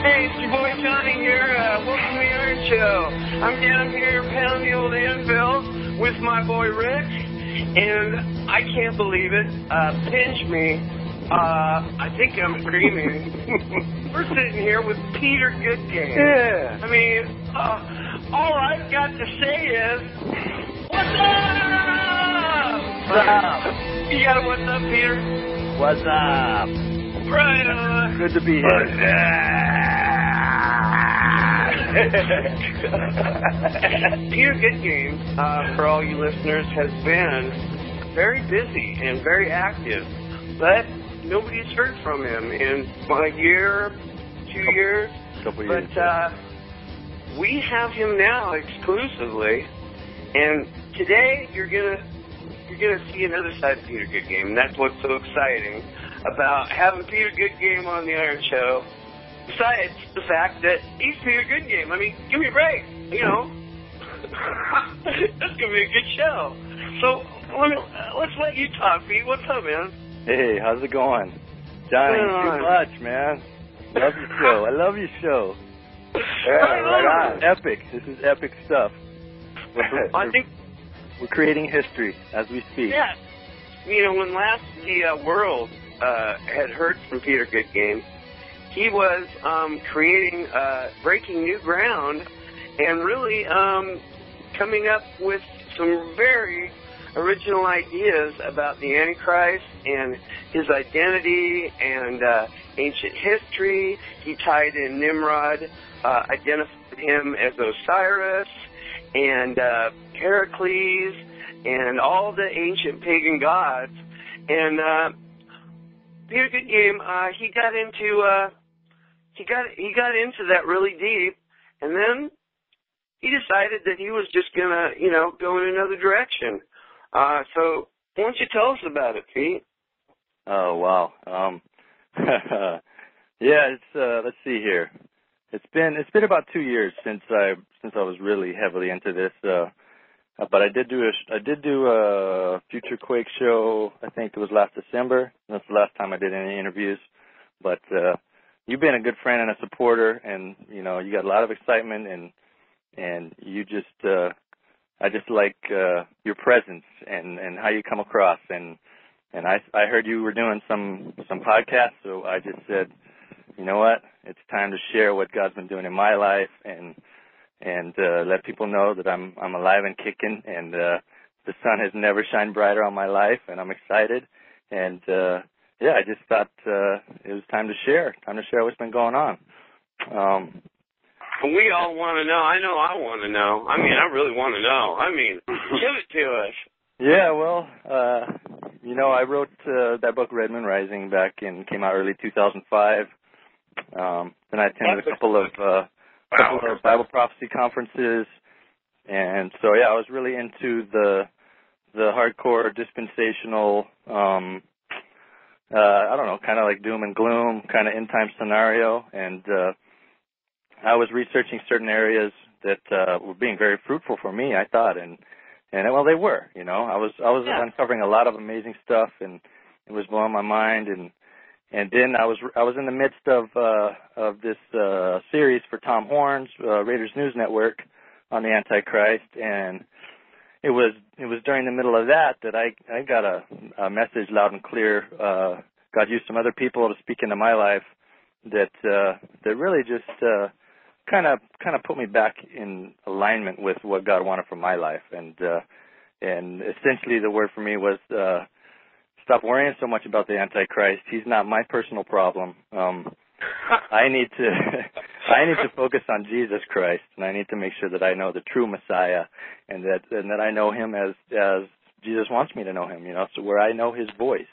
Hey, it's your boy Johnny here. Uh, welcome to the Iron Show. I'm down here pounding the old anvil with my boy Rick, and I can't believe it. Uh, pinch me. Uh, I think I'm screaming. We're sitting here with Peter Goodgame. Yeah. I mean, uh, all I've got to say is, what's up? What's up? You got a what's up, Peter? What's up? Right on. Good to be here. Peter Goodgame, uh, for all you listeners, has been very busy and very active, but nobody's heard from him in a year, two years. Couple years. But uh, we have him now exclusively, and today you're gonna you're gonna see another side of Peter Goodgame, and that's what's so exciting about having Peter Goodgame on the Iron Show. Besides the fact that he's Peter Goodgame. I mean, give me a break. You know, that's gonna be a good show. So let me, let's let you talk, Pete. What's up, man? Hey, how's it going? Johnny, too much, man. Love your show. I love your show. Yeah, Right on. Epic. This is epic stuff. We're, I think we're creating history as we speak. Yeah. You know, when last the uh, world uh, had heard from Peter Goodgame, he was um, creating, uh, breaking new ground, and really um, coming up with some very original ideas about the Antichrist and his identity and uh, ancient history. He tied in Nimrod, uh, identified him as Osiris and uh, Heracles and all the ancient pagan gods. And uh, Peter Goodgame, uh, he got into uh, he got he got into that really deep, and then he decided that he was just gonna you know go in another direction. Uh, so why don't you tell us about it, Pete? Oh wow. Um Yeah, it's uh let's see here. It's been it's been about 2 years since I since I was really heavily into this uh uh, but I did do a I did do a Future Quake show. I think it was last December. That's the last time I did any interviews. But uh you've been a good friend and a supporter and you know, you got a lot of excitement and and you just uh I just like uh your presence and and how you come across and and I I heard you were doing some some podcasts, so I just said, you know what, it's time to share what God's been doing in my life and and uh, let people know that I'm I'm alive and kicking, and uh, the sun has never shined brighter on my life, and I'm excited, and uh, yeah, I just thought uh, it was time to share, time to share what's been going on. Um, We all want to know. I know I want to know. I mean, I really want to know. I mean, give it to us. Yeah, well, uh, you know, I wrote uh, that book, Red Moon Rising, back in came out early 2005. Um, then I attended a couple of uh, couple of Bible prophecy conferences, and so yeah, I was really into the the hardcore dispensational. Um, uh, I don't know, kind of like doom and gloom, kind of end time scenario, and uh, I was researching certain areas that uh, were being very fruitful for me. I thought, and and well, they were. You know, I was I was Yeah. uncovering a lot of amazing stuff, and it was blowing my mind. And and then I was I was in the midst of uh, of this uh, series for Tom Horn's, uh, Raiders News Network, on the Antichrist, and it was it was during the middle of that that I I got a, a message loud and clear. Uh, God used some other people to speak into my life that uh, that really just kind of kind of put me back in alignment with what God wanted for my life, and uh, and essentially the word for me was uh, stop worrying so much about the Antichrist. He's not my personal problem. Um, I need to I need to focus on Jesus Christ, and I need to make sure that I know the true Messiah, and that and that I know Him as as Jesus wants me to know Him. You know, so where I know His voice.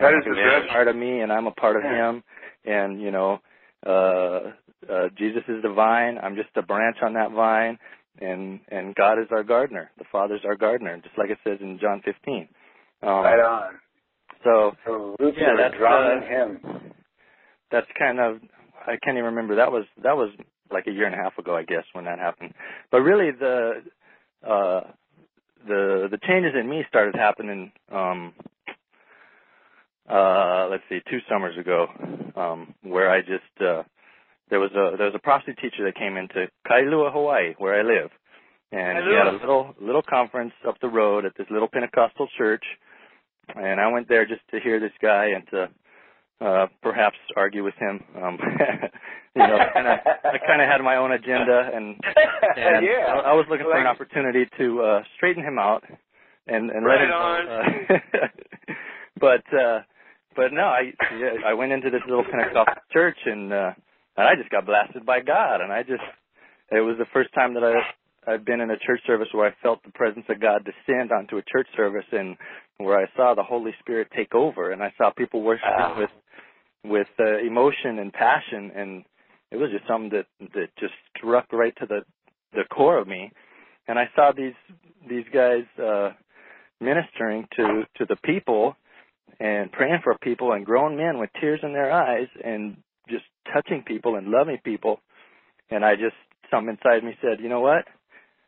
That the a part of me, and I'm a part of Him, and you know, uh, uh, Jesus is the vine. I'm just a branch on that vine, and and God is our gardener. The Father's our gardener, just like it says in John 15. Um, right on. So So roots Yeah, that's, drawn uh, Him. that's kind of I can't even remember. That was that was like a year and a half ago, I guess, when that happened. But really, the uh, the the changes in me started happening. Um, uh, let's see, two summers ago, um, where I just uh, there was a there was a prophecy teacher that came into Kailua, Hawaii, where I live, and he had a little little conference up the road at this little Pentecostal church, and I went there just to hear this guy and to uh perhaps argue with him um you know kind of i kind of had my own agenda and and yeah. I, I was looking for an opportunity to uh straighten him out and and Right let him on. uh, but uh but no i yeah, i went into this little pentecostal church and uh and i just got blasted by god and i just it was the first time that i I've been in a church service where I felt the presence of God descend onto a church service and where I saw the Holy Spirit take over and I saw people worshiping Ah. with with uh, emotion and passion and it was just something that that just struck right to the the core of me and I saw these these guys uh ministering to to the people and praying for people and grown men with tears in their eyes and just touching people and loving people and I just something inside me said, "You know what?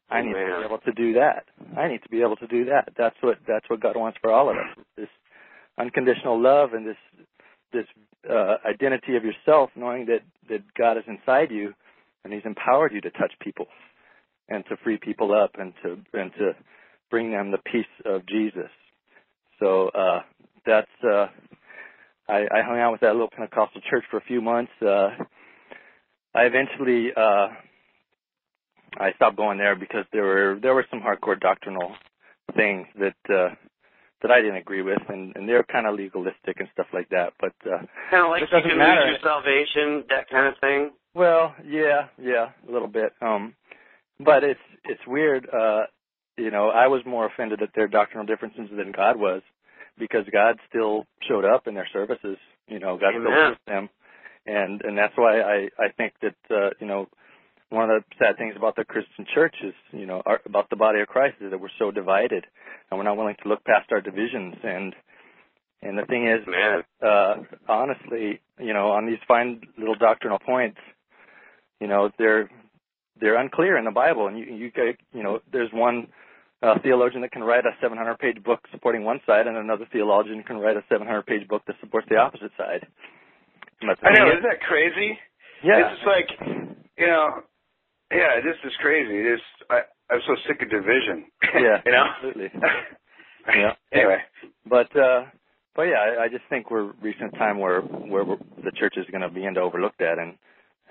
I need to be able to do that. I need to be able to do that. That's what that's what God wants for all of us. This unconditional love and this this uh, identity of yourself, knowing that that God is inside you, and He's empowered you to touch people, and to free people up, and to and to bring them the peace of Jesus. So uh, that's uh, I, I hung out with that little Pentecostal church for a few months. Uh, I eventually uh, I stopped going there because there were there were some hardcore doctrinal things that uh, that I didn't agree with, and, and they're kind of legalistic and stuff like that. But uh, Kind of like It you doesn't can matter. lose your salvation, that kind of thing. well, yeah, yeah, a little bit. Um, but it's it's weird. Uh, you know, I was more offended at their doctrinal differences than God was, because God still showed up in their services. You know, God still Amen. used them, and and that's why I I think that uh, you know one of the sad things about the Christian church is you know our, about the body of Christ is that we're so divided, and we're not willing to look past our divisions. And and the thing is, Man. uh, honestly, you know, on these fine little doctrinal points, you know, they're they're unclear in the Bible, and you you get- you know, there's one uh, theologian that can write a 700 page book supporting one side, and another theologian can write a 700 page book that supports the opposite side. I know, is- isn't that crazy? yeah, It's just like, you know, yeah, this is crazy. This I, I'm so sick of division. Yeah, you know. absolutely. Yeah. Anyway, But uh but yeah, I, I just think we're reaching a time where where the church is going to begin to overlook that and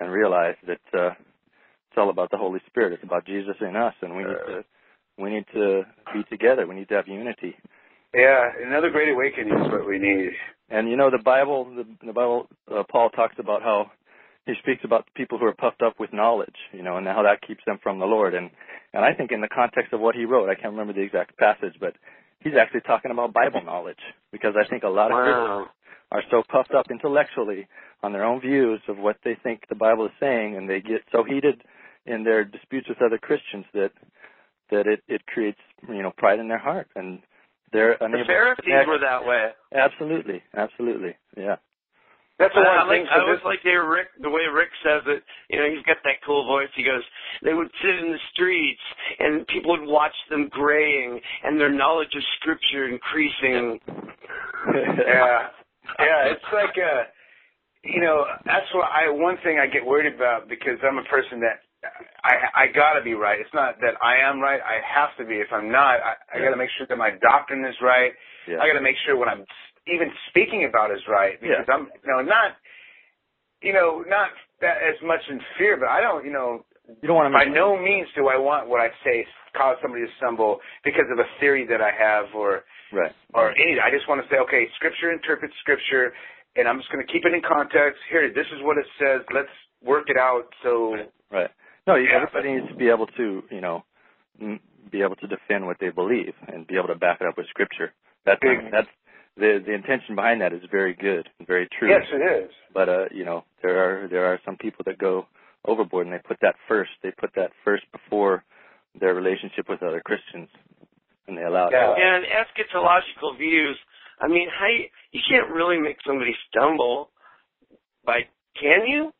and realize that uh it's all about the Holy Spirit. It's about Jesus in us, and we need to we need to be together. We need to have unity. yeah, another great awakening is what we need. And you know, the Bible, the, the Bible, uh, Paul talks about how he speaks about people who are puffed up with knowledge, you know, and how that keeps them from the Lord. And and I think in the context of what he wrote, I can't remember the exact passage, but he's actually talking about Bible knowledge because I think a lot of Christians Wow. are so puffed up intellectually on their own views of what they think the Bible is saying, and they get so heated in their disputes with other Christians that that it it creates you know pride in their heart, and they're The unable. to Pharisees were that way. Absolutely, absolutely, yeah. That's the I, I one like. I always like their Rick, the way Rick says it. You know, he's got that cool voice. He goes, they would sit in the streets, and people would watch them graying, and their knowledge of Scripture increasing. yeah, yeah, it's like uh, you know, that's what I. One thing I get worried about because I'm a person that I I gotta be right. It's not that I am right. I have to be. If I'm not, I, I gotta make sure that my doctrine is right. yeah. I got to make sure what I'm even speaking about is right because Yeah. I'm, you know, not, you know, not that as much in fear, but I don't, you know, you don't want to by no means do I want what I say cause somebody to stumble because of a theory that I have or right. or any. I just want to say, okay, Scripture interprets Scripture, and I'm just going to keep it in context. Here, this is what it says. Let's work it out. So Right. No, you Yeah. everybody needs to be able to, you know, m- be able to defend what they believe and be able to back it up with scripture. That's that's the the intention behind that is very good and very true. Yes, it is. But uh, you know, there are there are some people that go overboard and they put that first. They put that first before their relationship with other Christians, and they allow Yeah. it. And eschatological views. I mean, how you, you can't really make somebody stumble by, can you?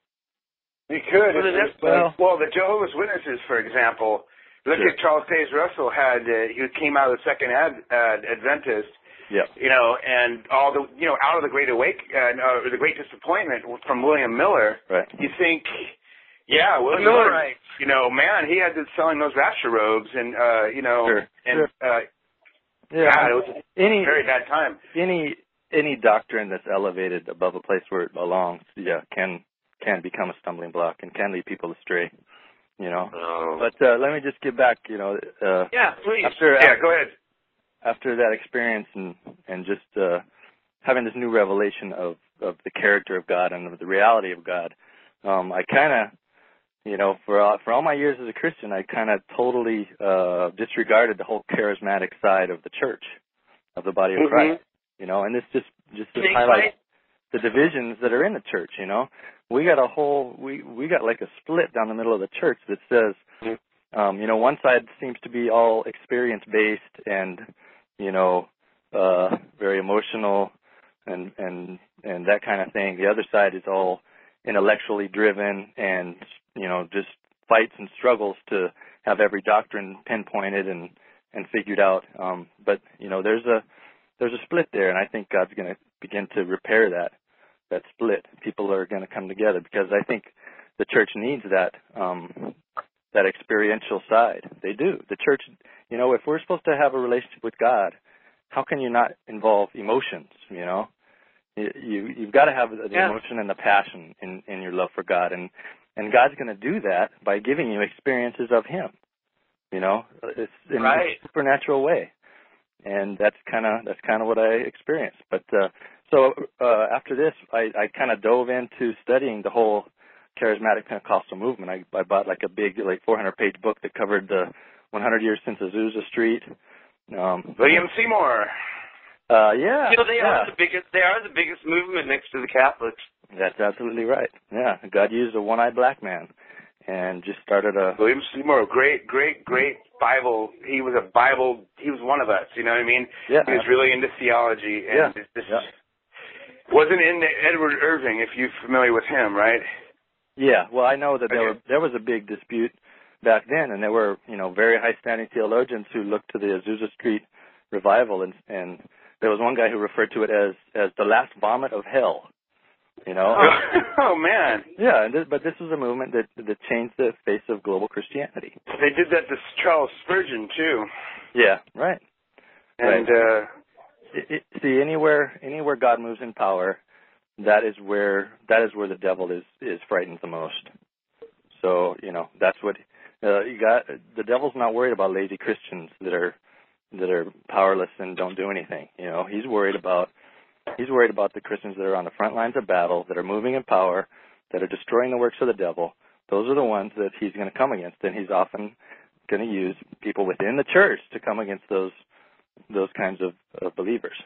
You could. Well, It's- well, well, the Jehovah's Witnesses, for example, look Sure. at Charles Taze Russell had uh, he came out of the Second Ad, uh, Adventist, Yeah. you know, and all the you know out of the Great Awake, uh, no, the Great Disappointment from William Miller. Right. You think, yeah, William Miller, Miller, right. you know, man, he had to selling those rapture robes, and uh, you know, Sure. and uh, Yeah. God, it was a any very bad time. any any doctrine that's elevated above a place where it belongs, yeah, can can become a stumbling block and can lead people astray. You know. Oh. But uh, let me just get back. You know, uh, yeah, please. after Yeah, go ahead. After that experience and and just uh having this new revelation of of the character of God and of the reality of God um I kind of you know for all, for all my years as a Christian I kind of totally uh disregarded the whole charismatic side of the church of the body of Mhm. Christ you know and this just just Big highlights the divisions that are in the church you know we got a whole we we got like a split down the middle of the church that says Mhm. Um you know one side seems to be all experience based and you know uh very emotional and and and that kind of thing. The other side is all intellectually driven and you know just fights and struggles to have every doctrine pinpointed and and figured out. Um but you know there's a there's a split there and I think God's going to begin to repair that that split. People are going to come together because I think the church needs that um that experiential side. They do. The church you know if we're supposed to have a relationship with God how can you not involve emotions you know? You, you you've got to have the Yeah. emotion and the passion in in your love for God and and God's going to do that by giving you experiences of him you know? It's in Right. a supernatural way. And that's kind of that's kind of what I experienced. But uh so uh after this I I kind of dove into studying the whole charismatic Pentecostal movement I I bought like a big like 400 page book that covered the 100 years since Azusa Street um William Seymour. uh yeah You know, they yeah. are the biggest. They are the biggest movement next to the Catholics. That's absolutely right. Yeah, God used a one-eyed black man and just started a William Seymour, great, great, great Bible. He was a Bible. He was one of us. You know what I mean? yeah. He was really into theology, and Yeah, this yeah. wasn't into Edward Irving. If you're familiar with him, right? Yeah, well, I know that there Okay. were there was a big dispute back then, and there were you know very high-standing theologians who looked to the Azusa Street revival, and and there was one guy who referred to it as as the last vomit of hell. You know. oh man, Yeah, and this, but this was a movement that that changed the face of global Christianity. they did that to Charles Spurgeon too, Yeah, right. and uh, it, it, see anywhere anywhere God moves in power, that is where that is where the devil is is frightened the most. So you know that's what uh, you got. The devil's not worried about lazy Christians that are that are powerless and don't do anything. You know he's worried about he's worried about the Christians that are on the front lines of battle, that are moving in power, that are destroying the works of the devil. Those are the ones that he's going to come against, and he's often going to use people within the church to come against those those kinds of, of believers.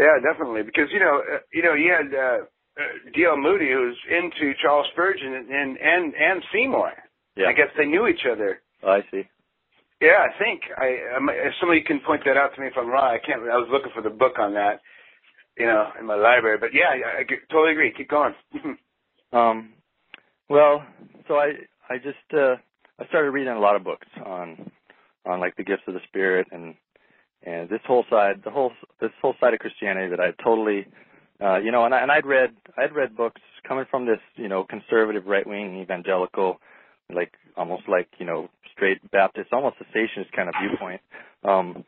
Yeah, definitely because you know, uh, you know, you had uh, uh, D.L. Moody who's into Charles Spurgeon and and and, Seymour. I guess they knew each other. Oh, I see. Yeah, I think I. Um, if somebody can point that out to me if I'm wrong, I can't. I was looking for the book on that, you know, in my library. But yeah, I, I totally agree. Keep going. Um, well, so I I just uh, I started reading a lot of books on on like the gifts of the spirit and and this whole side the whole this whole side of Christianity that I totally uh, you know and I, and I'd read I'd read books coming from this you know conservative right wing evangelical like almost like you know straight Baptist almost cessationist kind of viewpoint. Um,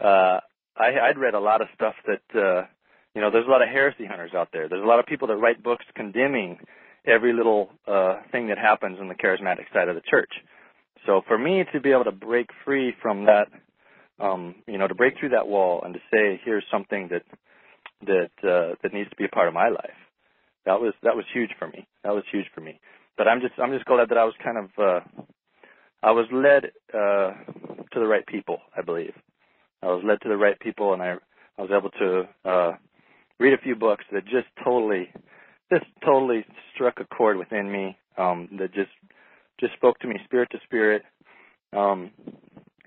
uh, I, I'd read a lot of stuff that uh, you know there's a lot of heresy hunters out there. There's a lot of people that write books condemning every little uh, thing that happens in the charismatic side of the church. So for me to be able to break free from that, um, you know, to break through that wall and to say, here's something that that uh, that needs to be a part of my life, that was that was huge for me. That was huge for me. But I'm just I'm just glad that I was kind of uh, I was led uh, to the right people. I believe I was led to the right people, and I I was able to uh, read a few books that just totally, just totally struck a chord within me. Um, that just just spoke to me spirit to spirit. Um,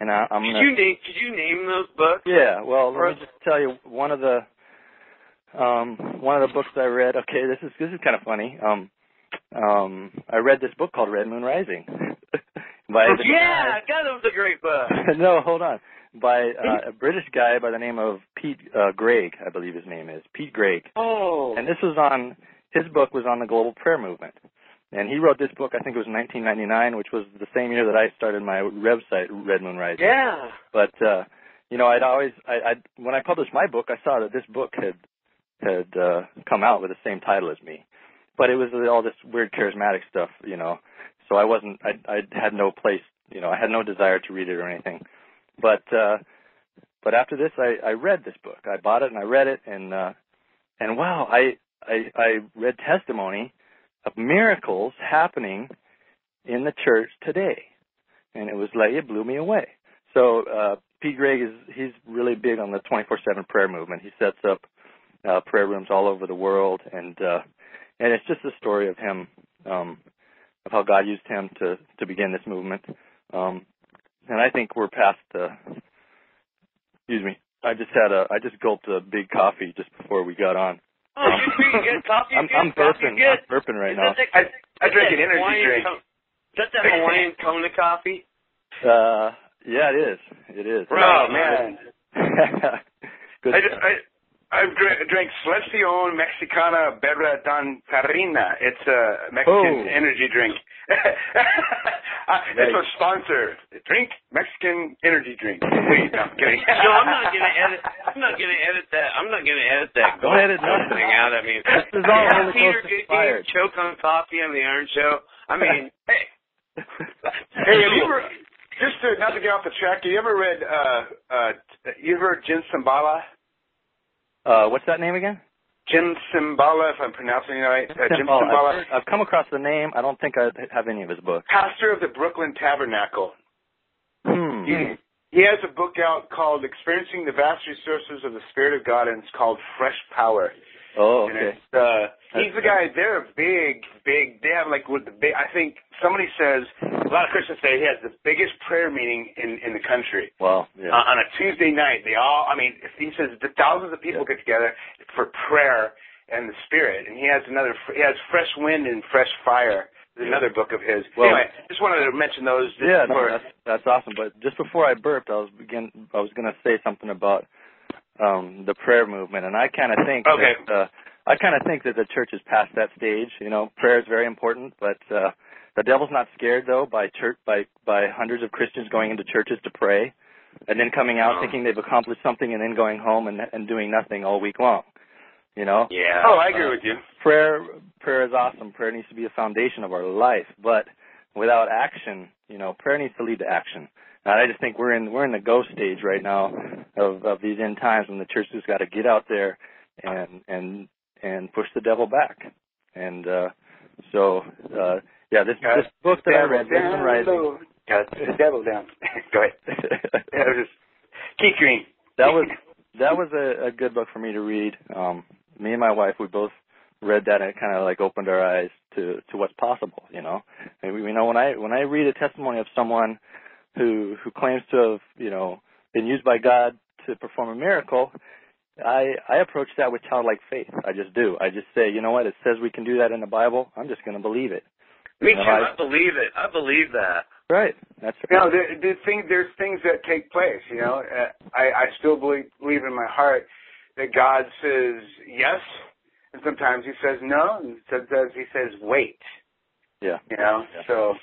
and I, I'm Could gonna, you name Could you name those books? yeah, well, let me just tell you one of the um one of the books I read. Okay, this is this is kind of funny. Um um I read this book called Red Moon Rising. by the yeah, God, that was a great book. no, hold on. By uh, a British guy by the name of Pete uh, Greig, I believe his name is Pete Greig. Oh, And this was on his book was on the global prayer movement. And he wrote this book, I think it was 1999, which was the same year that I started my website, Red Moon Rising. yeah. But uh, you know, I'd always, I, I when I published my book, I saw that this book had had uh, come out with the same title as me, but it was all this weird charismatic stuff, you know. So I wasn't, I, I had no place, you know, I had no desire to read it or anything. But uh, but after this, I, I read this book. I bought it and I read it, and uh, and wow, I, I I read testimony of miracles happening in the church today, and it was like it blew me away. So uh, Pete Greig is he's really big on the 24/7 prayer movement. He sets up uh, prayer rooms all over the world, and uh, and it's just a story of him um, of how God used him to to begin this movement. Um, and I think we're past the. Excuse me. I just had a I just gulped a big coffee just before we got on. Oh, you you get coffee. I'm, good, I'm burping. Good. I'm burping right now. that the- I, I drink that an energy Hawaiian drink. co- Is that the Hawaiian Kona coffee? Uh, yeah, it is. It is. Oh man, Good I, stuff. I, I drank, drank Selección Mexicana Berra Dan Tarina. It's a Mexican Oh. energy drink. Uh, it's a sponsor. Drink Mexican energy drink. Wait, no, I'm kidding. No, I'm not gonna edit. I'm not gonna edit that. I'm not gonna edit that. Don't edit nothing. thing out. I mean, This is all Holy Peter Ghost Good inspired. Choke on coffee on the Iron Show. I mean, hey, Hey, have you ever just to not to get off the track? Have you ever read? uh uh You heard Jim Cymbala? Uh, what's that name again? Jim Cymbala, if I'm pronouncing it right. Uh, Jim Cymbala. I've, I've come across the name. I don't think I have any of his books. pastor of the Brooklyn Tabernacle. Hmm. He, he has a book out called Experiencing the Vast Resources of the Spirit of God, and it's called Fresh Power. Oh, okay. uh, he's the guy. They're a big, big. They have like with the big. I think somebody says a lot of Christians say he has the biggest prayer meeting in in the country. Well, yeah. Uh, on a Tuesday night, they all. I mean, he says the thousands of people get together for prayer and the Spirit. And he has another. He has Fresh Wind and Fresh Fire. Another book of his. Well- anyway, just wanted to mention those. Just yeah, no, before- that's that's awesome. But just before I burped, I was begin. I was going to say something about um the prayer movement, and I kind of think Okay. that uh, I kind of think that the church is past that stage. You know, prayer is very important, but uh, the devil's not scared though by church by by hundreds of Christians going into churches to pray, and then coming out Oh. thinking they've accomplished something, and then going home and and doing nothing all week long. You know, yeah. Oh, I agree with you. prayer prayer is awesome. Prayer needs to be a foundation of our life, but without action, you know, prayer needs to lead to action. And I just think we're in we're in the go stage right now of of these end times when the church has got to get out there and and and push the devil back. And uh so uh yeah, this Got this book that I read, Devil down Rising. low. Got the devil down. Go ahead. Yeah, it was just Keith Green. that was that was a, a good book for me to read. Um, me and my wife, we both read that and it kind of like opened our eyes to to what's possible. You know, and we, you know when I when I read a testimony of someone who who claims to have you know been used by God to perform a miracle, I I approach that with childlike faith. I just do. I just say, you know what? It says we can do that in the Bible. I'm just going to believe it. Me You know, too. I- I believe it. I believe that. Right. That's You right. know, there, there thing, there's things that take place. You know, uh, I, I still believe, believe in my heart that God says yes, and sometimes He says no, and sometimes He says wait. Yeah. You know, Yeah. so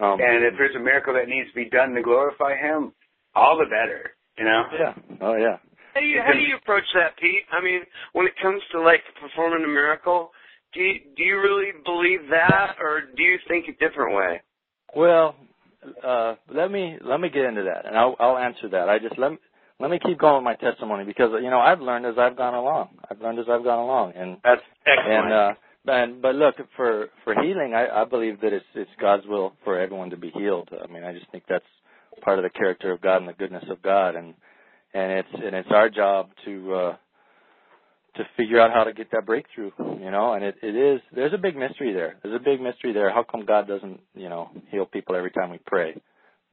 Um, and if there's a miracle that needs to be done to glorify Him, all the better. You know. yeah. Oh yeah. How do you how do you approach that, Pete? I mean, when it comes to like performing a miracle, do you, do you really believe that, or do you think a different way? Well, uh, let me let me get into that, and I'll I'll answer that. I just let me, let me keep going with my testimony because you know I've learned as I've gone along. I've learned as I've gone along, and That's excellent. and uh, and but look for for healing, I, I believe that it's it's God's will for everyone to be healed. I mean, I just think that's part of the character of God and the goodness of God, and and it's and it's our job to uh, to figure out how to get that breakthrough, you know. And it it is there's a big mystery there. There's a big mystery there. How come God doesn't you know heal people every time we pray,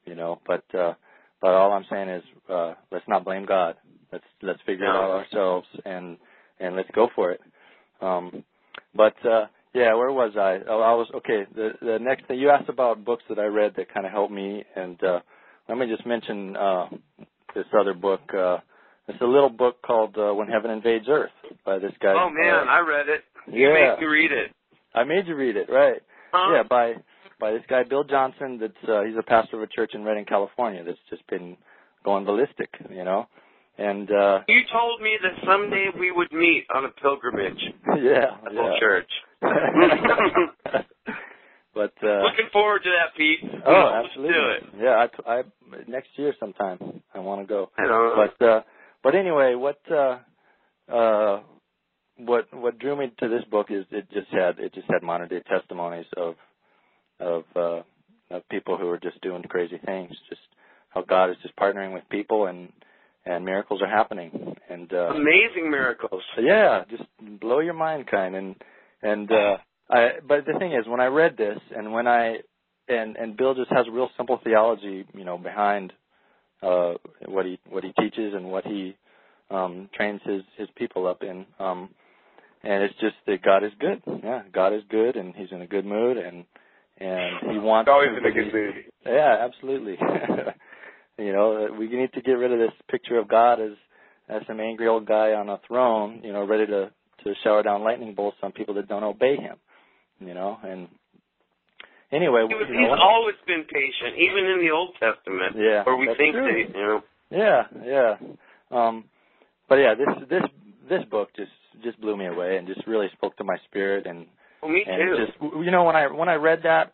you know? But uh, but all I'm saying is uh, let's not blame God. Let's let's figure it out ourselves and and let's go for it. Um, but uh, yeah, where was I? Oh, I was okay. The the next thing you asked about books that I read that kind of helped me, and uh, let me just mention uh, this other book. Uh, it's a little book called uh, When Heaven Invades Earth by this guy. Oh man, uh, I read it. You yeah. made me read it. I made you read it, right? Huh? Yeah, by by this guy Bill Johnson. That's uh, he's a pastor of a church in Redding, California. That's just been going ballistic, you know. And uh You told me that someday we would meet on a pilgrimage. yeah, at yeah. church. but uh Looking forward to that, Pete. Oh, Let's absolutely. do it. Yeah, I, I next year sometime I want to go. I don't know. But uh but anyway, what uh uh what what drew me to this book is it just had it just had modern day testimonies of of uh of people who are just doing crazy things, just how God is just partnering with people and and miracles are happening. And uh Amazing miracles. yeah, just blow your mind kind and and uh I but the thing is when I read this and when I and and Bill just has a real simple theology, you know, behind uh what he what he teaches and what he um trains his his people up in. Um and it's just that God is good. Yeah, God is good and he's in a good mood and and he wants always to in a good mood. yeah, absolutely. you know, we need to get rid of this picture of God as as some angry old guy on a throne, you know, ready to to shower down lightning bolts on people that don't obey him. You know, and anyway, was, you know, he's always been patient, even in the Old Testament, Yeah, where we think true. they, you know. yeah, yeah. Um, but yeah, this this this book just just blew me away and just really spoke to my spirit and Well, me and too. just you know when I when I read that,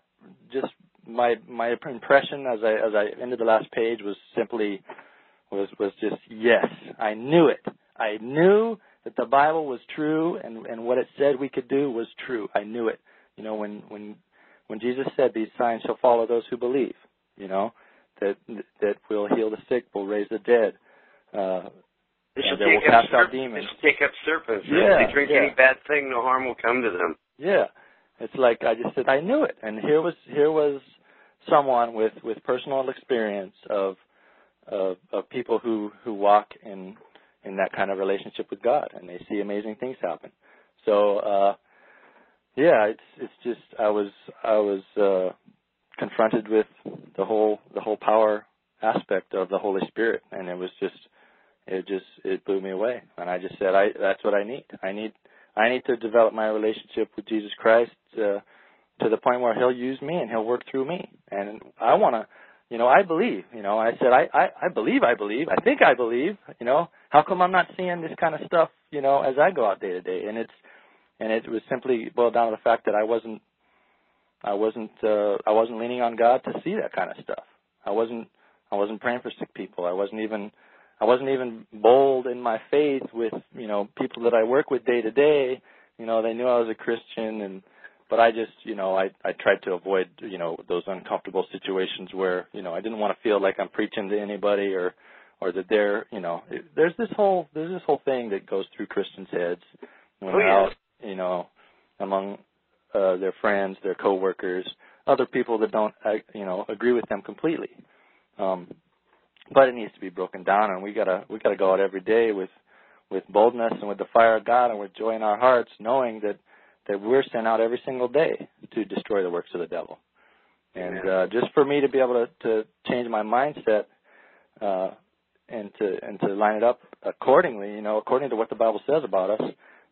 just my my impression as I as I ended the last page was simply was was just yes, I knew it. I knew that the Bible was true and and what it said we could do was true. I knew it. You know when when when Jesus said these signs shall follow those who believe, you know that that will heal the sick, will raise the dead. Uh, They shall take up cast out demons. They shall take up serpents. Yeah, if they drink yeah. any bad thing, no harm will come to them. Yeah, it's like I just said I knew it, and here was here was someone with with personal experience of of, of people who who walk in in that kind of relationship with God, and they see amazing things happen. So uh, yeah, it's it's just I was I was uh, confronted with the whole the whole power aspect of the Holy Spirit, and it was just it just it blew me away, and I just said I that's what I need. I need I need to develop my relationship with Jesus Christ uh, to the point where He'll use me and He'll work through me. And I want to, you know, I believe. You know, I said I, I I believe. I believe. I think I believe. You know, how come I'm not seeing this kind of stuff? You know, as I go out day to day, and it's and it was simply boiled down to the fact that I wasn't I wasn't uh, I wasn't leaning on God to see that kind of stuff. I wasn't I wasn't praying for sick people. I wasn't even I wasn't even bold in my faith with you know people that I work with day to day. You know, they knew I was a Christian, and but I just you know I I tried to avoid you know those uncomfortable situations where you know I didn't want to feel like I'm preaching to anybody or or that they're you know it, there's this whole there's this whole thing that goes through Christians' heads when Oh, yeah. out you know among uh, their friends, their coworkers, other people that don't uh, you know agree with them completely. Um, but it needs to be broken down, and we gotta we gotta go out every day with with boldness and with the fire of God and with joy in our hearts, knowing that that we're sent out every single day to destroy the works of the devil. And Amen. uh, just for me to be able to, to change my mindset uh, and to and to line it up accordingly, you know, according to what the Bible says about us,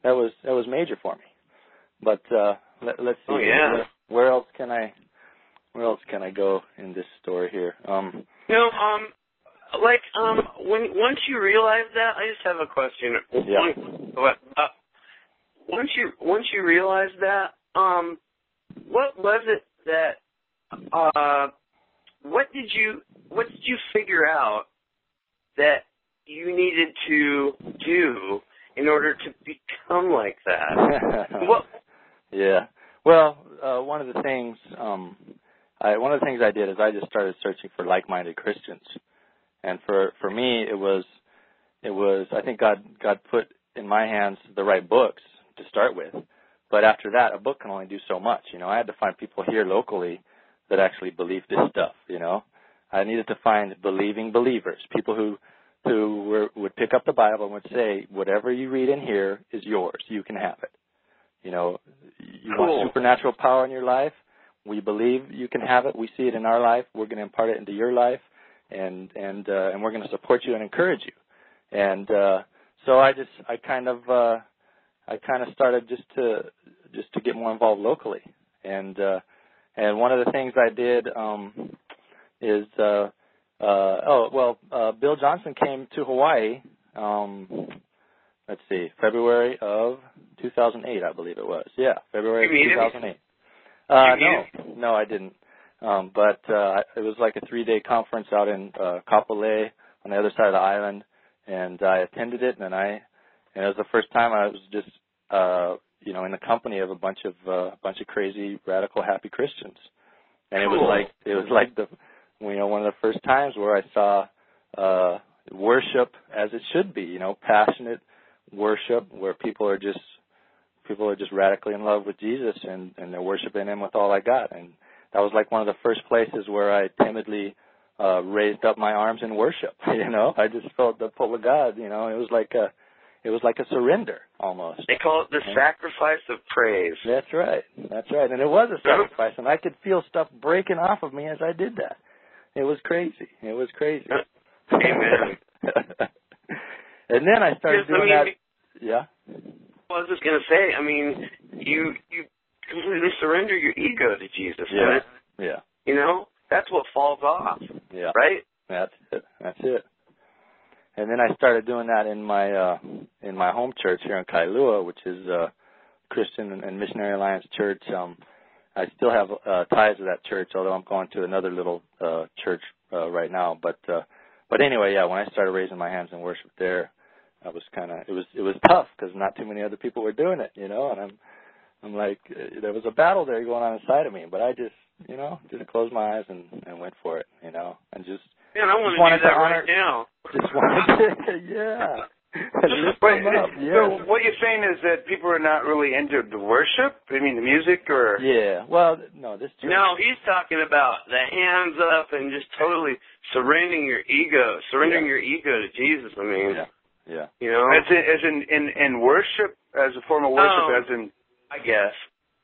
that was that was major for me. But uh, let, let's see. Oh, yeah. Where, where else can I where else can I go in this story here? Um, You know, um, like, um, when once you realize that, I just have a question. Yeah. What, uh, once you once you realize that, um, what was it that, uh, what did you what did you figure out that you needed to do in order to become like that? What? Yeah. Well, uh, one of the things, um, I, one of the things I did is I just started searching for like-minded Christians, and for for me it was it was I think God God put in my hands the right books to start with. But after that, a book can only do so much. You know, I had to find people here locally that actually believed this stuff. You know, I needed to find believing believers, people who who were, would pick up the Bible and would say, whatever you read in here is yours. You can have it. You know, you Cool. want supernatural power in your life. We believe you can have it. We see it in our life. We're going to impart it into your life, and and uh, and we're going to support you and encourage you. And uh, so I just I kind of uh, I kind of started just to just to get more involved locally. And uh, and one of the things I did um, is uh, uh, oh well, uh, Bill Johnson came to Hawaii. Um, let's see, February of 2008, I believe it was. Yeah, February You meet him? of 2008. Uh, no, no, I didn't. Um, but uh, it was like a three-day conference out in uh, Kapolei on the other side of the island, and I attended it, and I and it was the first time I was just uh, you know in the company of a bunch of uh, bunch of crazy, radical, happy Christians, and it was like it was like the you know one of the first times where I saw uh, worship as it should be, you know, passionate worship where people are just people are just radically in love with Jesus and and they're worshiping him with all I got. And that was like one of the first places where I timidly uh raised up my arms in worship you know? I just felt the pull of God you know? It was like a it was like a surrender almost. They call it the sacrifice of praise. that's right. That's right. And it was a sacrifice and I could feel stuff breaking off of me as I did that. It was crazy. It was crazy. Amen. and then I started I doing mean, that. Yeah? Well, I was just gonna say. I mean, you you completely surrender your ego to Jesus. yeah man. yeah You know, that's what falls off, yeah right? That's it. That's it. And then I started doing that in my uh in my home church here in Kailua, which is uh Christian and Missionary Alliance Church. Um I still have uh ties to that church, although I'm going to another little uh church uh right now. But uh but anyway, yeah, when I started raising my hands in worship there, I was kind of it was it was tough because not too many other people were doing it, you know, and I'm I'm like uh, there was a battle there going on inside of me, but I just you know just closed my eyes and and went for it, you know, and just Man, I want to do that to honor- right now. just wanted to, yeah. Lift Wait, them up, so what you're saying is that people are not really into the worship? I mean, the music, or Yeah. Well, no, this church. No, he's talking about the hands up and just totally surrendering your ego, surrendering Yeah. your ego to Jesus. I mean, Yeah. Yeah. you know, as in, as in, in in worship, as a form of worship, Oh. as in I guess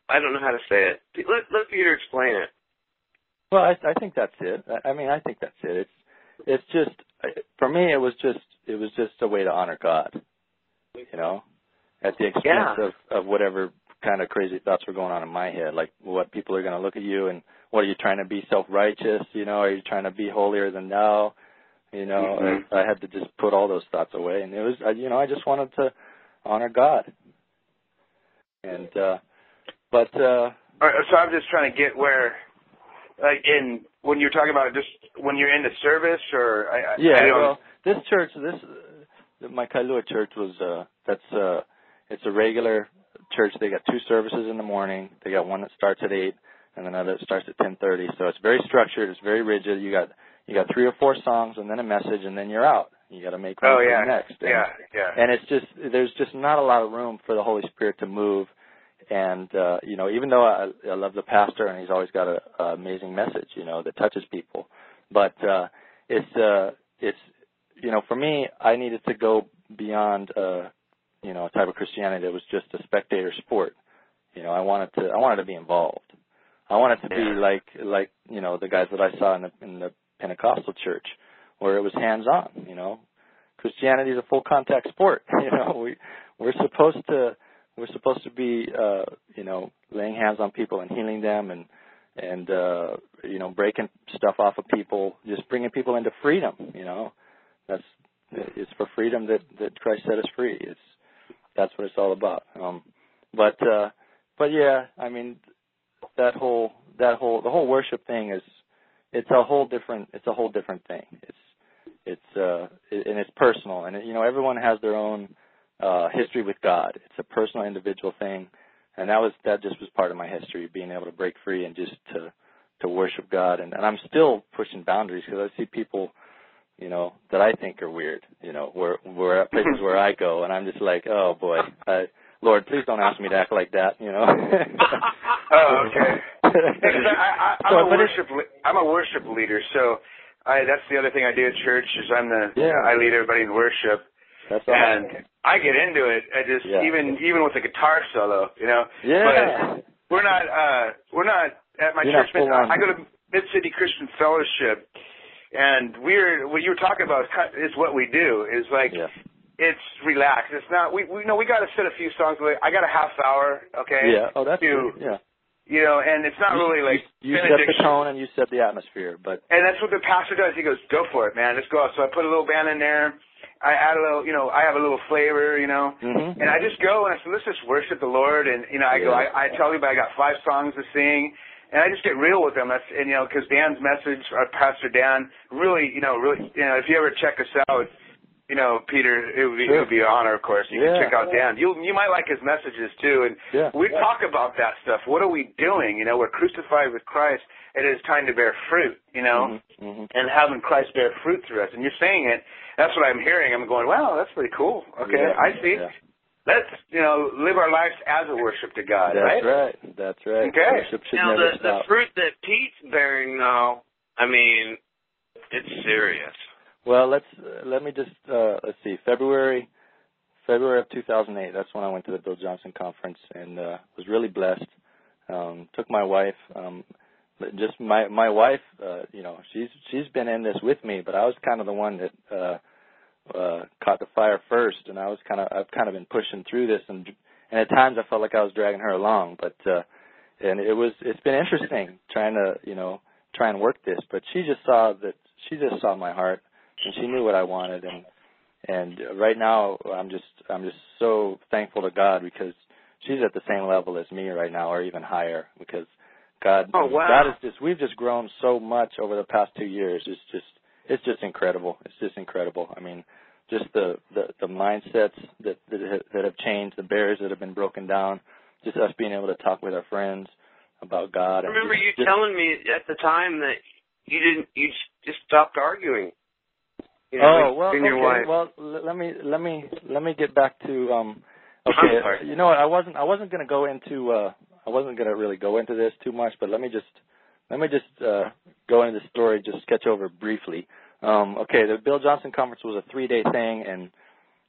I don't know how to say it. Let let Peter explain it. Well, I, I think that's it. I, I mean, I think that's it. It's it's just for me. It was just it was just a way to honor God. You know, at the expense Yeah. of of whatever kind of crazy thoughts were going on in my head, like what people are going to look at you and what are you trying to be self righteous? You know, are you trying to be holier than thou? You know, Mhm. I had to just put all those thoughts away, and it was I- you know I just wanted to honor God. And uh but uh All right, so I'm just trying to get where, like, in when you're talking about just when you're in the service, or I, I- Yeah, I well, this church, this uh, my Kailua church was uh that's uh it's a regular church. They got two services in the morning. They got one that starts at eight and another that starts at ten thirty. So it's very structured. It's very rigid. You got you got three or four songs and then a message and then you're out. You got to make room oh for the next. And, yeah, yeah. and it's just there's just not a lot of room for the Holy Spirit to move. And uh, you know, even though I, I love the pastor and he's always got a, a amazing message, you know, that touches people, but uh, it's uh, it's you know, for me, I needed to go beyond uh, you know a type of Christianity that was just a spectator sport. You know, I wanted to I wanted to be involved. I wanted to be like like you know the guys that I saw in the in the Pentecostal church, where it was hands on. You know, Christianity is a full contact sport. You know, we we're supposed to we're supposed to be uh, you know laying hands on people and healing them and and uh, you know breaking stuff off of people, just bringing people into freedom. You know, that's it's for freedom that that Christ set us free. It's that's what it's all about. Um, but uh, but yeah, I mean that whole that whole the whole worship thing is it's a whole different it's a whole different thing. It's it's uh it, and it's personal and it, you know everyone has their own uh history with God. It's a personal individual thing and that was that just was part of my history being able to break free and just to to worship God and, and I'm still pushing boundaries because I see people you know, that I think are weird, you know, where where at places where I go and I'm just like, oh boy, I, Lord, please don't ask me to act like that, you know. oh, okay. I, I, I'm So, a worship I'm a worship leader, so I that's the other thing I do at church is I'm the Yeah. I lead everybody in worship, That's all. and I get into it. I just Yeah. even even with the guitar solo, you know. Yeah. But we're not uh we're not at my You're church. I go to Mid City Christian Fellowship, and we're what you were talking about is what we do. Is like Yeah. it's relaxed. It's not we we know we got to set a few songs away. I got a half hour, okay? Yeah. Oh, that's to good. Yeah. you know, and it's not You- really like you, you set the tone and you set the atmosphere, but And that's what the pastor does. He goes, "Go for it, man. Let's go." out." So I put a little band in there. I add a little, you know, I have a little flavor, you know, Mhm. and I just go and I said, "Let's just worship the Lord." And you know, I go, Yeah. I, I tell you, but I got five songs to sing, and I just get real with them. That's and you know, because Dan's message, our Pastor Dan, really, you know, really, you know, if you ever check us out, you know, Peter, it would be, it would be an honor, of course. You Yeah. can check out Dan. You you might like his messages too, and Yeah. we talk about that stuff. What are we doing? You know, we're crucified with Christ. It is time to bear fruit. You know Mhm. Mhm. and having Christ bear fruit through us. And you're saying it. That's what I'm hearing. I'm going, wow, that's pretty cool. Okay, Yeah, I see. yeah. Let's, you know, live our lives as a worship to God, right? That's right? right. That's right. Okay. Worship should Now never the the fruit that Pete's bearing, though, I mean, it's serious. Well, let's uh, let me just uh let's see. February February of 2008. That's when I went to the Bill Johnson conference and uh was really blessed. Um took my wife um but just my my wife uh you know, she's she's been in this with me, but I was kind of the one that uh uh caught the fire first and I was kind of I've kind of been pushing through this and and at times I felt like I was dragging her along, but uh and it was it's been interesting trying to, you know, try and work this, but she just saw that she just saw my heart and she knew what I wanted and and right now I'm just I'm just so thankful to God because she's at the same level as me right now or even higher because God Oh, wow. God is just we've just grown so much over the past 2 years it's just it's just incredible it's just incredible I mean just the the the mindsets that that have, that have changed the barriers that have been broken down just us being able to talk with our friends about God I remember just- you just- telling me at the time that you didn't, you just stopped arguing. You oh know, well, okay. Well, let me let me let me get back to um. Okay, you know what? I wasn't I wasn't going to go into uh I wasn't going to really go into this too much, but let me just let me just uh go into the story, just sketch over briefly. Um, okay, the Bill Johnson conference was a three day thing, and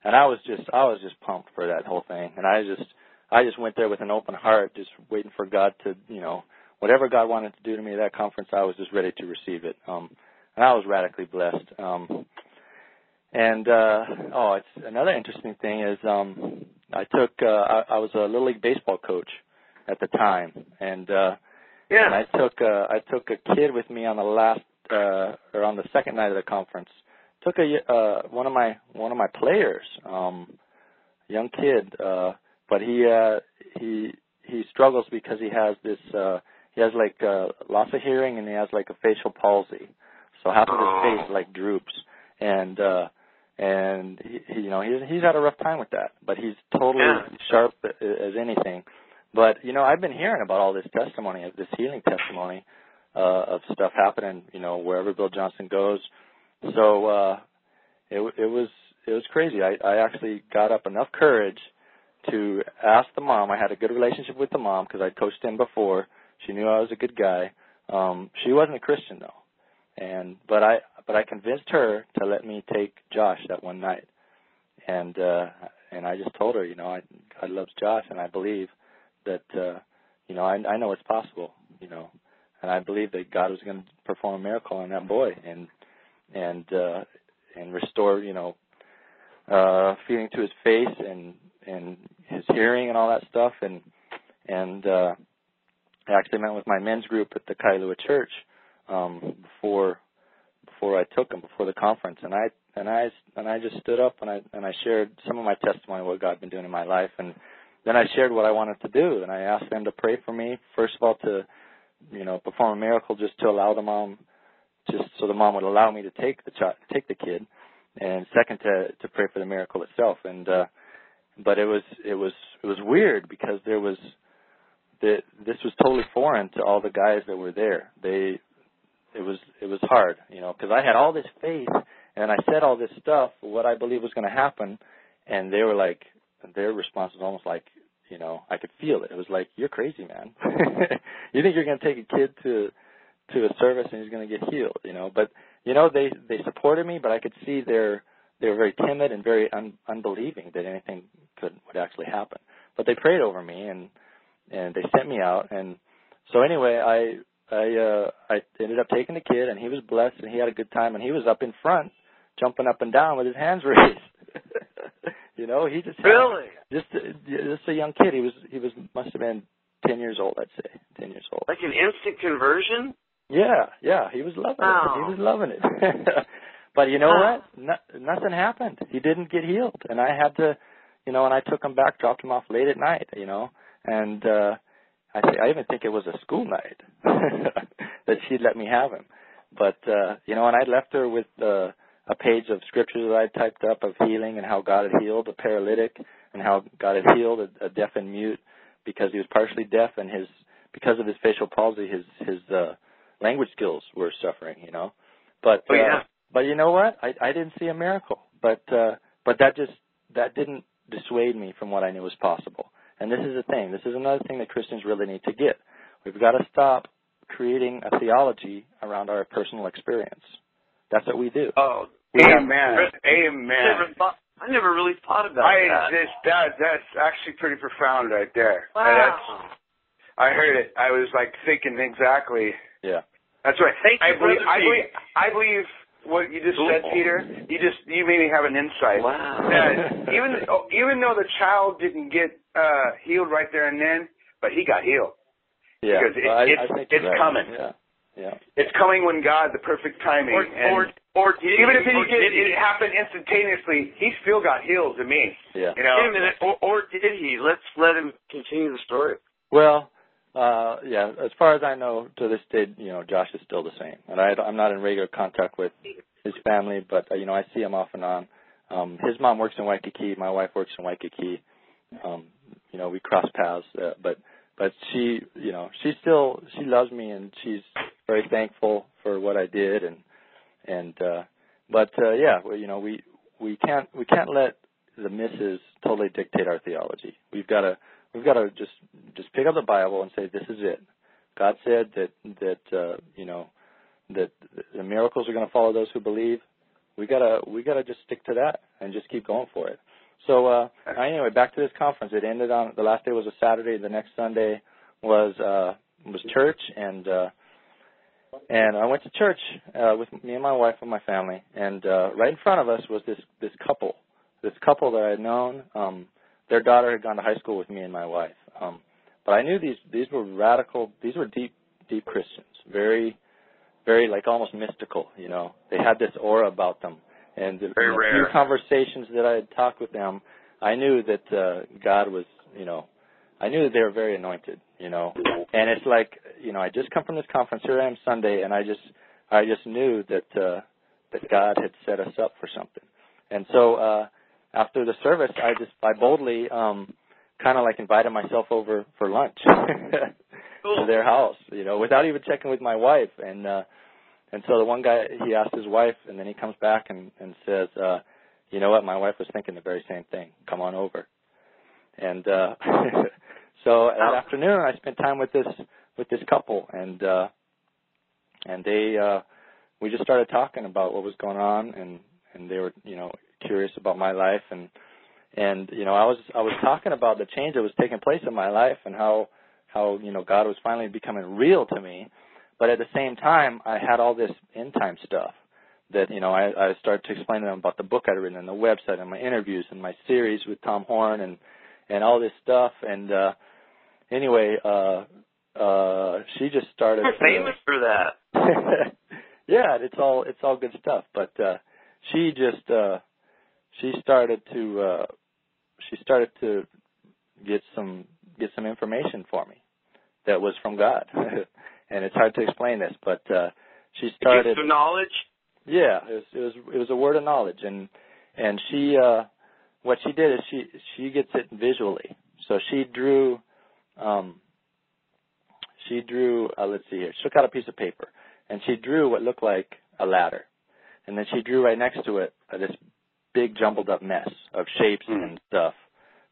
and I was just I was just pumped for that whole thing, and I just I just went there with an open heart, just waiting for God to you know whatever God wanted to do to me at that conference, I was just ready to receive it. Um, and I was radically blessed. Um, and uh, oh, it's another interesting thing is um, I took uh, I, I was a little league baseball coach at the time, and uh, yeah. and I took uh, I took a kid with me on the last uh, or on the second night of the conference. Took a uh, one of my one of my players, um, young kid, uh, but he uh, he he struggles because he has this uh, he has like uh, loss of hearing and he has like a facial palsy, so half of his Oh. face like droops, and uh, and he, he you know he's he's had a rough time with that, but he's totally Yeah. sharp as anything. But you know, I've been hearing about all this testimony, this healing testimony uh, of stuff happening, you know, wherever Bill Johnson goes. So uh, it it was it was crazy. I I actually got up enough courage to ask the mom. I had a good relationship with the mom because I'd coached him before. She knew I was a good guy. Um, she wasn't a Christian though, and but I but I convinced her to let me take Josh that one night, and uh, and I just told her, you know, I God loves Josh, and I believe that uh, you know I I know it's possible, you know, and I believe that God was going to perform a miracle on that boy and and uh, and restore, you know, uh, feeling to his face and and his hearing and all that stuff. And and uh, I actually met with my men's group at the Kailua Church um, before before I took him before the conference. And I and I and I just stood up and I and I shared some of my testimony of what God had been doing in my life. And then I shared what I wanted to do and I asked them to pray for me. First of all to you know perform a miracle just to allow the mom just so the mom would allow me to take the child take the kid. And second to to pray for the miracle itself. And uh but it was it was it was weird because there was that this was totally foreign to all the guys that were there. They it was it was hard you know because i had all this faith and I said all this stuff, what I believe was going to happen, and they were like, their response was almost like, you know, I could feel it. It was like, you're crazy, man. you think you're going to take a kid to to a service and he's going to get healed, you know? But you know, they they supported me, but I could see they're they were very timid and very un, unbelieving that anything could would actually happen. But they prayed over me and and they sent me out and so anyway, I I uh I ended up taking the kid and he was blessed and he had a good time and he was up in front jumping up and down with his hands raised. You know, he just had, Really? just just a young kid. He was he was must have been ten years old, I'd say, ten years old. Like an instant conversion? Yeah, yeah, he was loving it. He was loving it. but you know Wow. what? No, nothing happened. He didn't get healed, and I had to, you know, and I took him back, dropped him off late at night, you know, and uh I th- I even think it was a school night that she'd let me have him. But uh, you know, and I left her with uh, a page of scriptures that I typed up of healing and how God had healed a paralytic and how God had healed a, a deaf and mute because he was partially deaf and his because of his facial palsy his his uh language skills were suffering, you know. But Oh, yeah. uh, but you know what? I I didn't see a miracle. But uh but that just that didn't dissuade me from what I knew was possible. And this is the thing. This is another thing that Christians really need to get. We've got to stop creating a theology around our personal experience. That's what we do. Oh, We have- Amen. I Amen. never thought. I never really thought about I that. this that that's actually pretty profound right there. wow. That's, I heard it. I was like thinking exactly. Yeah. That's right. Thank I you, believe. Brother I believe. I believe what you just said, Peter. You just you made me have an insight. Wow. That even oh, even though the child didn't get uh healed right there and then, but he got healed. Yeah. Because it- Well, I, it's- I it's you're right. coming. Yeah. Yeah. It's coming when God, the perfect timing. Or, and or, or did even if it, or did, did he, it happened instantaneously, he still got healed to me. Yeah. You know. Wait a minute. Or, or did he? Let's let him continue the story. Well, uh, yeah. As far as I know, to this day, you know, Josh is still the same, and I, I'm not in regular contact with his family, but uh, you know, I see him off and on. Um, his mom works in Waikiki. My wife works in Waikiki. Um, you know, we cross paths, uh, but but she, you know, she still she loves me, and she's very thankful for what I did, and and uh, but uh, yeah, well, you know, we we can't we can't let the misses totally dictate our theology. We've got to we've got to just just pick up the Bible and say this is it. God said that that uh, you know that the miracles are going to follow those who believe. We gotta we gotta just stick to that and just keep going for it. So uh, anyway, back to this conference. It ended on the last day was a Saturday. The next Sunday was uh, was church, and uh, and I went to church uh, with me and my wife and my family. And uh, right in front of us was this this couple, this couple that I had known. Um, their daughter had gone to high school with me and my wife. Um, but I knew these these were radical. These were deep deep Christians. Very very like almost mystical. You know, they had this aura about them. And the, Very rare. few conversations that I had talked with them, I knew that uh, God was, you know, I knew that they were very anointed. You know, and it's like, you know, I just come from this conference. Here I am Sunday, and I just, I just knew that uh, that God had set us up for something. And so uh, after the service, I just, I boldly, um, kind of like invited myself over for lunch. to their house, you know, without even checking with my wife. And uh and so the one guy he asked his wife and then he comes back and, and says, uh, you know what, my wife was thinking the very same thing. Come on over. And uh so that afternoon I spent time with this with this couple and uh and they uh we just started talking about what was going on and and they were, you know, curious about my life and and you know, I was I was talking about the change that was taking place in my life and how how you know God was finally becoming real to me, but at the same time I had all this end time stuff that you know I, I started to explain to them about the book I'd written and the website and my interviews and my series with Tom Horn and and all this stuff. And uh anyway uh uh she just started You're famous for that. yeah, it's all it's all good stuff. But uh she just uh she started to uh she started to get some get some information for me that was from God. and it's hard to explain this, but uh she started Some knowledge. yeah, it was it was it was a word of knowledge and and she uh what she did is she she gets it visually. So she drew um she drew uh, let's see here. She took out a piece of paper and she drew what looked like a ladder. and then she drew right next to it uh, this big jumbled up mess of shapes Hmm. and stuff.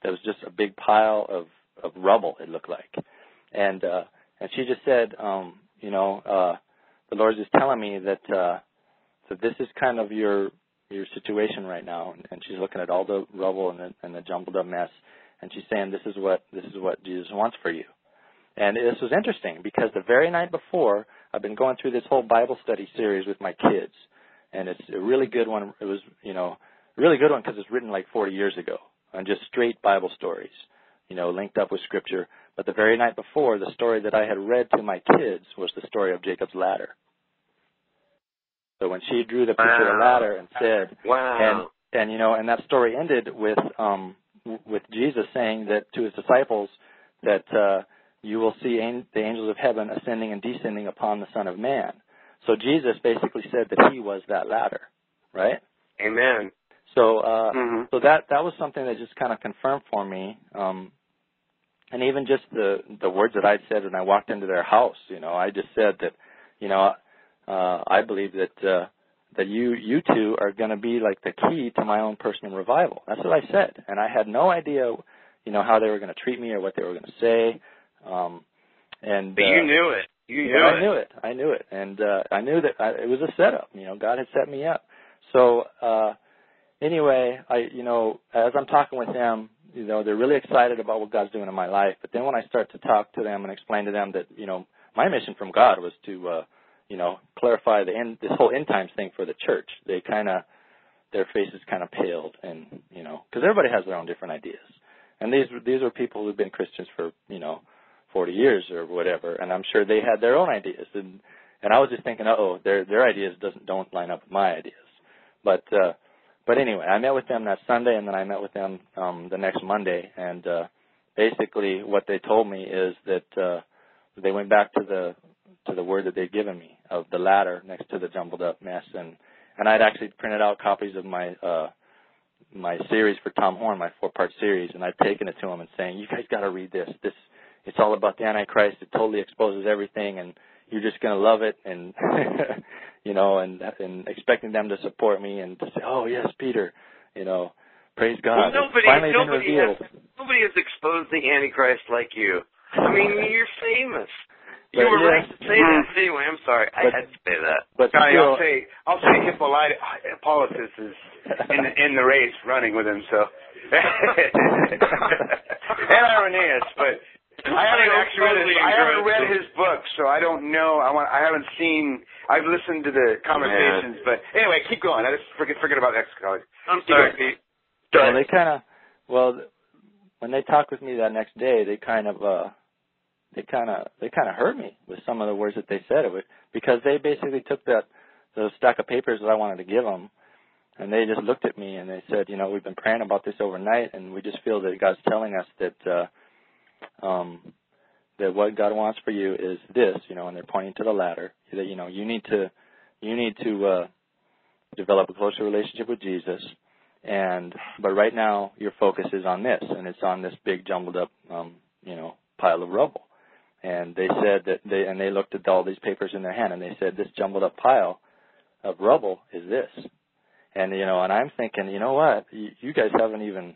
That was just a big pile of of rubble. It looked like, and uh, and she just said, um, you know, uh, the Lord's just telling me that uh, that this is kind of your your situation right now, and, and she's looking at all the rubble and the, and the jumbled up mess, and she's saying this is what this is what Jesus wants for you. And this was interesting because the very night before, I've been going through this whole Bible study series with my kids, and it's a really good one. It was, you know, really good one because it's written like 40 years ago on just straight Bible stories, you know, linked up with Scripture. But the very night before, the story that I had read to my kids was the story of Jacob's ladder. So when she drew the picture of the ladder and said, Wow. and and you know, and that story ended with um with Jesus saying that to his disciples that uh you will see an- the angels of heaven ascending and descending upon the Son of Man. So Jesus basically said that he was that ladder, right? Amen. So uh Mhm. so that that was something that just kind of confirmed for me um and even just the the words that I said when I walked into their house, you know, I just said that you know, uh I believe that uh that you you two are going to be like the key to my own personal revival. That's what I said, and I had no idea, you know, how they were going to treat me or what they were going to say. Um, and But uh, you knew it. You knew yeah, it. I knew it. I knew it, and uh, I knew that I, it was a setup. You know, God had set me up. So uh, anyway, I you know, as I'm talking with them, you know, they're really excited about what God's doing in my life. But then when I start to talk to them and explain to them that you know my mission from God was to uh, you know clarify the end this whole end times thing for the church, they kind of their faces kind of paled, and you know, because everybody has their own different ideas. And these these are people who've been Christians for you know 40 years or whatever, and I'm sure they had their own ideas. And and I was just thinking, oh, their their ideas doesn't don't line up with my ideas. But uh, but anyway, I met with them that Sunday, and then I met with them um, the next Monday, and uh, basically what they told me is that uh, they went back to the to the word that they'd given me of the ladder next to the jumbled up mess, and and I'd actually printed out copies of my uh, my series for Tom Horn, my four part series, and I'd taken it to him and saying, you guys got to read this. This it's all about the Antichrist. It totally exposes everything, and you're just gonna love it. And you know, and and expecting them to support me and to say, oh yes, Peter, you know, praise God. Well, nobody, it's finally been nobody revealed. has, nobody has exposed the Antichrist like you. I mean, you're famous. You were yeah. right to say that. But anyway, I'm sorry. I had to say that. But Johnny, still, I'll say I'll say Hippolytus Hippolytus is in the, in the race running with him. So and Irenaeus, but I haven't I actually read his, I haven't read his book, so I don't know. I want I haven't seen. I've listened to the conversations, but anyway, keep going. I just forget forget about ex-college. I'm Keep sorry, going. Pete. well, they kind of, well, when they talked with me that next day, they kind of, uh, they kind of, they kind of hurt me with some of the words that they said. It was because they basically took that those stack of papers that I wanted to give them, and they just looked at me and they said, you know, we've been praying about this overnight, and we just feel that God's telling us that, uh, um, that what God wants for you is this, you know, and they're pointing to the ladder. That you know, you need to, you need to uh, develop a closer relationship with Jesus. And but right now your focus is on this and it's on this big jumbled up um you know pile of rubble. And they said that they and they looked at all these papers in their hand and they said this jumbled up pile of rubble is this. And you know and i'm thinking you know what? You, you guys haven't even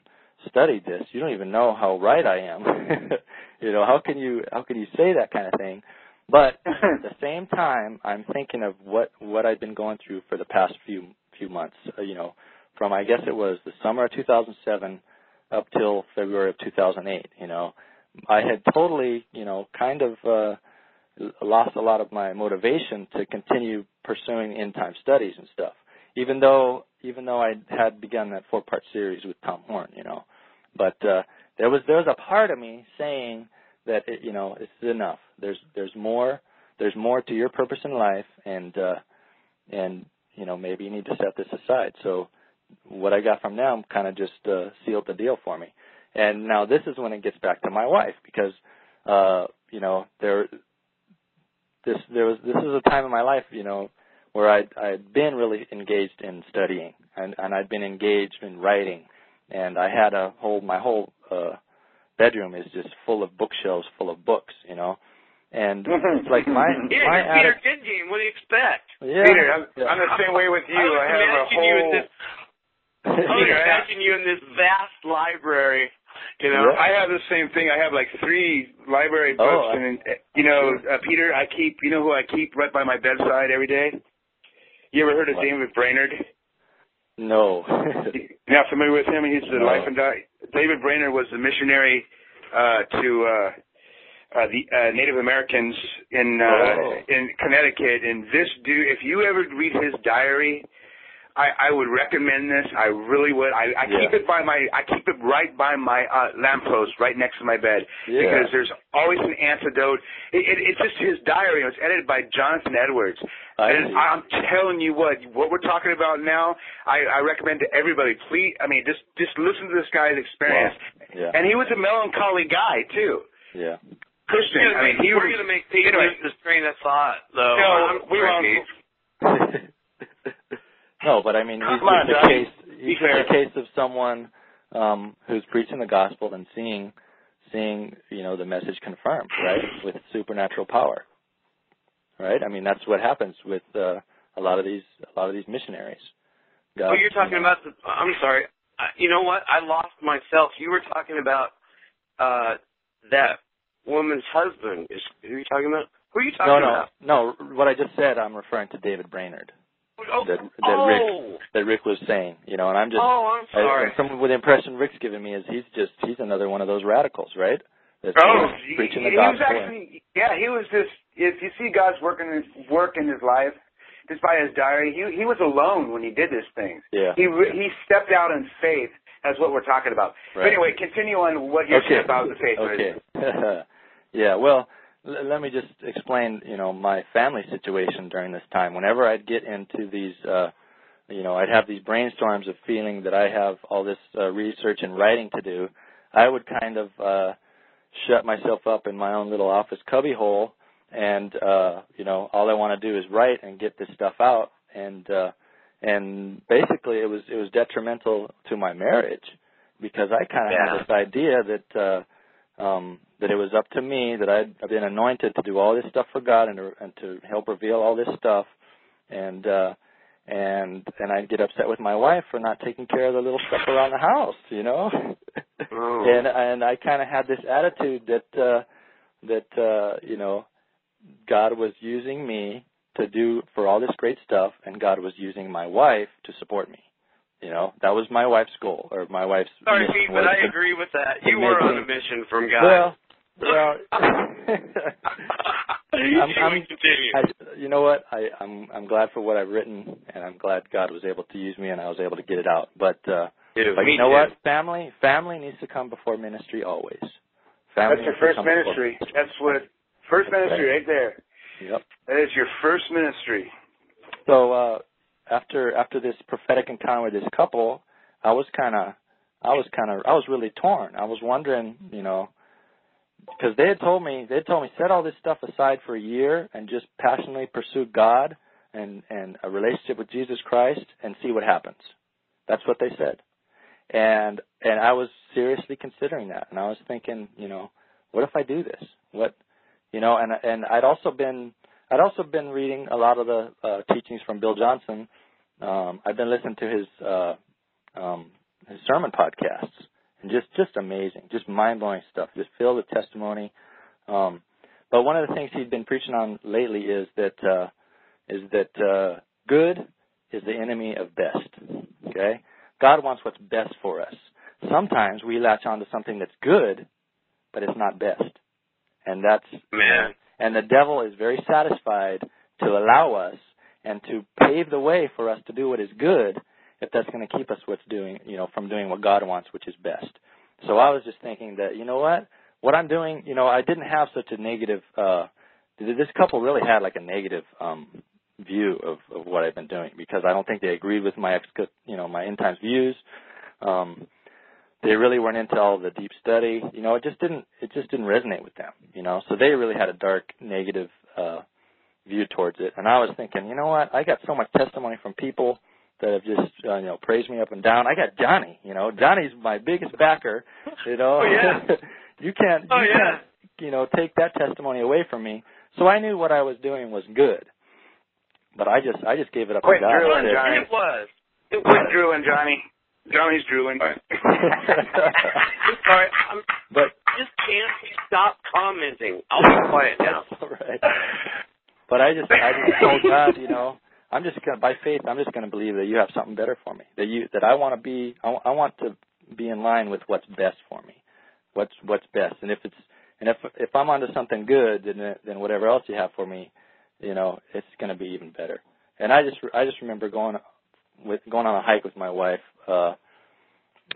studied this you don't even know how right i am you know how can you how can you say that kind of thing but at the same time i'm thinking of what what i've been going through for the past few few months uh, you know from I guess it was the summer of 2007 up till February of 2008. You know, I had totally, you know, kind of uh, lost a lot of my motivation to continue pursuing end time studies and stuff. Even though, even though I had begun that four part series with Tom Horn, you know, but uh, there was there was a part of me saying that it, you know it's enough. There's there's more there's more to your purpose in life, and uh, and you know maybe you need to set this aside. So what I got from them kind of just uh, sealed the deal for me. And now this is when it gets back to my wife because uh, you know there this there was this is a time in my life you know where I I'd been really engaged in studying and and I'd been engaged in writing and I had a whole my whole uh bedroom is just full of bookshelves full of books you know And it's like my Yeah, my you're Peter atti- Good. What do you expect? yeah, Peter, I'm, yeah. I'm the same way with you. I was I have a imagining you in whole. this. I was Peter, I- imagining you in this vast library. You know, Yeah. I have the same thing. I have like three library Oh, books, I- and you know, uh, Peter, I keep. You know who I keep right by my bedside every day? You ever heard of What? David Brainerd? no. You're not familiar with him? He's the No. life and die. David Brainerd was the missionary uh, to uh, uh, the uh, Native Americans in uh, Oh. in Connecticut. And this dude, if you ever read his diary, I, I would recommend this. I really would. I, I keep it by my. I keep it right by my uh, lamppost, right next to my bed, Yeah. because there's always an antidote. It, it, it's just his diary. It was edited by Jonathan Edwards. I and see. I'm telling you what, what we're talking about now, I, I recommend to everybody. Please, I mean, just just listen to this guy's experience. Yeah. And he was a melancholy guy too. yeah. Christian. We're I mean, make- he we're was. going to make people anyway. lose the train of thought, though. No, we sorry. won't. no, but I mean, he's Come on, a case. He's fair. just a case of someone um, who's preaching the gospel and seeing, seeing, you know, the message confirmed, right, with supernatural power, right? I mean, that's what happens with uh, a lot of these, a lot of these missionaries. God, Oh, you're talking you know, about the. I'm sorry. I, you know what? I lost myself. You were talking about uh that woman's husband. Is who are you talking about? Who are you talking about? No, no, about? no. What I just said, I'm referring to David Brainerd. Oh, That, that oh, Rick, that Rick was saying, you know, and I'm just. oh, I'm sorry. and some with the impression Rick's giving me is he's just he's another one of those radicals, right? That's Oh, preaching the he was actually, yeah, he was just. If you see God's work in his work in his life, just by his diary, he he was alone when he did this thing. yeah. He re- he stepped out in faith. That's what we're talking about. But Right. anyway, continue on what you're saying about the faith. Okay. yeah. Well, l- let me just explain. You know, my family situation during this time. Whenever I'd get into these, uh, you know, I'd have these brainstorms of feeling that I have all this uh, research and writing to do. I would kind of uh, shut myself up in my own little office cubbyhole, and uh, you know, all I want to do is write and get this stuff out. And uh, and basically, it was it was detrimental to my marriage because I kind of Yeah. had this idea that uh, um, that it was up to me that I'd, been anointed to do all this stuff for God and to, and to help reveal all this stuff, and uh, and and I'd get upset with my wife for not taking care of the little stuff around the house, you know. Oh. and and I kind of had this attitude that uh, that uh, you know God was using me to do for all this great stuff, and God was using my wife to support me. You know, that was my wife's goal, or my wife's. Sorry, mission Pete, but was I to- agree with that. You were on a mission from God. Well, well, I'm- I'm- continue. I, you know what? I, I'm I'm glad for what I've written, and I'm glad God was able to use me, and I was able to get it out. But uh, Dude, but you know too. what? Family family needs to come before ministry always. Family That's your first come before- ministry. That's what first ministry right. there. Yep. That is your first ministry. So uh, after after this prophetic encounter with this couple, I was kind of I was kind of I was really torn. I was wondering, you know, because they had told me they had told me set all this stuff aside for a year and just passionately pursue God and and a relationship with Jesus Christ and see what happens. That's what they said. And and I was seriously considering that, and I was thinking, you know, what if I do this? What, you know, and and I'd also been I'd also been reading a lot of the uh, teachings from Bill Johnson. Um, I've been listening to his uh, um, his sermon podcasts, and just just amazing, just mind blowing stuff, just filled with testimony. Um, but one of the things he's been preaching on lately is that uh, is that uh, good is the enemy of best. Okay, God wants what's best for us. Sometimes we latch on to something that's good, but it's not best, and that's Man. and the devil is very satisfied to allow us and to pave the way for us to do what is good if that's going to keep us what's doing, you know, from doing what God wants, which is best. So I was just thinking that, you know what? What I'm doing, you know, I didn't have such a negative uh this couple really had like a negative um view of of what I've been doing because I don't think they agreed with my ex you know, my end times views. Um they really weren't into all the deep study. You know, it just didn't it just didn't resonate with them. You know, so they really had a dark, negative uh, view towards it. And I was thinking, you know what? I got so much testimony from people that have just uh, you know praised me up and down. I got Johnny. You know, Johnny's my biggest backer. You know, Oh, yeah. you can't Oh, you yeah. can't you know, take that testimony away from me. So I knew what I was doing was good. But I just I just gave it up Quit to God. drilling, I Johnny. It was. It Quit was. drooling, Johnny. Johnny's drooling. Sorry, I'm but just can't stop commenting. I'll be quiet now. All right. But I just I just told God, you know, I'm just gonna by faith I'm just gonna believe that you have something better for me. That you that I want to be I, I want to be in line with what's best for me. What's what's best. And if it's and if if I'm onto something good, then then whatever else you have for me, you know, it's gonna be even better. And I just I just remember going with going on a hike with my wife. uh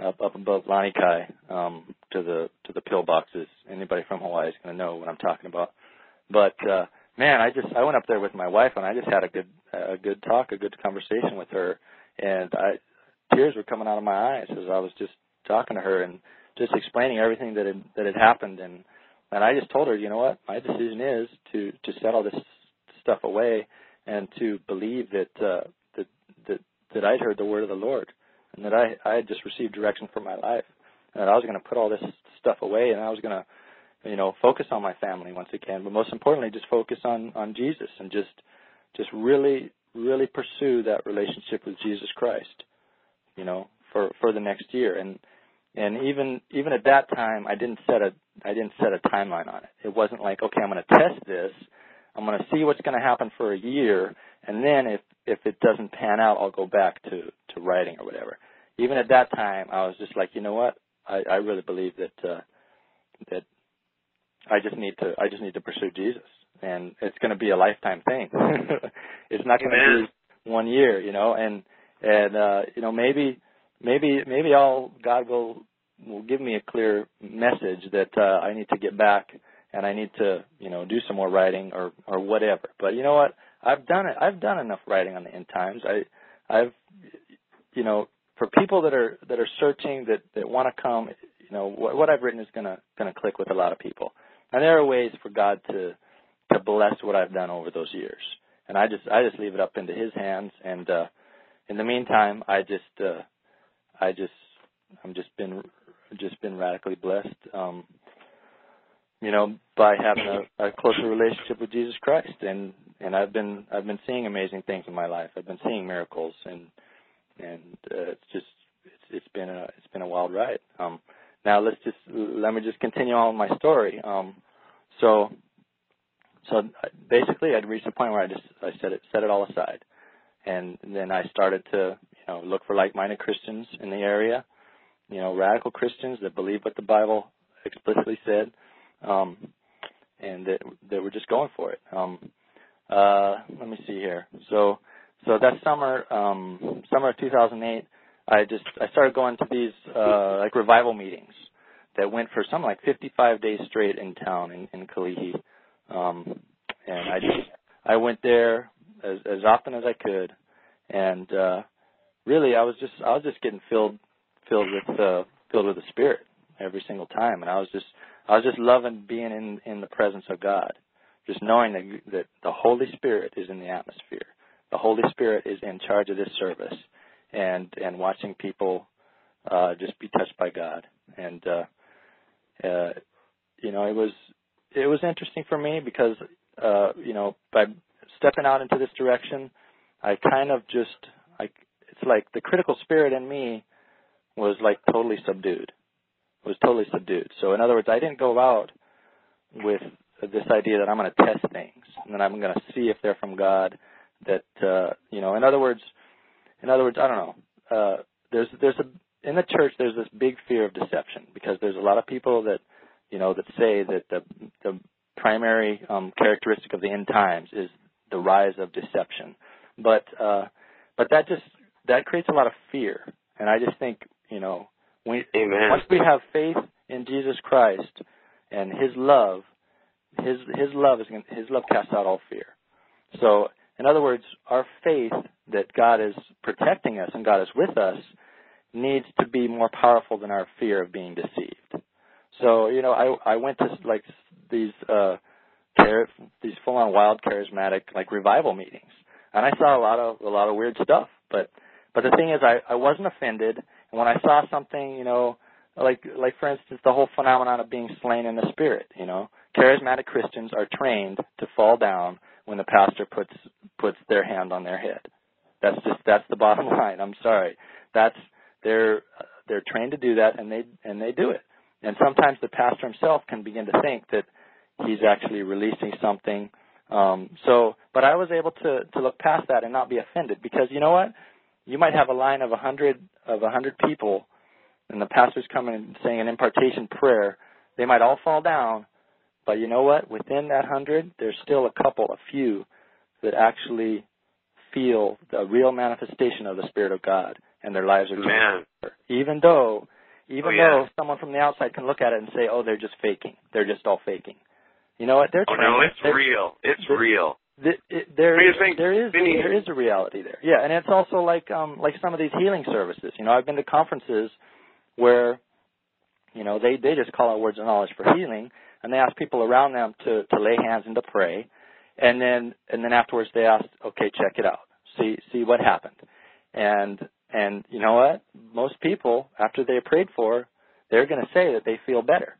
up up above Lanikai, um, to the to the pillboxes. Anybody from Hawaii is going to know what I'm talking about. But uh, man, I just I went up there with my wife and I just had a good a good talk, a good conversation with her, and I tears were coming out of my eyes as I was just talking to her and just explaining everything that had that had happened and and I just told her, you know what, my decision is to to set all this stuff away and to believe that uh, that I'd heard the word of the Lord and that I I had just received direction for my life, and that I was going to put all this stuff away, and I was going to, you know, focus on my family once again, but most importantly, just focus on on Jesus and just just really really pursue that relationship with Jesus Christ, you know, for for the next year, and and even even at that time, I didn't set a I didn't set a timeline on it. It wasn't like okay, I'm going to test this. I'm going to see what's going to happen for a year, and then if if it doesn't pan out, I'll go back to to writing or whatever. Even at that time, I was just like, you know what? I, I really believe that uh, that I just need to I just need to pursue Jesus, and it's going to be a lifetime thing. it's not going to be one year, you know, and and uh, you know maybe maybe maybe all God will will give me a clear message that uh, I need to get back and I need to you know do some more writing or or whatever. But you know what? I've done it. I've done enough writing on the end times. I I've you know for people that are that are searching that that want to come, you know what, what I've written is gonna gonna click with a lot of people. And there are ways for God to to bless what I've done over those years. And I just I just leave it up into His hands. And uh, in the meantime, I just uh, I just I'm just been just been radically blessed. Um, you know, by having a, a closer relationship with Jesus Christ, and and I've been I've been seeing amazing things in my life. I've been seeing miracles, and and uh, it's just it's it's been a it's been a wild ride. Um, now let's just let me just continue on my story. Um, so so basically, I'd reached a point where I just I set it set it all aside, and then I started to you know look for like-minded Christians in the area, you know radical Christians that believe what the Bible explicitly said, um, and that that were just going for it. Um, uh, let me see here. So so that summer um, summer of 2008, I just I started going to these uh, like revival meetings that went for something like 55 days straight in town in, in Kalihi. Um, and I just I went there as as often as I could, and uh, really I was just I was just getting filled filled with uh, filled with the Spirit every single time, and I was just I was just loving being in in the presence of God, just knowing that that the Holy Spirit is in the atmosphere, the Holy Spirit is in charge of this service, and and watching people uh, just be touched by God, and uh, uh, you know it was it was interesting for me because uh, you know by stepping out into this direction, I kind of just I it's like the critical spirit in me was like totally subdued, was totally subdued. So in other words, I didn't go out with this idea that I'm going to test things and that I'm going to see if they're from God. That uh, you know, in other words, in other words, I don't know. Uh, there's there's a in the church there's this big fear of deception because there's a lot of people that you know that say that the the primary um, characteristic of the end times is the rise of deception. But uh, but that just that creates a lot of fear, and I just think you know we Amen. once we have faith in Jesus Christ and His love, His His love is His love casts out all fear. So in other words, our faith that God is protecting us and God is with us needs to be more powerful than our fear of being deceived. So you know, I I went to like these uh char- these full on wild charismatic like revival meetings, and I saw a lot of a lot of weird stuff. But but the thing is, I I wasn't offended, and when I saw something, you know, like like for instance, the whole phenomenon of being slain in the spirit, you know, charismatic Christians are trained to fall down when the pastor puts puts their hand on their head. That's just that's the bottom line. I'm sorry. That's they're they're trained to do that and they and they do it. And sometimes the pastor himself can begin to think that he's actually releasing something. Um, so, but I was able to to look past that and not be offended because you know what? You might have a line of a hundred of a hundred people, and the pastor's coming and saying an impartation prayer. They might all fall down, but you know what? Within that hundred, there's still a couple, a few, that actually feel the real manifestation of the Spirit of God, and their lives are changed. Even though, even Oh, yeah. though someone from the outside can look at it and say, "Oh, they're just faking. They're just all faking." You know what? They're Oh no, it's They're- real. It's they're- real. th- it, there, I think- there is Vinny- there is a reality there. Yeah, and it's also like um like some of these healing services. You know, I've been to conferences where, you know, they they just call out words of knowledge for healing, and they ask people around them to to lay hands and to pray, and then and then afterwards they ask, okay, check it out, see see what happened, and and you know what? Most people after they're prayed for, they're going to say that they feel better.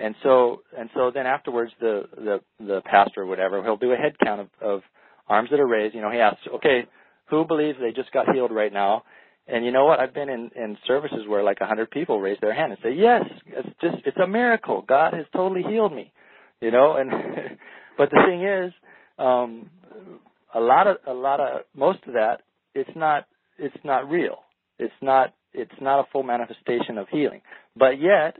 And so and so then afterwards the the the pastor or whatever he'll do a head count of, of arms that are raised. You know he asks, okay, who believes they just got healed right now? And you know what? I've been in in services where like a hundred people raise their hand and say, yes, it's just it's a miracle. God has totally healed me. You know, and but the thing is, um, a lot of a lot of most of that it's not it's not real. It's not it's not a full manifestation of healing. But yet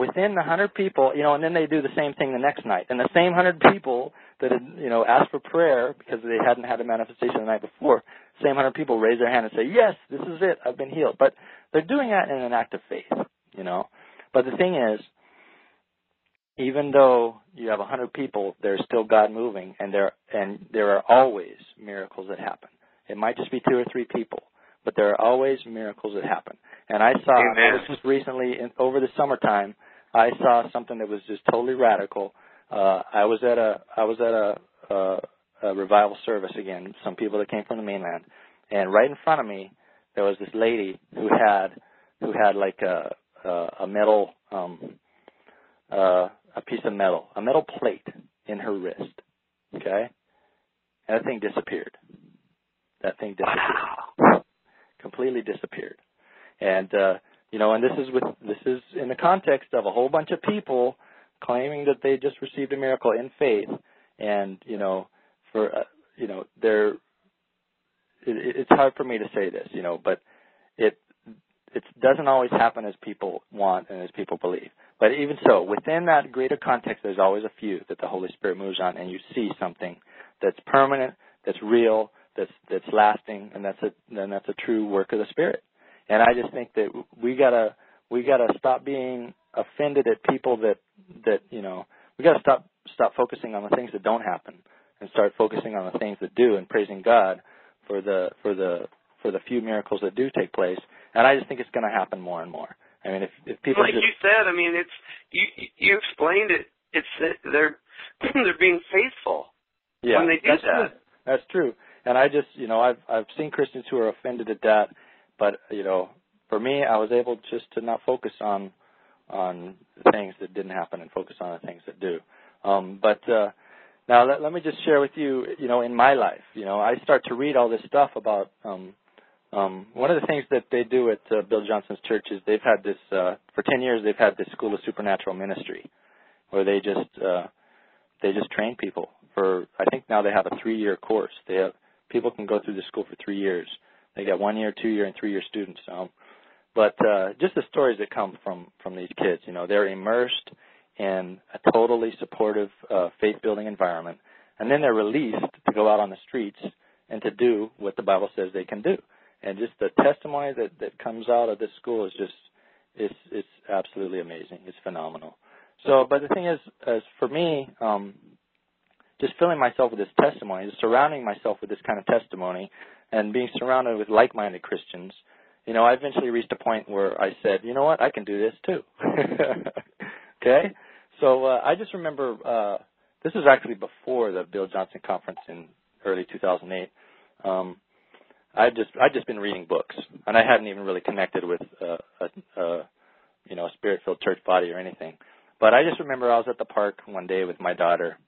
within the hundred people, you know, and then they do the same thing the next night. And the same hundred people that had, you know, asked for prayer because they hadn't had a manifestation the night before, same hundred people raise their hand and say, Yes, this is it, I've been healed. But they're doing that in an act of faith, you know. But the thing is, even though you have a hundred people, there's still God moving and there and there are always miracles that happen. It might just be two or three people, but there are always miracles that happen. And I saw Amen. this was recently in, over the summertime. I saw something that was just totally radical. Uh, I was at a I was at a, a, a revival service again. Some people that came from the mainland, and right in front of me there was this lady who had who had like a a, a metal um, uh, a piece of metal, a metal plate in her wrist. Okay, and that thing disappeared. That thing disappeared completely disappeared. And uh, you know, and this is with this is in the context of a whole bunch of people claiming that they just received a miracle in faith, and you know, for uh, you know, they're it, it- it's hard for me to say this, you know, but it it doesn't always happen as people want and as people believe. But even so, within that greater context, there's always a few that the Holy Spirit moves on, and you see something that's permanent, that's real, that's that's lasting, and that's a then that's a true work of the Spirit. And I just think that we gotta we gotta stop being offended at people that that you know we gotta stop stop focusing on the things that don't happen and start focusing on the things that do and praising God for the for the for the few miracles that do take place. And I just think it's going to happen more and more. I mean, if if people like just you said, I mean, it's you. You explained it. It's they're they're being faithful yeah, when they do that's that. True. That's true. And I just, you know, I've I've seen Christians who are offended at that, but you know, for me, I was able just to not focus on on things that didn't happen and focus on the things that do. Um, but uh, now let, let me just share with you, you know, in my life, you know, I start to read all this stuff about. Um, um, one of the things that they do at uh, Bill Johnson's church is they've had this uh, for ten years. They've had this school of supernatural ministry, where they just uh, they just train people for. I think now they have a three-year course. They have people can go through the school for three years. They got one year, two year, and three year students. Um, but uh, just the stories that come from from these kids, you know, they're immersed in a totally supportive uh, faith-building environment, and then they're released to go out on the streets and to do what the Bible says they can do. And just the testimony that that comes out of this school is just it's it's absolutely amazing. It's phenomenal. So, but the thing is, as for me, um, just filling myself with this testimony, just surrounding myself with this kind of testimony, and being surrounded with like-minded Christians, you know, I eventually reached a point where I said, you know what, I can do this too. okay, so uh, I just remember uh, this was actually before the Bill Johnson conference in early 2008. Um, I just I'd just been reading books, and I hadn't even really connected with uh, a, a you know a spirit-filled church body or anything. but I just remember I was at the park one day with my daughter,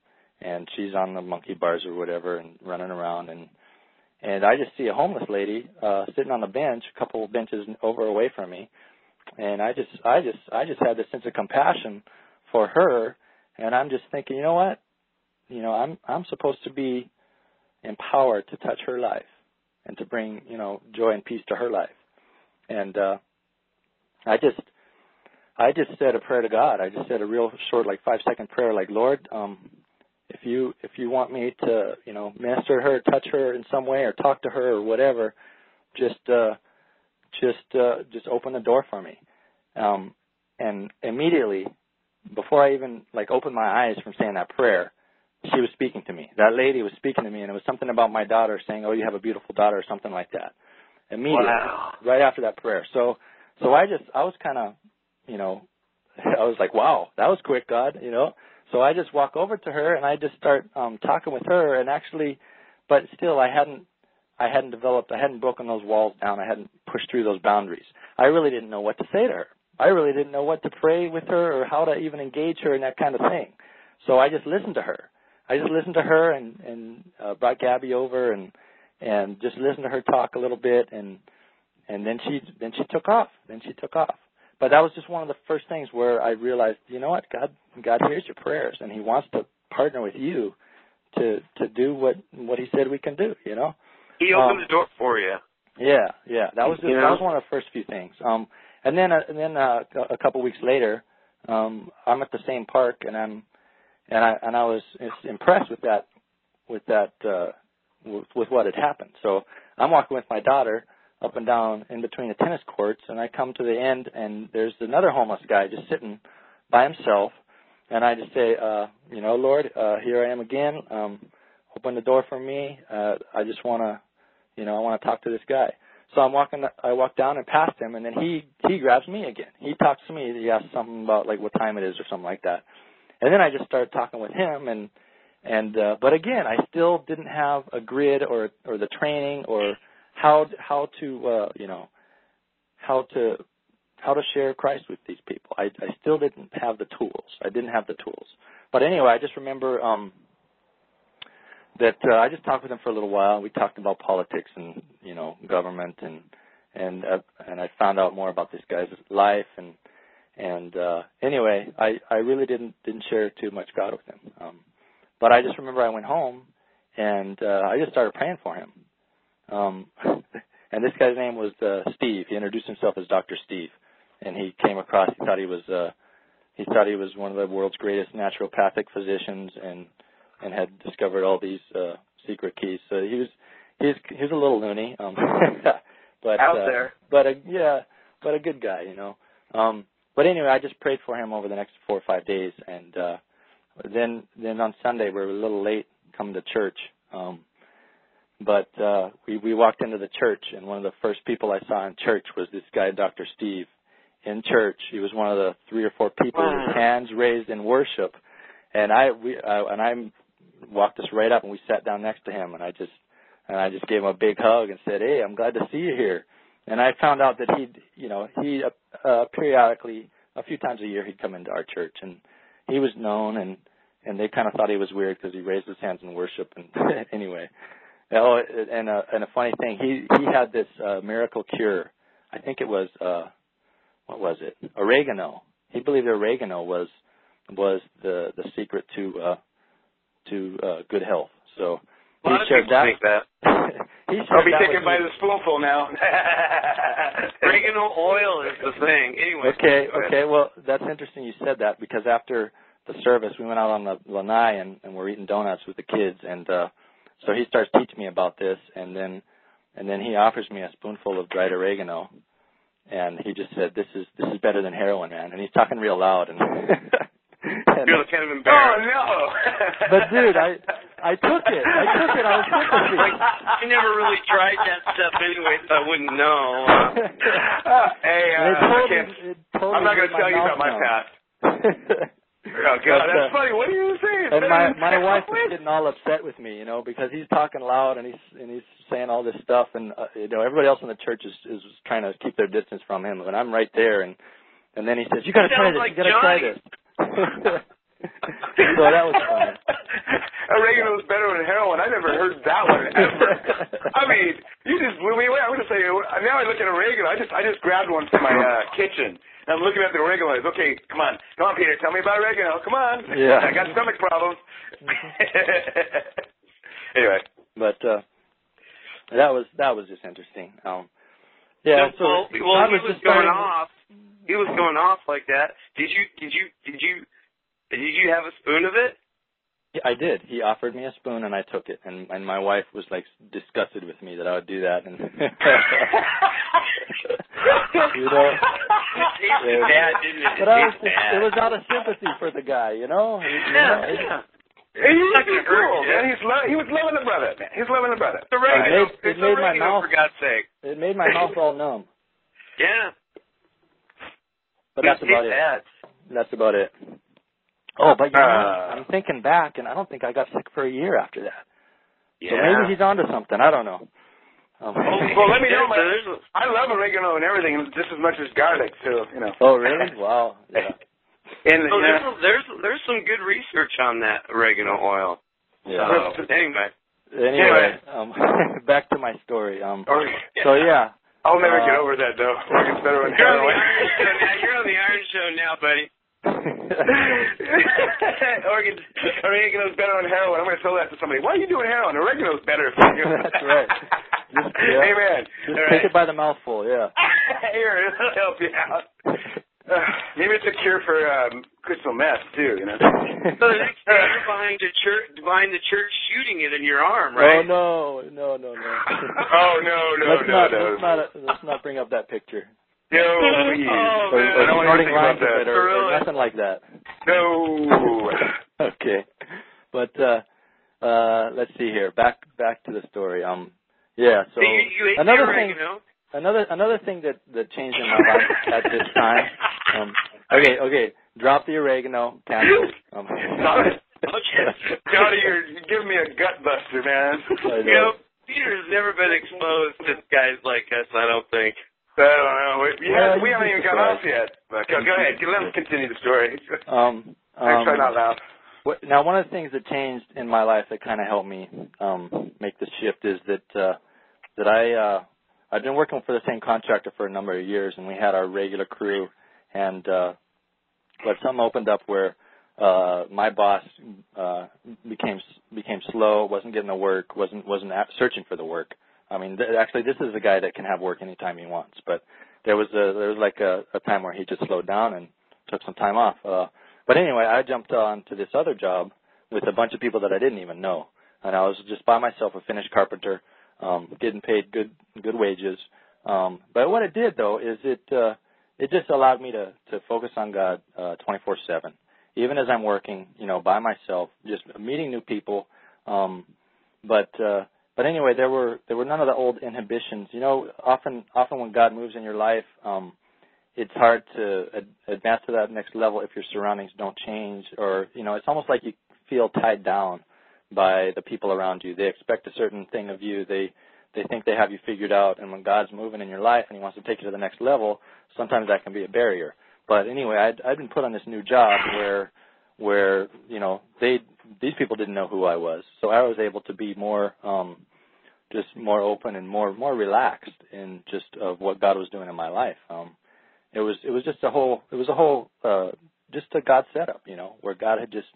and she's on the monkey bars or whatever and running around, and and I just see a homeless lady uh sitting on a bench, a couple of benches over away from me, and I just I just I just had this sense of compassion for her, and I'm just thinking, you know what, you know I'm I'm supposed to be empowered to touch her life and to bring you know joy and peace to her life, and uh I just I just said a prayer to God. I just said a real short, like five second prayer, like Lord, um, if you if you want me to, you know, minister her, touch her in some way, or talk to her, or whatever, just uh, just uh, just open the door for me. Um, and immediately, before I even like opened my eyes from saying that prayer, she was speaking to me. That lady was speaking to me, and it was something about my daughter saying, "Oh, you have a beautiful daughter," or something like that. Immediately, Wow. right after that prayer. So, so I just I was kind of you know, I was like, wow, that was quick, God, you know. So I just walk over to her and I just start um talking with her and actually but still I hadn't I hadn't developed I hadn't broken those walls down. I hadn't pushed through those boundaries. I really didn't know what to say to her. I really didn't know what to pray with her or how to even engage her in that kind of thing. So I just listened to her. I just listened to her and and uh, brought Gabby over and and just listened to her talk a little bit and and then she then she took off. Then she took off but that was just one of the first things where I realized, you know what, God, God hears your prayers, and He wants to partner with you to to do what what He said we can do. You know? He opened Um, the door for you. Yeah, yeah. That was just, You that was one of the first few things. Um, and then uh, and then uh, a couple weeks later, um, I'm at the same park, and I'm and I and I was impressed with that with that uh, with, with what had happened. So I'm walking with my daughter up and down in between the tennis courts, and I come to the end, and there's another homeless guy just sitting by himself, and I just say, uh, you know, Lord, uh, here I am again. Um, open the door for me. Uh, I just want to, you know, I want to talk to this guy. So I'm walking, I walk down and past him, and then he he grabs me again. He talks to me. He asks something about like what time it is or something like that, and then I just started talking with him, and and uh, but again, I still didn't have a grid or or the training or how how to uh, you know how to how to share Christ with these people. I I still didn't have the tools. I didn't have the tools. But anyway, I just remember um that uh, I just talked with him for a little while. We talked about politics and you know government and and uh, and I found out more about this guy's life and and uh anyway, I I really didn't didn't share too much God with him. Um but I just remember I went home and uh I just started praying for him. Um and this guy's name was uh Steve. He introduced himself as Dr. Steve and he came across he thought he was uh he thought he was one of the world's greatest naturopathic physicians and and had discovered all these uh secret keys. So he was he's he's a little loony. Um but Out uh, there. but a yeah, but a good guy, you know. Um but anyway, I just prayed for him over the next four or five days and uh then then on Sunday we were a little late coming to church. Um but uh we we walked into the church and one of the first people I saw in church was this guy Dr. Steve in church. He was one of the three or four people Wow. with hands raised in worship. And I we uh, and I walked us right up and we sat down next to him and I just and I just gave him a big hug and said, "Hey, I'm glad to see you here." And I found out that he, you know, he uh, uh, periodically, a few times a year, he'd come into our church, and he was known, and and they kind of thought he was weird because he raised his hands in worship. And anyway, oh, and a and a funny thing, he he had this uh, miracle cure. I think it was uh, what was it? Oregano. He believed oregano was was the the secret to uh, to uh, good health. So he shared that. think that. he I'll be that taking by me. the spoonful now. Oregano oil is the thing. Anyway. Okay, okay. Well, that's interesting you said that because after the service, we went out on the lanai and, and we're eating donuts with the kids, and uh, so he starts teaching me about this, and then and then he offers me a spoonful of dried oregano, and he just said, "This is this is better than heroin, man." And he's talking real loud, and, and You're kind of oh no! but dude, I I took it. I took it. I was sympathy. Like, I never really tried that stuff anyway, so I wouldn't know. Uh, hey, And it uh, I totally, can't, it totally I'm not going to tell you mouth about my past. Oh God, that's uh, funny. What are you saying? and my my wife is getting all upset with me, you know, because he's talking loud and he's and he's saying all this stuff, and uh, you know everybody else in the church is is trying to keep their distance from him, and I'm right there, and and then he says, "You got to try this. like you got to try this." so that was fun. Oregano's better than heroin. I never heard that one ever. I mean, you just blew me away. I'm gonna say now I look at oregano. I just I just grabbed one from my uh, kitchen. I'm looking at the oregano. It's okay. Come on, come on, Peter. Tell me about oregano. Come on. Yeah. I got stomach problems. anyway, but uh that was that was just interesting. Um yeah, so well, well, God he was just going off. He was going off like that. Did you? Did you? Did you? Did you have a spoon of it? Yeah, I did. He offered me a spoon and I took it, and and my wife was like disgusted with me that I would do that. And you know, It tasted Yeah. bad, didn't it? but I was just, it was out of sympathy for the guy, you know. You Yeah, know, it- yeah. He's not cool, man. He's lo- he was loving the brother. Man. He's loving the brother. It's oregano. It made- it it's made my oregano, mouth- for God's sake. It made my mouth all numb. Yeah. But that's about it. bad. That's about it. Oh, but you know, Uh. I'm thinking back, and I don't think I got sick for a year after that. Yeah. So maybe he's onto something. I don't know. Um, Well, let me know. My, There's a- I love oregano and everything just as much as garlic, so you know. oh, really? Wow. Yeah. And So yeah. there's, there's there's some good research on that oregano oil. Yeah. So, anyway, Anyway, um, back to my story. Um, Or- so yeah, I'll never Uh, get over that though. Oregon's better than you're on the heroin. Iron Show now. You're on the Iron Show now, buddy. Oregon, oregano's better than heroin. I'm going to tell that to somebody. Why are you doing heroin? Oregano's better for you. That's right. Just- yeah. Amen. Just All take right. it by the mouthful. Yeah. Here, it'll help you out. Uh, maybe it's a cure for um, crystal meth too. You know. So the next day you're behind the church, behind the church, shooting it in your arm, right? Oh no, no, no, no. oh no, no, let's no, not, no. Let's not, let's not bring up that picture. No, please. Oh, or, man. or I don't want to think about that. it, or, or nothing like that. No. okay, but uh, uh, let's see here. Back back to the story. Um, yeah. So So you, you another the thing, another another thing that that changed in my life at this time. Um, okay, okay. Drop the oregano. Cancel. Um, Okay. Johnny, you're, you're giving me a gut buster, man. You know, Peter's never been exposed to guys like us, I don't think. I don't know. We, haven't- we haven't even got off yet. But go, go ahead. Let us continue the story. Um, I try um, not loud. What- Now, one of the things that changed in my life that kind of helped me um, make this shift is that uh, that I uh, I've been working for the same contractor for a number of years, and we had our regular crew, and uh, but something opened up where uh, my boss uh, became became slow, wasn't getting the work, wasn't wasn't searching for the work. I mean, th- actually, this is a guy that can have work anytime he wants, but there was a there was like a, a time where he just slowed down and took some time off. Uh, but anyway, I jumped on to this other job with a bunch of people that I didn't even know, and I was just by myself, a finished carpenter, um, getting paid good good wages. Um, but what it did though is it uh, it just allowed me to to focus on God uh, 24/7, even as I'm working, you know, by myself, just meeting new people. Um, but uh, but anyway, there were there were none of the old inhibitions. You know, often often when God moves in your life, um, it's hard to ad- advance to that next level if your surroundings don't change, or you know, it's almost like you feel tied down by the people around you. They expect a certain thing of you. They they think they have you figured out, and when God's moving in your life and He wants to take you to the next level, sometimes that can be a barrier. But anyway, I'd, I'd been put on this new job where where you know they these people didn't know who I was, so I was able to be more um, just more open and more more relaxed in just of what God was doing in my life. Um, it was it was just a whole it was a whole uh, just a God setup, you know, where God had just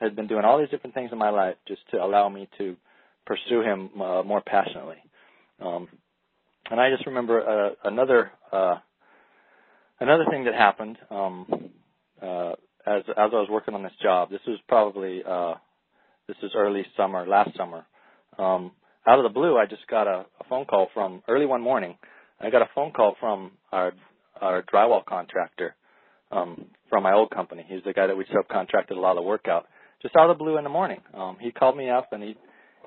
had been doing all these different things in my life just to allow me to pursue Him uh, more passionately. Um, and I just remember uh, another uh, another thing that happened um, uh, as as I was working on this job. This was probably uh, this was early summer, last summer. Um, out of the blue, I just got a, a phone call from early one morning. I got a phone call from our our drywall contractor um, from my old company. He's the guy that we subcontracted a lot of work out. Just out of the blue in the morning, um, he called me up and he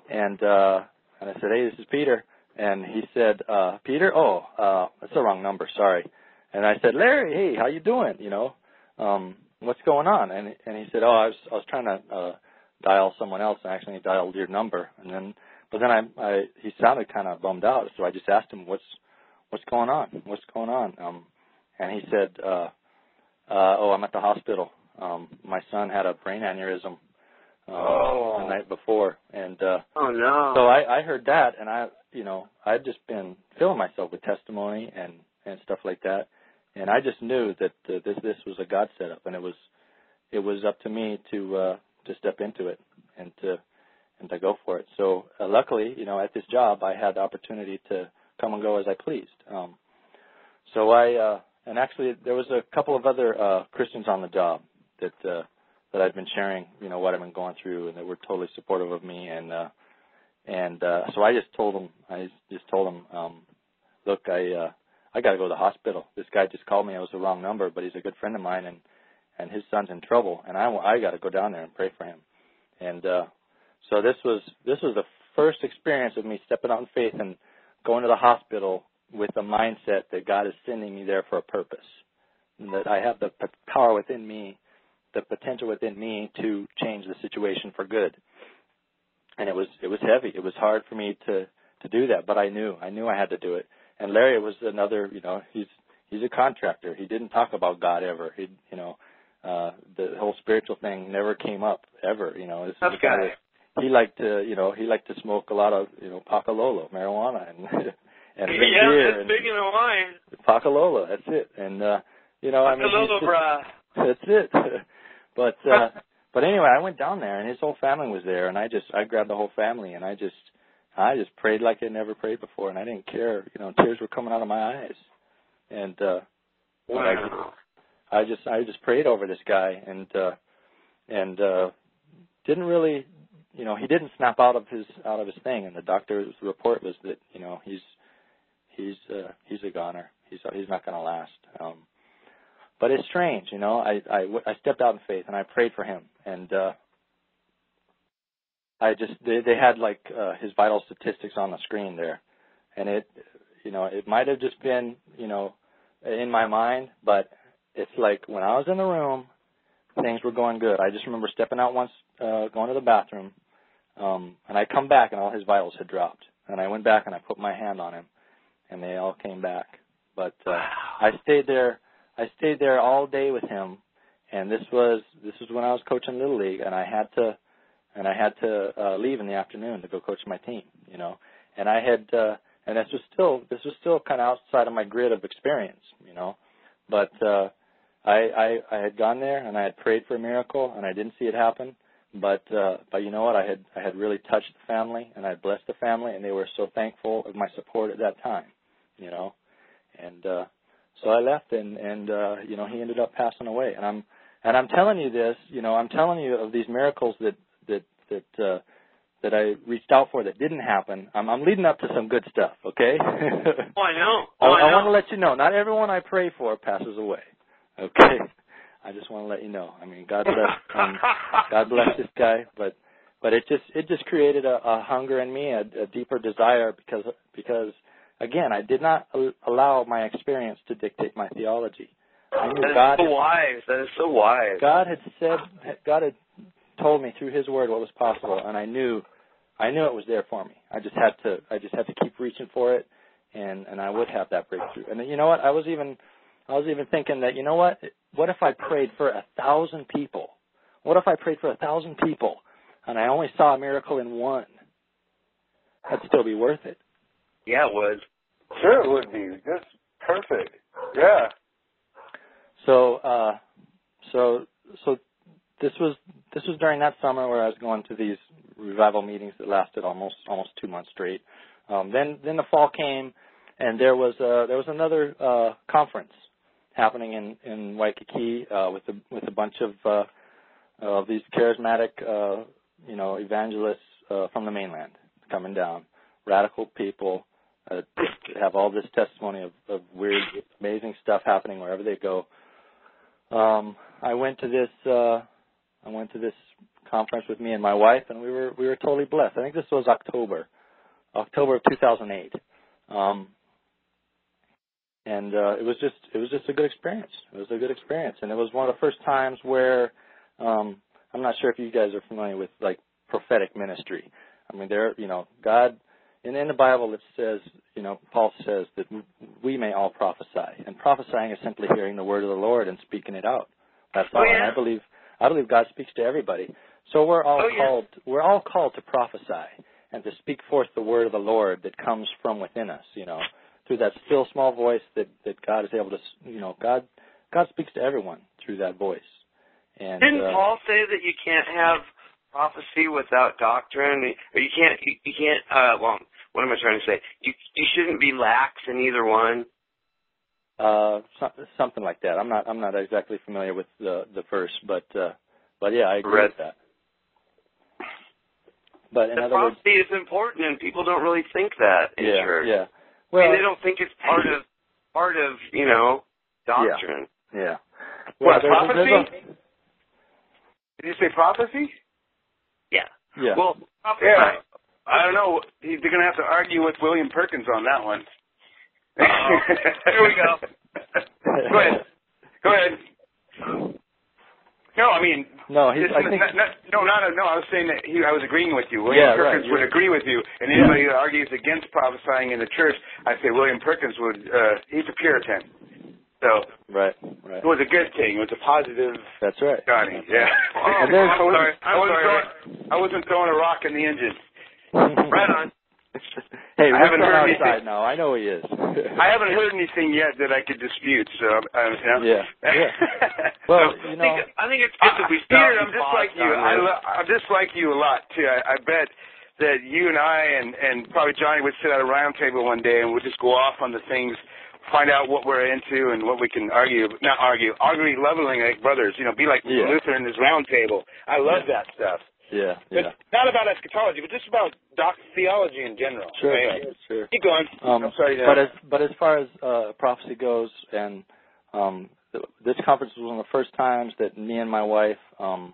and uh, and I said, "Hey, this is Peter." And he said, uh, "Peter, oh, uh, that's the wrong number. Sorry." And I said, "Larry, hey, how you doing? You know, um, what's going on?" And and he said, "Oh, I was I was trying to uh, dial someone else. and actually dialed your number." And then, but then I, I he sounded kind of bummed out, so I just asked him, "What's what's going on? What's going on?" Um, and he said, uh, uh, "Oh, I'm at the hospital." Um, my son had a brain aneurysm uh, Oh. the night before, and uh, Oh no. so I, I heard that, and I, you know, I'd just been filling myself with testimony and and stuff like that, and I just knew that uh, this this was a God setup, and it was it was up to me to uh, to step into it and to and to go for it. So uh, luckily, you know, at this job, I had the opportunity to come and go as I pleased. Um, so I uh, and actually there was a couple of other uh, Christians on the job that uh, that I'd been sharing, you know, what I've been going through, and that were totally supportive of me. And uh, and uh, so I just told them, I just told them, um, look, I uh, I got to go to the hospital. This guy just called me. It was the wrong number, but he's a good friend of mine, and and his son's in trouble, and I I got to go down there and pray for him. And uh, so this was this was the first experience of me stepping out in faith and going to the hospital with the mindset that God is sending me there for a purpose, and that I have the p- power within me, the potential within me to change the situation for good. And it was it was heavy. It was hard for me to to do that, but I knew I knew I had to do it. And Larry was another, you know, he's he's a contractor. He didn't talk about God ever. He, you know, uh the whole spiritual thing never came up ever. You know, is Tough guy guy. that- he liked to, you know, he liked to smoke a lot of, you know, pakalolo, marijuana, and and yeah, beer and big in Hawaii. Pakalolo. That's it. And uh, you know, I mean, just- brah. that's it. but uh but anyway, I went down there and his whole family was there and I just I grabbed the whole family and I just I just prayed like I'd never prayed before and I didn't care. You know, tears were coming out of my eyes. And uh but I just I just I just prayed over this guy and uh and uh didn't really you know, he didn't snap out of his out of his thing and the doctor's report was that, you know, he's he's uh he's a goner. He's he's not going to last. Um but it's strange, you know. I I I stepped out in faith and I prayed for him and uh I just they they had like uh his vital statistics on the screen there and it you know, it might have just been, you know, in my mind, but it's like when I was in the room, things were going good. I just remember stepping out once, uh, going to the bathroom, um, and I come back and all his vitals had dropped. And I went back and I put my hand on him, and they all came back. But uh, I stayed there. I stayed there all day with him, and this was this was when I was coaching little league, and I had to and I had to uh, leave in the afternoon to go coach my team. You know, and I had uh, and this was still this was still kind of outside of my grid of experience. You know, but uh, I, I I had gone there and I had prayed for a miracle and I didn't see it happen. But uh, but you know what? I had I had really touched the family and I blessed the family and they were so thankful of my support at that time. You know, and uh, so I left and and uh, you know he ended up passing away and I'm and I'm telling you this. You know I'm telling you of these miracles that that that uh, that I reached out for that didn't happen. I'm, I'm leading up to some good stuff. Okay. Oh, I know. I, Oh, I I know. want to let you know, not everyone I pray for passes away. Okay, I just want to let you know. I mean, God bless, um, God bless this guy, but but it just it just created a, a hunger in me, a, a deeper desire because because again, I did not al- allow my experience to dictate my theology. I knew That is God so had, wise. That is so wise. God had said God had told me through His Word what was possible, and I knew I knew it was there for me. I just had to I just had to keep reaching for it, and and I would have that breakthrough. And you know what? I was even I was even thinking that you know what? What if I prayed for a thousand people? What if I prayed for a thousand people, and I only saw a miracle in one? That'd still be worth it. Yeah, it would. Sure, it would be. That's perfect. Yeah. So uh so so this was this was during that summer where I was going to these revival meetings that lasted almost almost two months straight. Um then then the fall came and there was uh there was another uh conference happening in in Waikiki uh with a with a bunch of uh of these charismatic uh you know evangelists uh from the mainland coming down radical people uh, have all this testimony of, of weird amazing stuff happening wherever they go um I went to this uh I went to this conference with me and my wife and we were we were totally blessed. I think this was October. October of 2008. Um and uh it was just it was just a good experience. It was a good experience and it was one of the first times where um I'm not sure if you guys are familiar with like prophetic ministry. I mean there you know God and in the Bible it says, you know, Paul says that we may all prophesy. And prophesying is simply hearing the word of the Lord and speaking it out. That's Oh, yeah? And I believe I believe God speaks to everybody. So we're all Oh, yeah. called we're all called to prophesy and to speak forth the word of the Lord that comes from within us, you know, through that still small voice that that God is able to, you know, God God speaks to everyone through that voice. And Didn't uh, Paul say that you can't have prophecy without doctrine? Or you can't. You, you can't. Uh, well, what am I trying to say? You you shouldn't be lax in either one. uh some, something like that. I'm not I'm not exactly familiar with the the verse, but uh but yeah, I agree Read- with that. But in the other words, prophecy is important, and people don't really think that in yeah, church. yeah. I Well, mean, they don't think it's part of part of you know doctrine. yeah. What, there's- prophecy? there's a- Did you say prophecy? Yeah. yeah. Well, Yeah. I don't know. He- They're going to have to argue with William Perkins on that one. Uh-oh. Here we go. Go ahead. Go ahead. No, I mean, no, he's. I not, think. not, no, not, no. I was saying that he, I was agreeing with you. William Yeah, right, Perkins would agree with you, and anybody who argues against prophesying in the church, I say William Perkins would. uh He's a Puritan, so Right, right. it was a good thing. It was a positive. That's right. Johnny, yeah. And there's- I wasn't, sorry. I'm I wasn't sorry. Throwing, I wasn't throwing a rock in the engine. Right on. hey, I haven't heard outside anything. now. I know he is. I haven't heard anything yet that I could dispute. So, um, know. Yeah, yeah. Well, So, you I know, think, I think it's good that we. Peter, I'm just like you. I lo- I'm just like you a lot too. I, I bet that you and I and and probably Johnny would sit at a round table one day and we'd just go off on the things, find out what we're into and what we can argue. Not argue, argue leveling like brothers. You know, be like Yeah. Luther and his round table. I love that stuff. Yeah, But yeah. not about eschatology, but just about doc theology in general. Sure, right? sure. Keep going. Um, I'm sorry. But as but as far as uh, prophecy goes, and um, th- this conference was one of the first times that me and my wife um,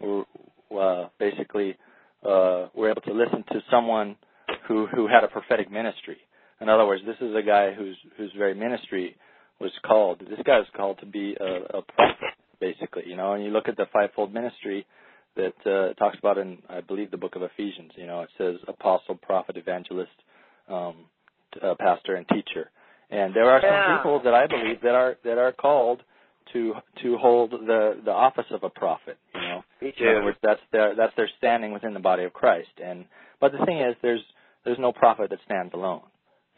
were uh, basically uh, were able to listen to someone who who had a prophetic ministry. In other words, this is a guy whose whose very ministry was called. This guy was called to be a, a prophet, basically. You know, and you look at the fivefold ministry that uh, talks about in I believe the book of Ephesians. You know, it says apostle, prophet, evangelist, um, uh, pastor, and teacher. And there are some Yeah. people that I believe that are that are called to to hold the the office of a prophet. You know, in other words, that's their that's their standing within the body of Christ. And but the thing is, there's there's no prophet that stands alone.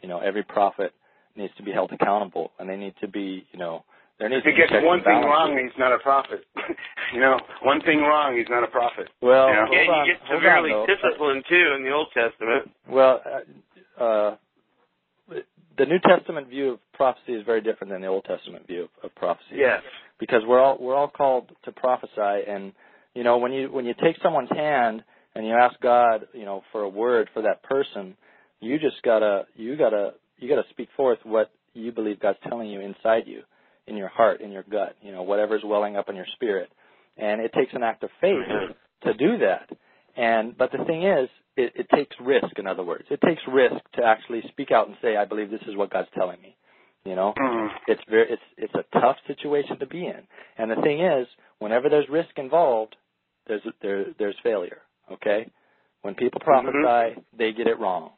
You know, every prophet needs to be held accountable, and they need to be, you know, there needs if he to be gets one and thing wrong, he's not a prophet. you know, one thing wrong, he's not a prophet. Well, Yeah. hold Yeah, on, you get hold severely on, disciplined too in the Old Testament. Well, uh, uh, the New Testament view of prophecy is very different than the Old Testament view of, of prophecy. Yes. because we're all we're all called to prophesy and you know when you when you take someone's hand and you ask God you know for a word for that person you just gotta you gotta you gotta speak forth what you believe God's telling you inside you in your heart in your gut you know whatever's welling up in your spirit and it takes an act of faith to do that and but the thing is it, it takes risk in other words it takes risk to actually speak out and say I believe this is what God's telling me you know Mhm. it's very it's it's a tough situation to be in. And the thing is, whenever there's risk involved, there's there there's failure. Okay, when people prophesy, they get it wrong.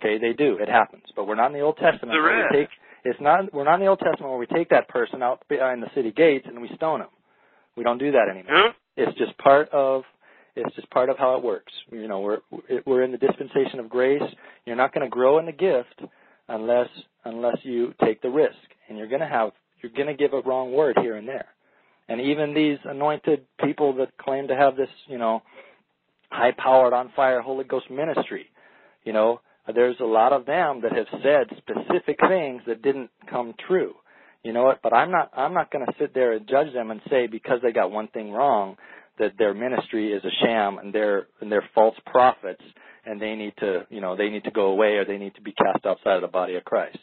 Okay, they do. It happens. But we're not in the Old Testament. The where risk. take it's not we're not in the Old Testament where we take that person out behind the city gates and we stone them. We don't do that anymore. Huh? It's just part of it's just part of how it works. You know, we're we're in the dispensation of grace. You're not going to grow in the gift unless unless you take the risk, and you're going to have you're going to give a wrong word here and there. And even these anointed people that claim to have this, you know, high powered on fire Holy Ghost ministry, you know, Uh, there's a lot of them that have said specific things that didn't come true. You know what? But I'm not I'm not going to sit there and judge them and say because they got one thing wrong that their ministry is a sham and they're and they're false prophets and they need to you know they need to go away or they need to be cast outside of the body of Christ.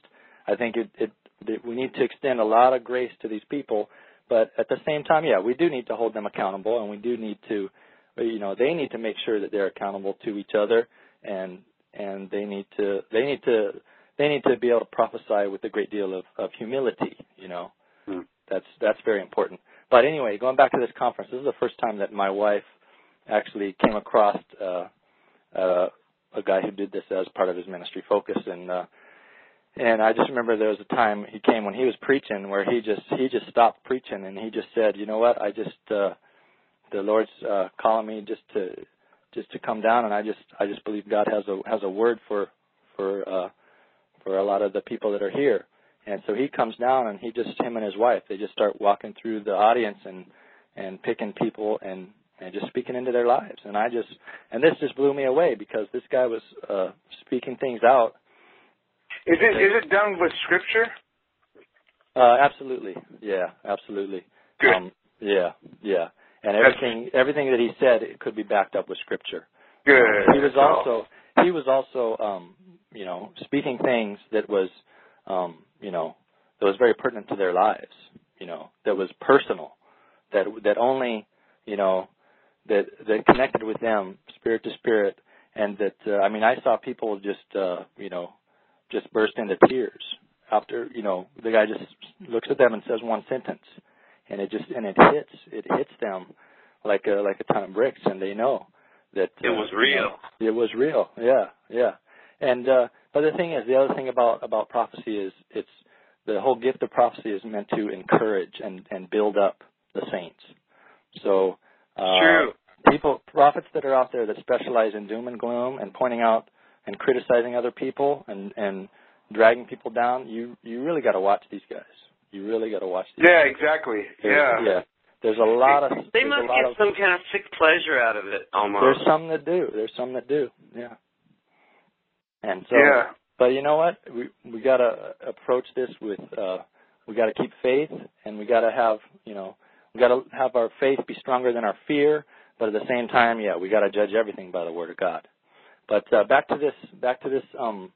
I think it, it, it we need to extend a lot of grace to these people, but at the same time, yeah, we do need to hold them accountable and we do need to you know they need to make sure that they're accountable to each other and and they need to they need to they need to be able to prophesy with a great deal of, of humility you know? Hmm. that's that's very important. But anyway going back to this conference this is the first time that my wife actually came across uh uh a guy who did this as part of his ministry focus. And uh and I just remember there was a time he came when he was preaching where he just he just stopped preaching and he just said, you know what, I just uh, the Lord's uh, calling me just to just to come down, and I just I just believe God has a has a word for for uh, for a lot of the people that are here. And so he comes down and he just him and his wife they just start walking through the audience and and picking people and and just speaking into their lives. And I just and this just blew me away because this guy was uh speaking things out. Is it is it done with scripture? Uh absolutely. Yeah, absolutely. Good. Um yeah, yeah. And everything everything that he said it could be backed up with scripture. Good. He was also he was also um you know speaking things that was um you know that was very pertinent to their lives, you know, that was personal, that that only, you know, that that connected with them spirit to spirit and that uh, I mean I saw people just uh you know just burst into tears after you know the guy just looks at them and says one sentence and it just and it hits it hits them like a like a ton of bricks and they know that It was uh, real. you know, it was real yeah yeah and uh but the thing is the other thing about about prophecy is it's the whole gift of prophecy is meant to encourage and and build up the saints so uh True. people prophets that are out there that specialize in doom and gloom and pointing out and criticizing other people and and dragging people down you you really got to watch these guys you really got to watch these Yeah, guys. exactly. There's- Yeah. yeah there's a lot of They must a lot get of, some kind of sick pleasure out of it, almost. there's some that do there's some that do yeah and so yeah. but you know what we we got to approach this with uh we got to keep faith and we got to have you know we got to have our faith be stronger than our fear but at the same time yeah we got to judge everything by the word of god but uh back to this back to this um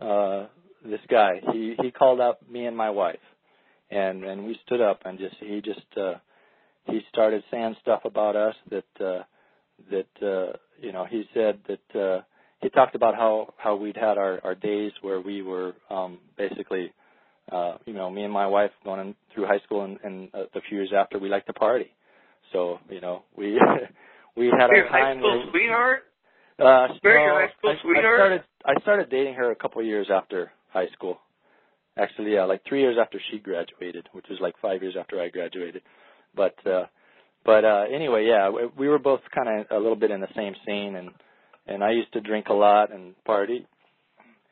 uh this guy he he called up me and my wife and and we stood up and just he just uh he started saying stuff about us that uh that uh you know he said that uh he talked about how how we'd had our our days where we were um basically uh you know me and my wife going in, through high school and, and uh, a few years after we liked to party so you know we we had Your our high school where- sweetheart? uh, Very no, high school I, I sweetheart? started I started dating her a couple of years after high school. Actually, yeah, like three years after she graduated, which was like five years after I graduated. But uh, but uh, anyway, yeah, we, we were both kind of a little bit in the same scene, and and I used to drink a lot and party.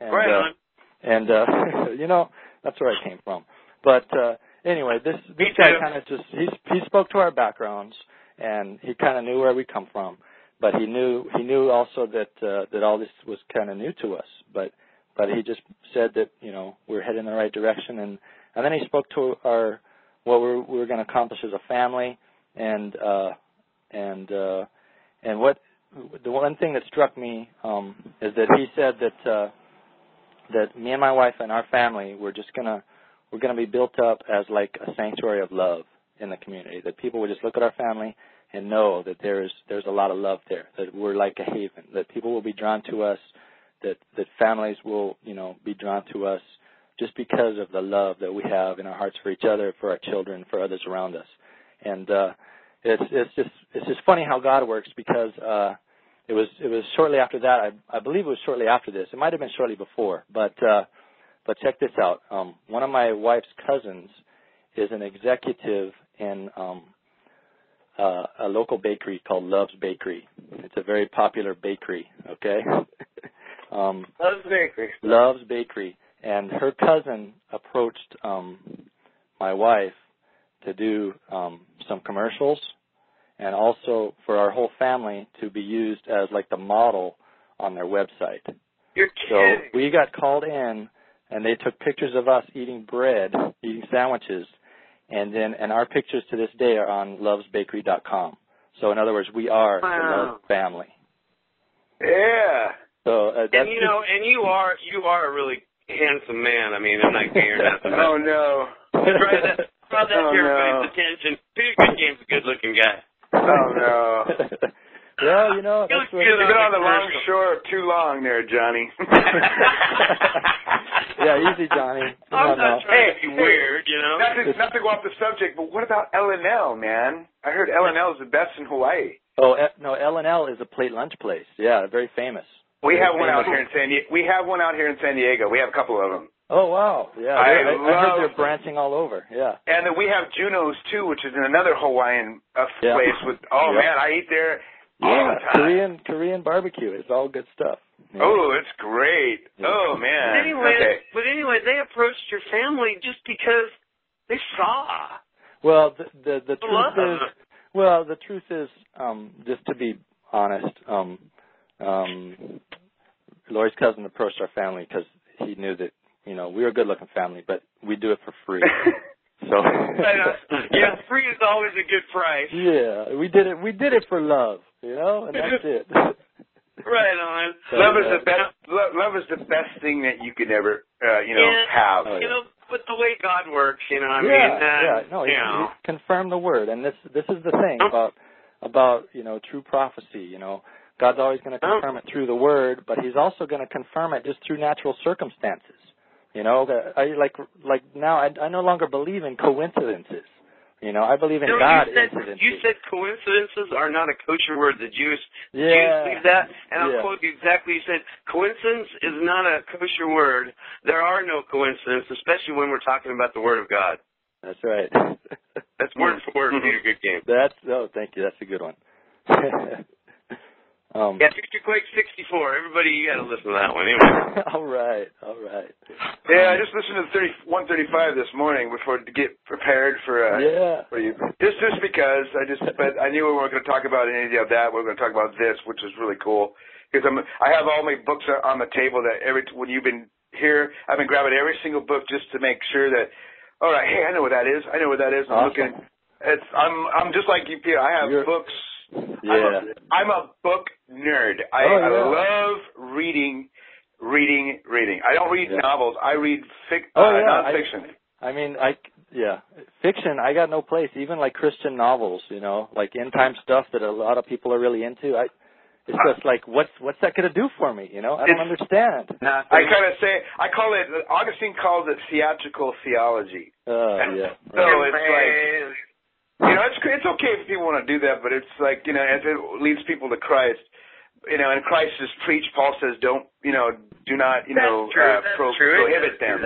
And, right uh, on. and uh you know that's where I came from. But uh anyway, this this guy kind of just he he spoke to our backgrounds and he kind of knew where we come from, but he knew he knew also that uh, that all this was kind of new to us. But but he just said that you know we're heading in the right direction, and and then he spoke to our what we're we're going to accomplish as a family, and uh and uh and what the one thing that struck me um is that he said that uh that me and my wife and our family we're just gonna we're gonna be built up as like a sanctuary of love in the community. That people would just look at our family and know that there's there's a lot of love there. That we're like a haven. That people will be drawn to us. That that families will you know be drawn to us just because of the love that we have in our hearts for each other, for our children, for others around us. And uh, it's it's just it's just funny how God works because uh, it was it was shortly after that. I I believe it was shortly after this. It might have been shortly before, but uh, but check this out. Um, one of my wife's cousins is an executive in um, uh, a local bakery called Love's Bakery. It's a very popular bakery. Okay. um, Love's Bakery. Love's Bakery, and her cousin approached um, my wife to do um, some commercials, and also for our whole family to be used as like the model on their website. You're kidding. So we got called in, and they took pictures of us eating bread, eating sandwiches, and then and our pictures to this day are on lovesbakery.com. So in other words, we are the Love family. Yeah. So uh, that's and you know, and you are you are a really handsome man. I mean, I'm not gay or nothing. Oh no. Try that, draw that Oh, to everybody's no. attention. Peter Good Game's a good-looking guy. Oh no. well, you know, He that's what, You've been on the long shore too long there, Johnny. yeah, easy, Johnny. Come I'm on now. not trying Hey, to be weird, you know. not, to, not to go off the subject, but what about L&L, man? I heard L&L is the best in Hawaii. Oh no, L and L is a plate lunch place. Yeah, very famous. We have one out here in San Diego. We have one out here in San Diego. We have a couple of them. Oh wow, yeah. I I, I heard love- they're branching all over. Yeah. And then we have Juno's too, which is in another Hawaiian uh, Yeah. place. With oh Yeah. man, I eat there all Yeah, the time. Korean Korean barbecue. It's all good stuff. Yeah. Oh, it's great. Yeah. Oh But man. anyway, Okay. but anyway, they approached your family just because they saw. Well, the the, the The truth is, well, the truth is, um, just to be honest, um, um, Lori's cousin approached our family because he knew that you know we were a good-looking family, but we do it for free. So But, uh, yeah, free is always a good price. yeah, we did it. We did it for love, you know, and that's it. Right on. So, love is uh, the best. Love, love is the best thing that you could ever, uh, you know, Yeah. have. Oh, You know, but the way God works, you know, I yeah, mean, uh, yeah, no, you he, know. he confirmed the word, and this this is the thing about about you know true prophecy. You know, God's always going to confirm it through the word, but He's also going to confirm it just through natural circumstances. You know, I like like now I I no longer believe in coincidences. You know, I believe in No, God you said, incidences. you said coincidences are not a kosher word. The Jews, Yeah. Jews believe that, and I'll Yeah. quote you exactly. You said coincidence is not a kosher word. There are no coincidences, especially when we're talking about the Word of God. That's right. That's word for word. Peter Good game. That's oh, thank you. That's a good one. um, Yeah, Picture Quake 64. Everybody, you got to listen to that one. Anyway. all right, all right. Yeah, I just listened to 30, 135 this morning before to get prepared for uh, Yeah. for you. Just just because I just but I knew we weren't going to talk about any of that. We are going to talk about this, which is really cool because I'm I have all my books on the table that every when you've been here, I've been grabbing every single book just to make sure that all right, hey, I know what that is. I know what that is. I'm Awesome. looking. It's I'm I'm just like you, Peter. I have You're- books. Yeah. I'm a, I'm a book nerd. I, Oh, I love reading, reading, reading. I don't read Yeah. novels. I read fic, Oh, uh, yeah, I- nonfiction. I mean, I yeah, fiction. I got no place. Even like Christian novels, you know, like end time stuff that a lot of people are really into. I, it's just like, what's what's that going to do for me? You know, I don't It's- understand. I kind of say I call it. Augustine calls it theatrical theology. Uh, yeah. So it's like you know, it's it's okay if people want to do that, but it's like you know, if it leads people to Christ, you know, and Christ is preached. Paul says, don't you know, do not you know true. uh, pro- true. Prohibit them.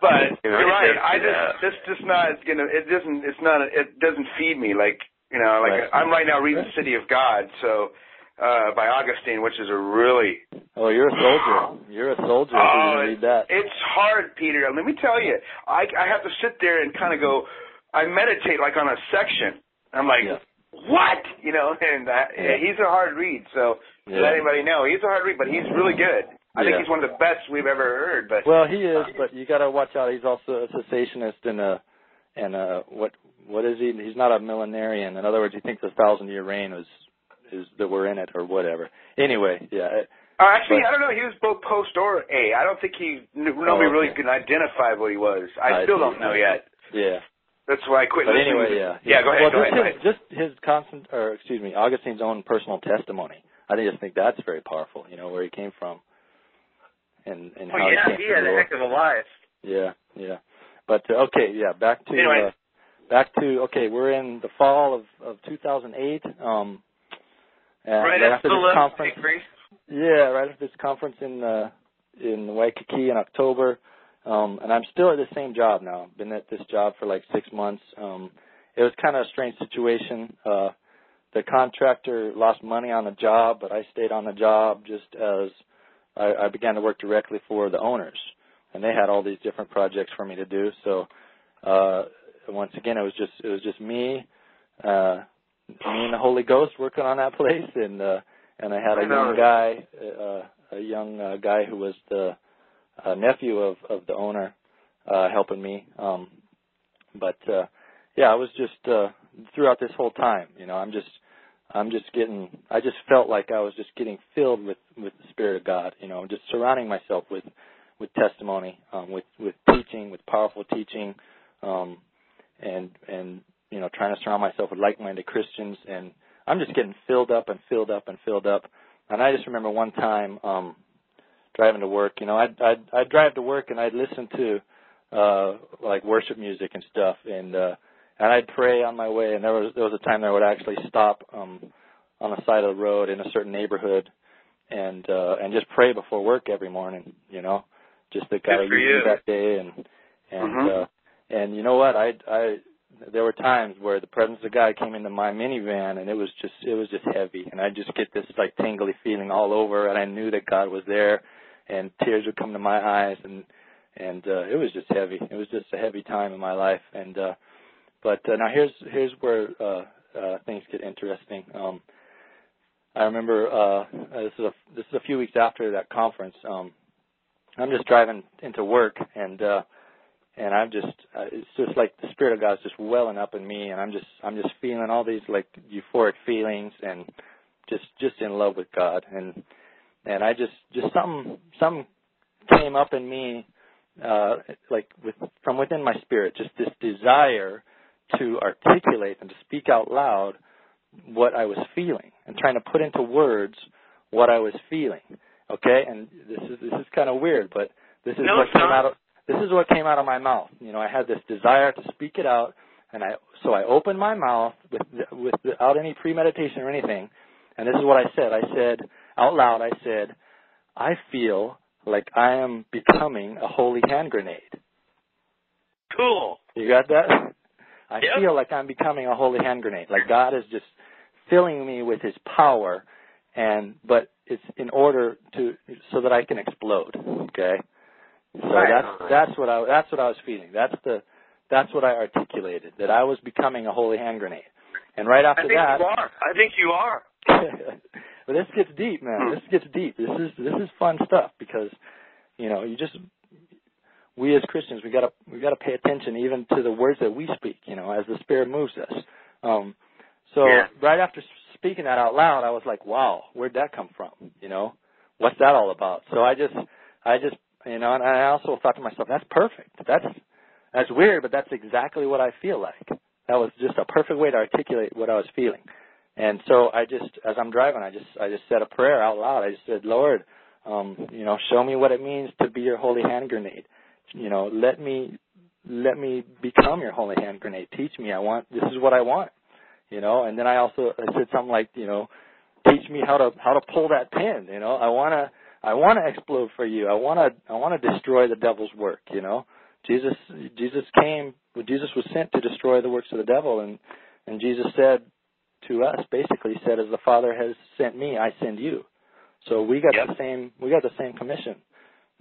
But You know, you're right. I just this just not you know it doesn't it's not it doesn't feed me like you know like Right. I'm right now reading City of God so uh by Augustine which is a really Oh, you're a soldier. You're a soldier. if you're Oh, read that. it's hard, Peter. Let me tell you, I I have to sit there and kind of go. I meditate like on a section. I'm like, Yeah. what? You know, and uh, Yeah. he's a hard read. So Yeah. let anybody know, he's a hard read, but he's really good. I think he's one of the best we've ever heard. But Well, he is, but you got to watch out. He's also a cessationist and a and a what what is he? He's not a millenarian. In other words, he thinks a thousand year reign is is that we're in it or whatever. Anyway, yeah. it- uh, actually, but- I don't know. He was both post or A. I don't think he nobody Oh, okay. really can identify what he was. I, I still don't know yet. Yeah. That's why I quit. But listening anyway, to- yeah. Yeah, go ahead. Well, go just ahead. his, just his constant, or excuse me, Augustine's own personal testimony. I just think that's very powerful. You know where he came from, and and Oh how yeah, he came had the a Lord. heck of a life. Yeah, yeah. But uh, okay, yeah. Back to Anyway. uh, back to okay. We're in the fall of of 2008. Um, uh, right after after the this conference. Yeah, right after this conference in uh, in Waikiki in October, um, and I'm still at the same job now. Been at this job for like six months. Um, it was kind of a strange situation. Uh, the contractor lost money on the job, but I stayed on the job just as I, I began to work directly for the owners, and they had all these different projects for me to do. So uh, once again, it was just it was just me, uh, me and the Holy Ghost working on that place, and uh, and I had a young guy, uh, a young uh, guy who was the uh, nephew of of the owner, uh, helping me. Um, but uh, yeah, I was just uh, throughout this whole time, you know, I'm just I'm just getting I just felt like I was just getting filled with with the spirit of God, you know, just surrounding myself with with testimony, um, with with teaching, with powerful teaching, um, and and you know, trying to surround myself with like-minded Christians, and I'm just getting filled up and filled up and filled up. And I just remember one time um, driving to work. You know, I'd I'd, I'd drive to work and I'd listen to uh, like worship music and stuff, and uh, and I'd pray on my way. And there was there was a time that I would actually stop um, on the side of the road in a certain neighborhood, and uh, and just pray before work every morning. You know, just that God used me that day, and and Mhm. uh, and you know what? I I there were times where the presence of God came into my minivan, and it was just it was just heavy, and I just get this like tingly feeling all over, and I knew that God was there, and tears would come to my eyes, and and uh, it was just heavy. It was just a heavy time in my life, and uh, but uh, now here's here's where uh, uh, things get interesting. Um, I remember uh, this is a this is a few weeks after that conference. Um, I'm just driving into work, and uh, and I'm just uh, it's just like the spirit of God's just welling up in me, and I'm just I'm just feeling all these like euphoric feelings, and just just in love with God, and and I just just something something came up in me, uh, like with from within my spirit, just this desire to articulate and to speak out loud what I was feeling and trying to put into words what I was feeling. Okay, and this is this is kind of weird, but this is No, what came out of this is what came out of my mouth. You know, I had this desire to speak it out, and I so I opened my mouth with with without any premeditation or anything, and this is what I said. I said out loud. I said, I feel like I am becoming a holy hand grenade. Cool. You got that? I Yep. feel like I'm becoming a holy hand grenade. Like God is just filling me with His power, and but it's in order to so that I can explode. Okay, so Right. that's that's what I that's what I was feeling. That's the that's what I articulated that I was becoming a holy hand grenade. And right after I think that, you are. I think you are. but this gets deep, man. This gets deep. This is this is fun stuff because you know you just we as Christians we gotta we gotta pay attention even to the words that we speak. You know, as the Spirit moves us. Um, so Yeah. right after speaking that out loud, I was like, wow, where'd that come from? You know, what's that all about? So I just I just you know, and I also thought to myself, that's perfect. That's that's weird, but that's exactly what I feel like. That was just a perfect way to articulate what I was feeling. And so I just, as I'm driving, I just, I just said a prayer out loud. I just said, Lord, um, you know, show me what it means to be your holy hand grenade. You know, let me, let me become your holy hand grenade. Teach me. I want, this is what I want. You know, and then I also I said something like, you know, teach me how to, how to pull that pin. You know, I want to, I want to explode for you. I want to, I want to destroy the devil's work. You know, Jesus, Jesus came, Jesus was sent to destroy the works of the devil, and and Jesus said to us, basically said, as the Father has sent me, I send you. So we got Yep. the same, we got the same commission.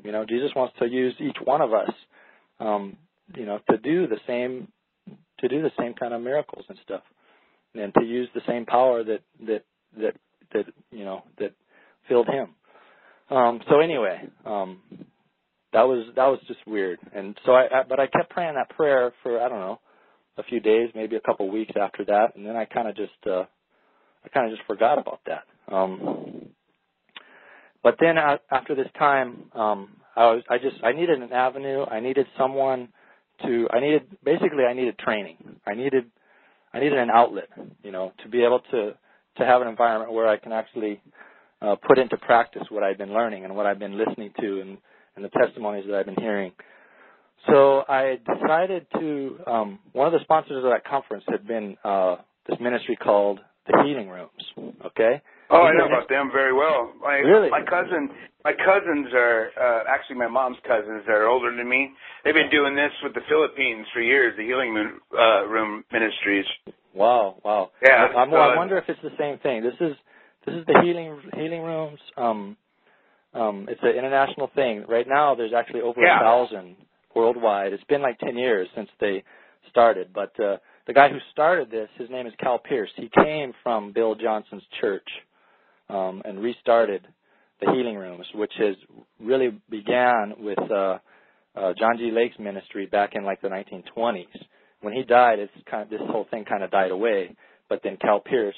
You know, Jesus wants to use each one of us, um, you know, to do the same, to do the same kind of miracles and stuff, and to use the same power that that that that you know that filled him. Um, so anyway, um, that was that was just weird, and so I, I but I kept praying that prayer for I don't know a few days, maybe a couple weeks after that, and then I kind of just uh, I kind of just forgot about that. Um, but then uh, after this time, um, I was I just I needed an avenue. I needed someone to I needed basically I needed training. I needed I needed an outlet, you know, to be able to to have an environment where I can actually uh, put into practice what I've been learning and what I've been listening to and, and the testimonies that I've been hearing. So I decided to. Um, one of the sponsors of that conference had been uh, this ministry called the Healing Rooms. Okay. Oh, I know about them very well. My, Really? My cousin, my cousins are uh, actually my mom's cousins. They're older than me. They've been doing this with the Philippines for years. The Healing Moon, uh, Room Ministries. Wow, wow. Yeah, I, I'm, so- I wonder if it's the same thing. This is this is the healing healing rooms. Um, um, it's an international thing. Right now, there's actually over Yeah. a thousand worldwide. It's been like ten years since they started. But uh, the guy who started this, his name is Cal Pierce. He came from Bill Johnson's church um, and restarted the healing rooms, which has really began with uh, uh, John G. Lake's ministry back in like the 1920s. When he died, it's kind of, this whole thing kind of died away. But then Cal Pierce,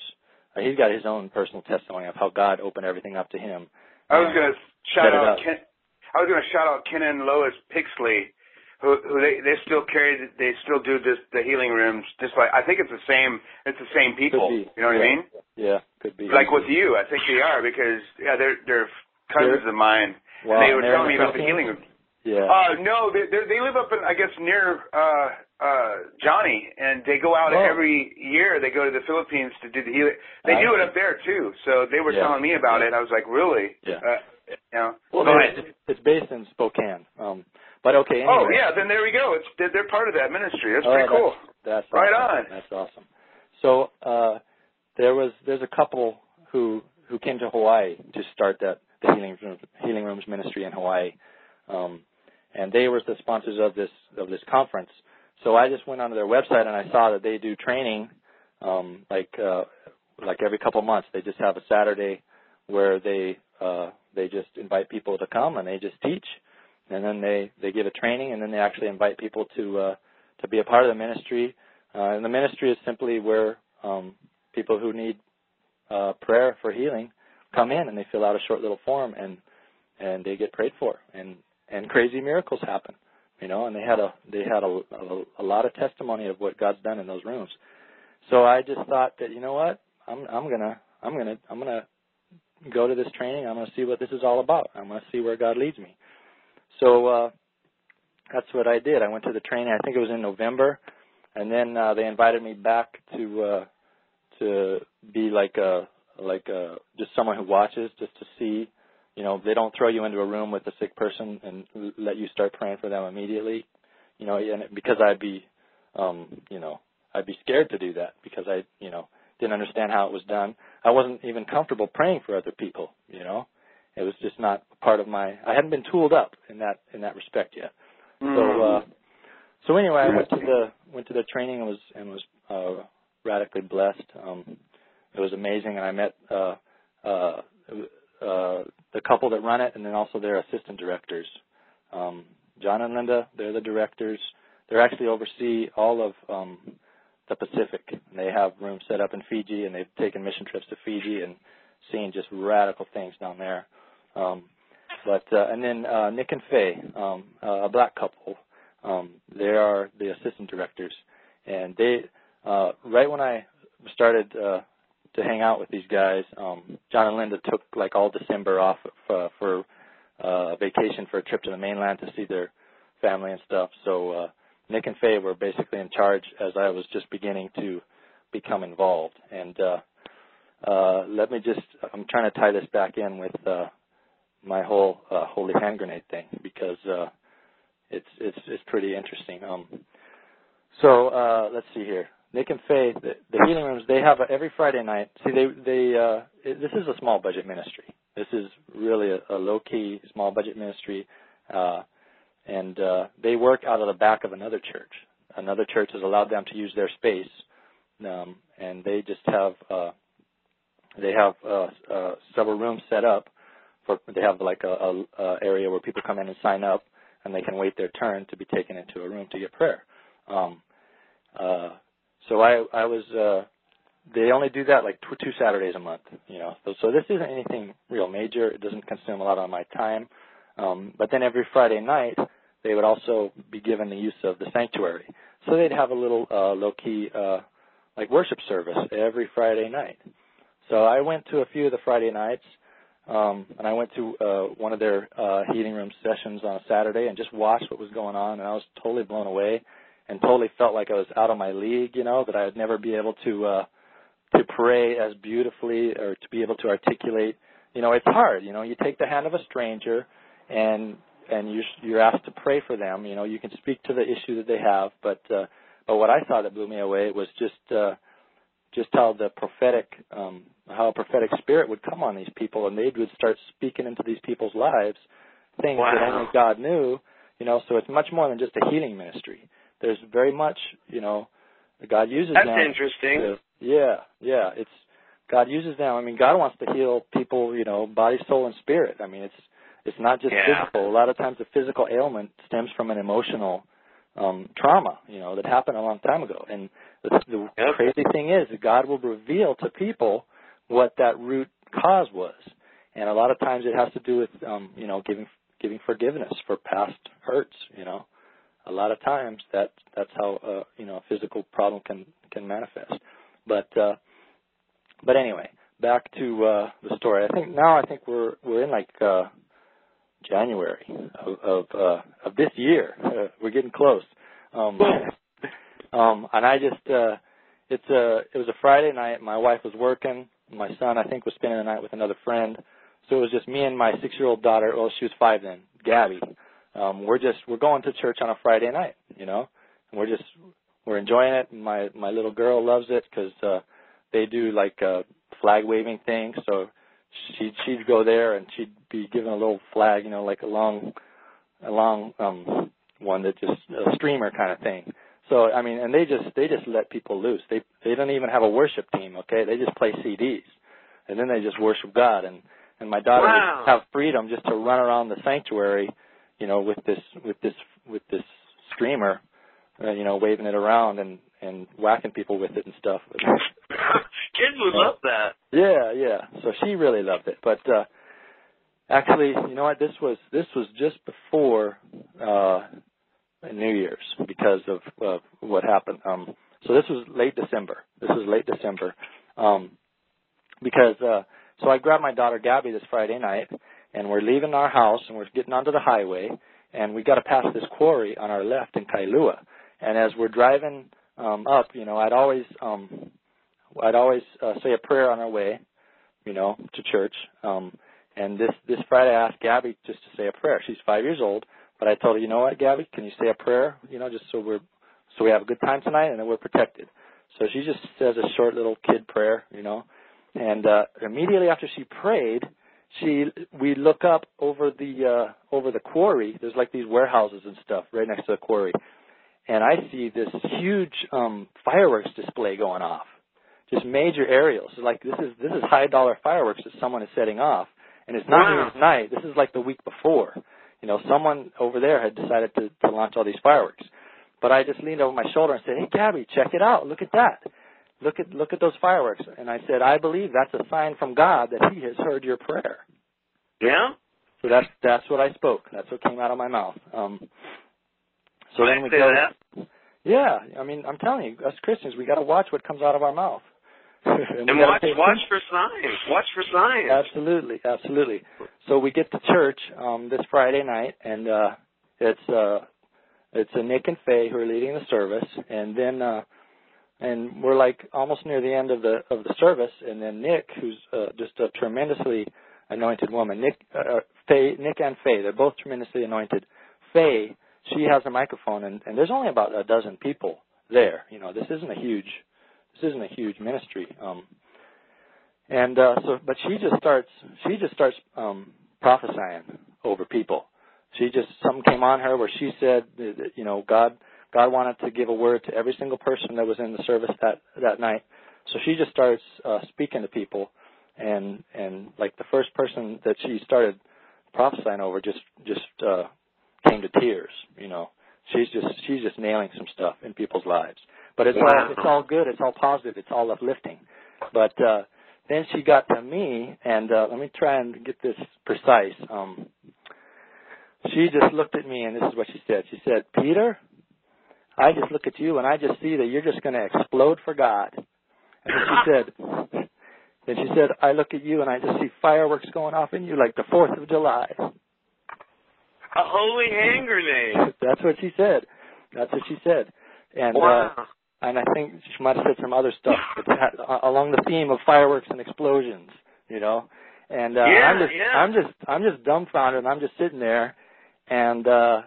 uh, he's got his own personal testimony of how God opened everything up to him. I was gonna shout out. Ken, I was gonna shout out Ken and Lois Pixley, who who they they still carry the- they still do this the healing rooms. Just like I think it's the same it's the same people. You know what yeah. I mean? Yeah, could be. Like with you, I think they are because yeah they're they're cousins They're- of mine. wow, they were and telling me about the healing room. Yeah. Uh, no, they they're, live up in I guess near uh uh Johnny, and they go out Oh. every year. They go to the Philippines to do the healing. They I do it up there too. So they were Yeah. telling me about it. I was like, really? Yeah. Uh, You know? Well, Go it's, it's based in Spokane. Um, but okay. Anyway. Oh yeah, then there we go. It's they're, they're part of that ministry. That's Oh, pretty cool. That's Right awesome. on. That's awesome. So uh, there was there's a couple who who came to Hawaii to start that the healing Rooms, healing rooms ministry in Hawaii, um, and they were the sponsors of this of this conference. So I just went onto their website and I saw that they do training um, like uh, like every couple months. They just have a Saturday where they uh, they just invite people to come and they just teach, and then they they give a training and then they actually invite people to uh, to be a part of the ministry. Uh, and the ministry is simply where um, people who need uh, prayer for healing come in and they fill out a short little form and and they get prayed for and and crazy miracles happen, you know. And they had a they had a, a, a lot of testimony of what God's done in those rooms. So I just thought that you know what I'm I'm gonna I'm gonna I'm gonna go to this training. I'm gonna see what this is all about. I'm gonna see where God leads me. So uh, that's what I did. I went to the training. I think it was in November, and then uh, they invited me back to uh, to be like a like a just someone who watches, just to see. You know, they don't throw you into a room with a sick person and let you start praying for them immediately. You know, and because I'd be, um, you know, I'd be scared to do that because I, you know, didn't understand how it was done. I wasn't even comfortable praying for other people. You know, it was just not part of my. I hadn't been tooled up in that in that respect yet. So uh so anyway, I went to the went to the training and was and was uh radically blessed. Um it was amazing and I met uh uh uh the couple that run it and then also their assistant directors. Um John and Linda, they're the directors. They're actually oversee all of um the Pacific. And they have rooms set up in Fiji and they've taken mission trips to Fiji and seen just radical things down there. Um but uh, and then uh, Nick and Faye, um, uh, a black couple, um, they are the assistant directors, and they uh, right when I started uh, to hang out with these guys, um, John and Linda took like all December off for, for uh, vacation for a trip to the mainland to see their family and stuff. So uh, Nick and Faye were basically in charge as I was just beginning to become involved. And uh, uh, let me just, I'm trying to tie this back in with. Uh, my whole uh, holy hand grenade thing because uh, it's it's it's pretty interesting. Um, so uh, let's see here. Nick and Faye, the, the healing rooms, they have a, every Friday night. See, they they uh, it, this is a small budget ministry. This is really a, a low key small budget ministry, uh, and uh, they work out of the back of another church. Another church has allowed them to use their space, um, and they just have uh, they have uh, uh, several rooms set up for they have like a, a, a area where people come in and sign up and they can wait their turn to be taken into a room to get prayer. Um, uh, so I I was uh, they only do that like tw- two Saturdays a month, you know. So, so this isn't anything real major. It doesn't consume a lot of my time. Um, but then every Friday night they would also be given the use of the sanctuary. So they'd have a little uh, low key uh, like worship service every Friday night. So I went to a few of the Friday nights um, and I went to uh, one of their uh, healing room sessions on a Saturday and just watched what was going on, and I was totally blown away, and totally felt like I was out of my league. You know that I would never be able to uh, to pray as beautifully or to be able to articulate. You know, it's hard. You know, you take the hand of a stranger, and and you're you're asked to pray for them. You know, you can speak to the issue that they have, but uh, but what I saw that blew me away was just uh, just how the prophetic um, how a prophetic spirit would come on these people and they would start speaking into these people's lives things that only God knew, you know, so it's much more than just a healing ministry. There's very much, you know, God uses That's them. interesting. to- yeah, yeah, it's God uses them. I mean, God wants to heal people, you know, body, soul, and spirit. I mean, it's it's not just Yeah. physical. A lot of times, the physical ailment stems from an emotional um, trauma, you know, that happened a long time ago. And the, the Yep. crazy thing is, God will reveal to people what that root cause was, and a lot of times it has to do with, um, you know, giving giving forgiveness for past hurts. You know, a lot of times that that's how uh, you know a physical problem can can manifest. But uh, but anyway, back to uh, the story. I think now I think we're we're in like uh, January of of, uh, of this year. Uh, we're getting close. Um, um, and I just uh, it's a it was a Friday night. My wife was working. My son I think was spending the night with another friend. So it was just me and my six-year-old daughter. Well, she was five then, Gabby. Um, we're just we're going to church on a Friday night, you know, and we're just we're enjoying it. My my little girl loves it because uh, they do like a flag waving thing. So she'd she'd go there and she'd be given a little flag, you know, like a long a long um one that just a streamer kind of thing. So I mean, and they just they just let people loose. They they don't even have a worship team. Okay, they just play CDs, and then they just worship God. And and my daughter Wow. would have freedom just to run around the sanctuary, you know, with this with this with this streamer, uh, you know, waving it around and and whacking people with it and stuff. Kids would love that. Yeah, yeah. So she really loved it. But uh actually, you know what? This was this was just before uh New Year's because of uh, what happened. Um so this was late December. This was late December. Um because uh so I grabbed my daughter Gabby this Friday night and we're leaving our house and we're getting onto the highway and we got to pass this quarry on our left in Kailua. And as we're driving um up, you know, I'd always um I'd always uh, say a prayer on our way, you know, to church. Um, and this this Friday, I asked Gabby just to say a prayer. She's five years old, but I told her, you know what, Gabby, can you say a prayer? You know, just so we're so we have a good time tonight and that we're protected. So she just says a short little kid prayer, you know. And uh, immediately after she prayed, she we look up over the uh, over the quarry. There's like these warehouses and stuff right next to the quarry, and I see this huge um, fireworks display going off just major aerials. So like this is this is high dollar fireworks that someone is setting off, and it's not Wow. even night. This is like the week before. You know, someone over there had decided to, to launch all these fireworks. But I just leaned over my shoulder and said, "Hey, Gabby, check it out. Look at that. Look at look at those fireworks." And I said, "I believe that's a sign from God that He has heard your prayer." Yeah? So that's that's what I spoke. That's what came out of my mouth. Um, so then we go. that. Yeah, I mean, I'm telling you, us Christians, we got to watch what comes out of our mouth. and And watch watch for signs. Watch for signs. Absolutely, absolutely. So we get to church um this Friday night and uh it's uh it's uh, Nick and Faye who are leading the service and then uh and we're like almost near the end of the of the service and then Nick who's uh, just a tremendously anointed woman. Nick uh, Faye Nick and Faye, they're both tremendously anointed. Faye, she has a microphone and, and there's only about a dozen people there. You know, this isn't a huge this isn't a huge ministry. Um and uh so but she just starts she just starts um prophesying over people. She just something came on her where she said that, you know god god wanted to give a word to every single person that was in the service that that night. So she just starts uh speaking to people and and like the first person that she started prophesying over just just uh came to tears you know. She's just she's just nailing some stuff in people's lives but it's Wow. all it's all good it's all positive it's all uplifting. But uh then she got to me and uh let me try and get this precise. Um she just looked at me and this is what she said. She said peter i just look at you and i just see that you're just going to explode for god. And then she said then she said i look at you and i just see fireworks going off in you like the fourth of july. A holy hand grenade. that's what she said. That's what she said. And uh Wow. And I think she might have said some other stuff but that, uh, along the theme of fireworks and explosions, you know. And uh, Yeah, I'm just, yeah. I'm just, I'm just dumbfounded, and I'm just sitting there, and uh,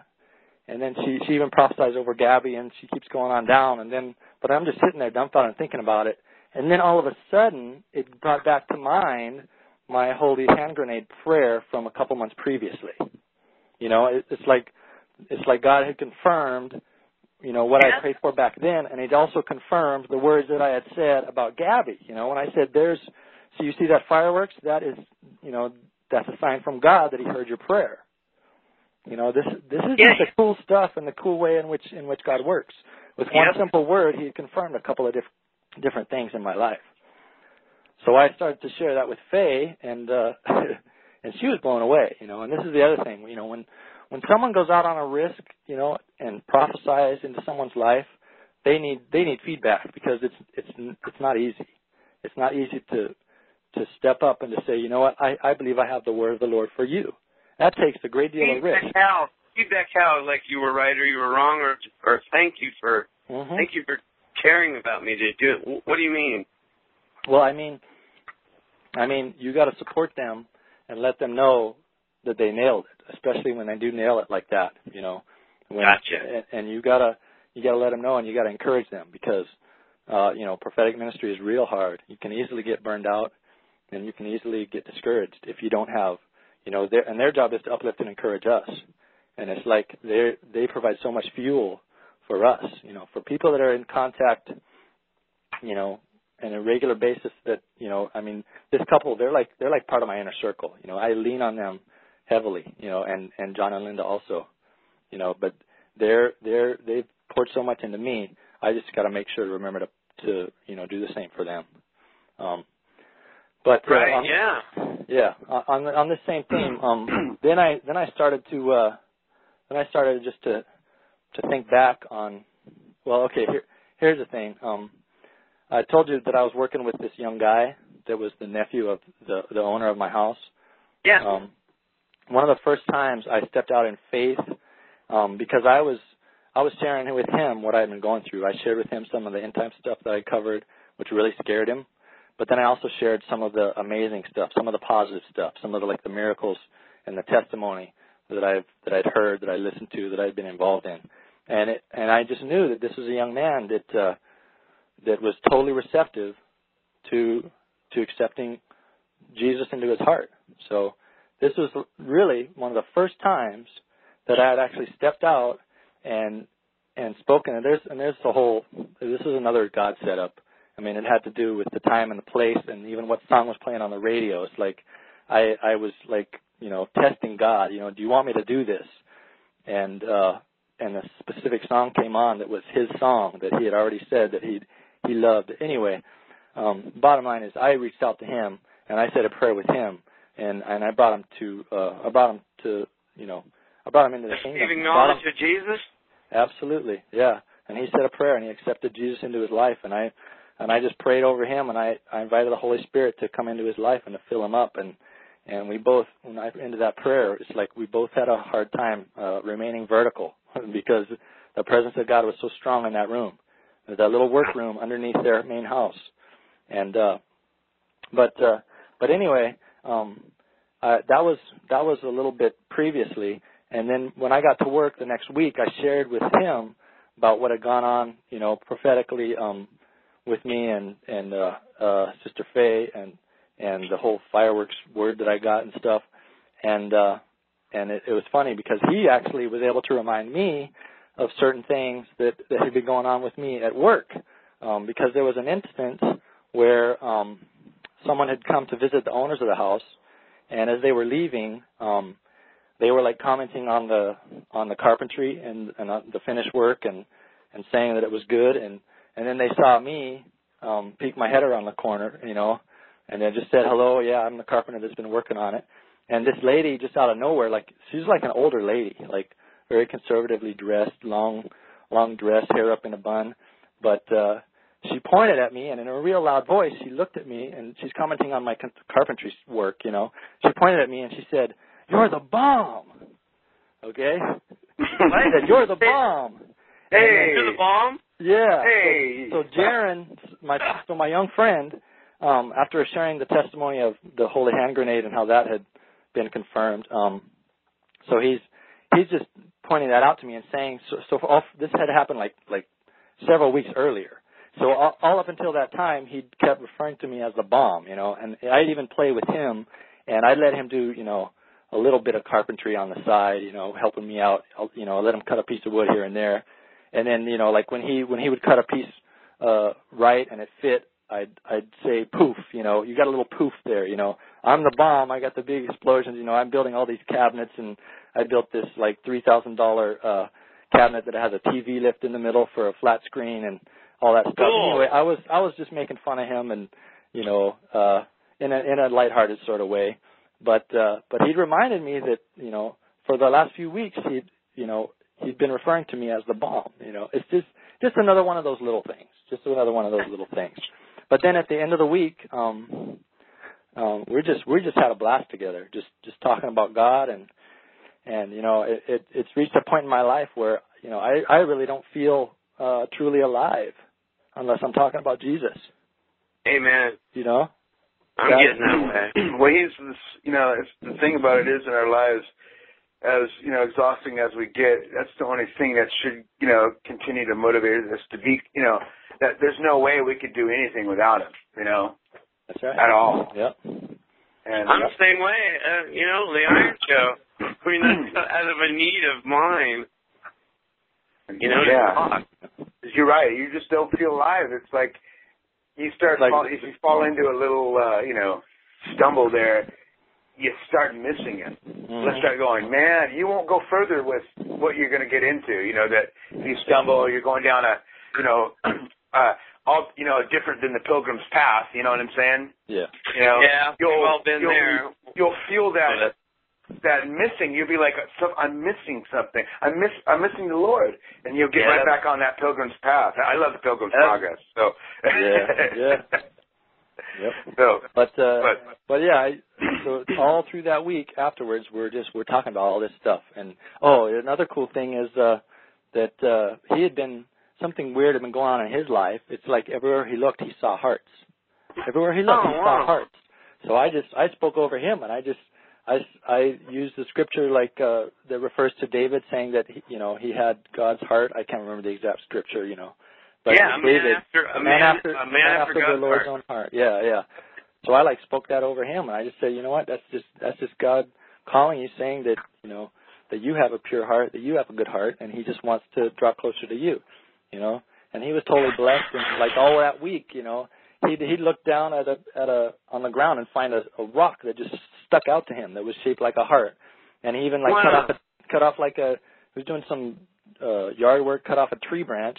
and then she she even prophesies over Gabby, and she keeps going on down, and then, but I'm just sitting there dumbfounded and thinking about it, and then all of a sudden it brought back to mind my holy hand grenade prayer from a couple months previously. You know, it, it's like it's like God had confirmed you know what. I prayed for back then, and it also confirmed the words that I had said about Gabby. You know, when I said, "There's," so you see that fireworks, that is, you know, that's a sign from God that He heard your prayer. You know, this this is Yeah. just the cool stuff and the cool way in which in which God works. With one Yep. simple word, He confirmed a couple of diff- different things in my life. So I started to share that with Faye, and uh, and she was blown away. You know, and this is the other thing. You know, when when someone goes out on a risk, you know, and prophesies into someone's life, they need they need feedback because it's it's it's not easy. It's not easy to to step up and to say, you know what, I I believe I have the word of the Lord for you. That takes a great deal of Feedback risk. how? Feedback how? Like you were right or you were wrong, or or thank you for hmm thank you for caring about me to do it. Wh- What do you mean? Well, I mean, I mean, you got to support them and let them know that they nailed it, especially when they do nail it like that, you know. When, Gotcha. And, and you gotta you gotta let them know, and you gotta encourage them because uh, you know prophetic ministry is real hard. You can easily get burned out, and you can easily get discouraged if you don't have, you know, their and their job is to uplift and encourage us, and it's like they they provide so much fuel for us, you know, for people that are in contact, you know, on a regular basis. That you know, I mean, this couple they're like they're like part of my inner circle. You know, I lean on them heavily, you know, and and John and Linda also, you know, but they're they're they've poured so much into me. I just got to make sure to remember to to you know do the same for them. Um, but uh, Right. on, Yeah. yeah, on on the- on the same theme. Um, then I then I started to uh, then I started just to to think back on. Well, okay. Here here's the thing. Um, I told you that I was working with this young guy that was the nephew of the the owner of my house. Yeah. Um, one of the first times I stepped out in faith um, because I was I was sharing with him what I had been going through. I shared with him some of the end time stuff that I covered, which really scared him. But then I also shared some of the amazing stuff, some of the positive stuff, some of the like the miracles and the testimony that I've that I'd heard, that I listened to, that I'd been involved in. And it and I just knew that this was a young man that uh that was totally receptive to to accepting Jesus into his heart. So this was really one of the first times that I had actually stepped out and and spoken. And there's and there's the whole. This is another God setup. I mean, it had to do with the time and the place, and even what song was playing on the radio. It's like I I was like you know testing God. You know, do you want me to do this? And uh and a specific song came on that was his song that he had already said that he he loved. Anyway, um, bottom line is I reached out to him and I said a prayer with him and and I brought him to uh I brought him to you know I brought him into the kingdom. Giving knowledge of Jesus. Absolutely, yeah. And he said a prayer and he accepted Jesus into his life and I and I just prayed over him and I I invited the Holy Spirit to come into his life and to fill him up and and we both when I ended that prayer it's like we both had a hard time uh remaining vertical because the presence of God was so strong in that room. That little workroom underneath their main house. And uh but uh but anyway, um uh that was that was a little bit previously and then when I got to work the next week I shared with him about what had gone on, you know, prophetically um with me and and uh uh Sister Faye and and the whole fireworks word that I got and stuff. And uh and it, it was funny because he actually was able to remind me of certain things that that had been going on with me at work. Um because there was an instance where um someone had come to visit the owners of the house and as they were leaving um they were like commenting on the on the carpentry and and on the finished work and and saying that it was good and and then they saw me um peek my head around the corner you know and they just said hello yeah i'm the carpenter that's been working on it. And this lady just out of nowhere like she's like an older lady like very conservatively dressed long long dress hair up in a bun but uh she pointed at me and in a real loud voice she looked at me and she's commenting on my carpentry work you know she pointed at me and she said you're the bomb okay i said you're the bomb Hey, You're the bomb. yeah. Hey. So, so Jaron, my so my young friend, um, after sharing the testimony of the holy hand grenade and how that had been confirmed, um, so he's he's just pointing that out to me and saying so. So all, this had happened like like several weeks earlier. So all, all up until that time, he kept referring to me as the bomb, you know, and I'd even play with him, and I'd let him do, you know, a little bit of carpentry on the side, you know, helping me out, you know, I let him cut a piece of wood here and there, and then you know like when he when he would cut a piece uh right and it fit i'd i'd say poof you know you got a little poof there you know. I'm the bomb. I got the big explosions you know. I'm building all these cabinets and i built this like three thousand uh cabinet that has a tv lift in the middle for a flat screen and all that stuff Cool. anyway i was i was just making fun of him and you know uh in a in a lighthearted sort of way but uh but he'd reminded me that you know for the last few weeks he'd you know he'd been referring to me as the bomb. You know, it's just just another one of those little things. Just another one of those little things. But then at the end of the week, um, um, we're just we just had a blast together, just just talking about God and and you know it, it it's reached a point in my life where you know I I really don't feel uh, truly alive unless I'm talking about Jesus. Amen. You know, I'm Yeah. getting that way. well, he's this, you know, it's, the thing about it is in our lives, as you know, exhausting as we get, that's the only thing that should, you know, continue to motivate us to be, you know, that there's no way we could do anything without him, you know, That's right. at all. Yep. And I'm the same way. Uh, you know, the Iron Show. I mean, that's out of a need of mine. You know, to yeah, talk. You're right. You just don't feel alive. It's like you start Like- fall, if you fall into a little, uh, you know, stumble there, you start missing it. Mhm. Let's start going, man, you won't go further with what you're going to get into. You know, that if you stumble, you're going down a, you know, uh, all, you know, different than the pilgrim's path. You know what I'm saying? Yeah. You know, Yeah, we've you'll, all been you'll, there. You'll feel that, that missing. You'll be like, "So- I'm missing something. I'm miss, I'm missing the Lord. And you'll get Yeah, right back on that pilgrim's path. I love the pilgrim's That's- progress. So, Yeah, yeah. Yep. So, But uh but, but yeah, I, so all through that week afterwards, we're just we're talking about all this stuff. And oh, another cool thing is uh that uh he had been something weird had been going on in his life. It's like everywhere he looked, he saw hearts. Everywhere he looked, Oh, he wow. saw hearts. So I just I spoke over him, and I just I I used the scripture like uh that refers to David saying that he, you know he had God's heart. I can't remember the exact scripture, you know. But yeah, a man David, after a man, after, a man after the God's Lord's heart. own heart. Yeah, yeah. So I like spoke that over him, and I just said, you know what? That's just that's just God calling you, saying that you know that you have a pure heart, that you have a good heart, and He just wants to draw closer to you, you know. And he was totally blessed, and like all that week, you know, he'd he'd look down at a at a on the ground and find a, a rock that just stuck out to him that was shaped like a heart, and he even like cut off a, cut off like a he was doing some uh, yard work, cut off a tree branch,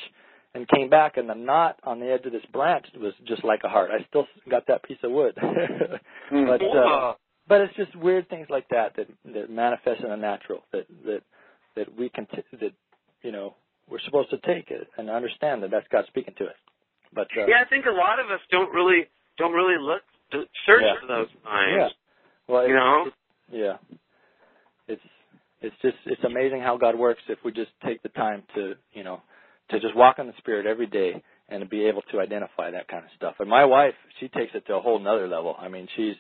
and came back, and the knot on the edge of this branch was just like a heart. I still got that piece of wood, but uh, but it's just weird things like that that that manifest in the natural that that that we can t- that you know we're supposed to take it and understand that that's God speaking to us. But uh, Yeah, I think a lot of us don't really don't really look to search Yeah. for those signs. yeah, well, You know? yeah, it's it's just it's amazing how God works if we just take the time to you know to just walk in the Spirit every day and to be able to identify that kind of stuff. And my wife, she takes it to a whole nother level. I mean, she's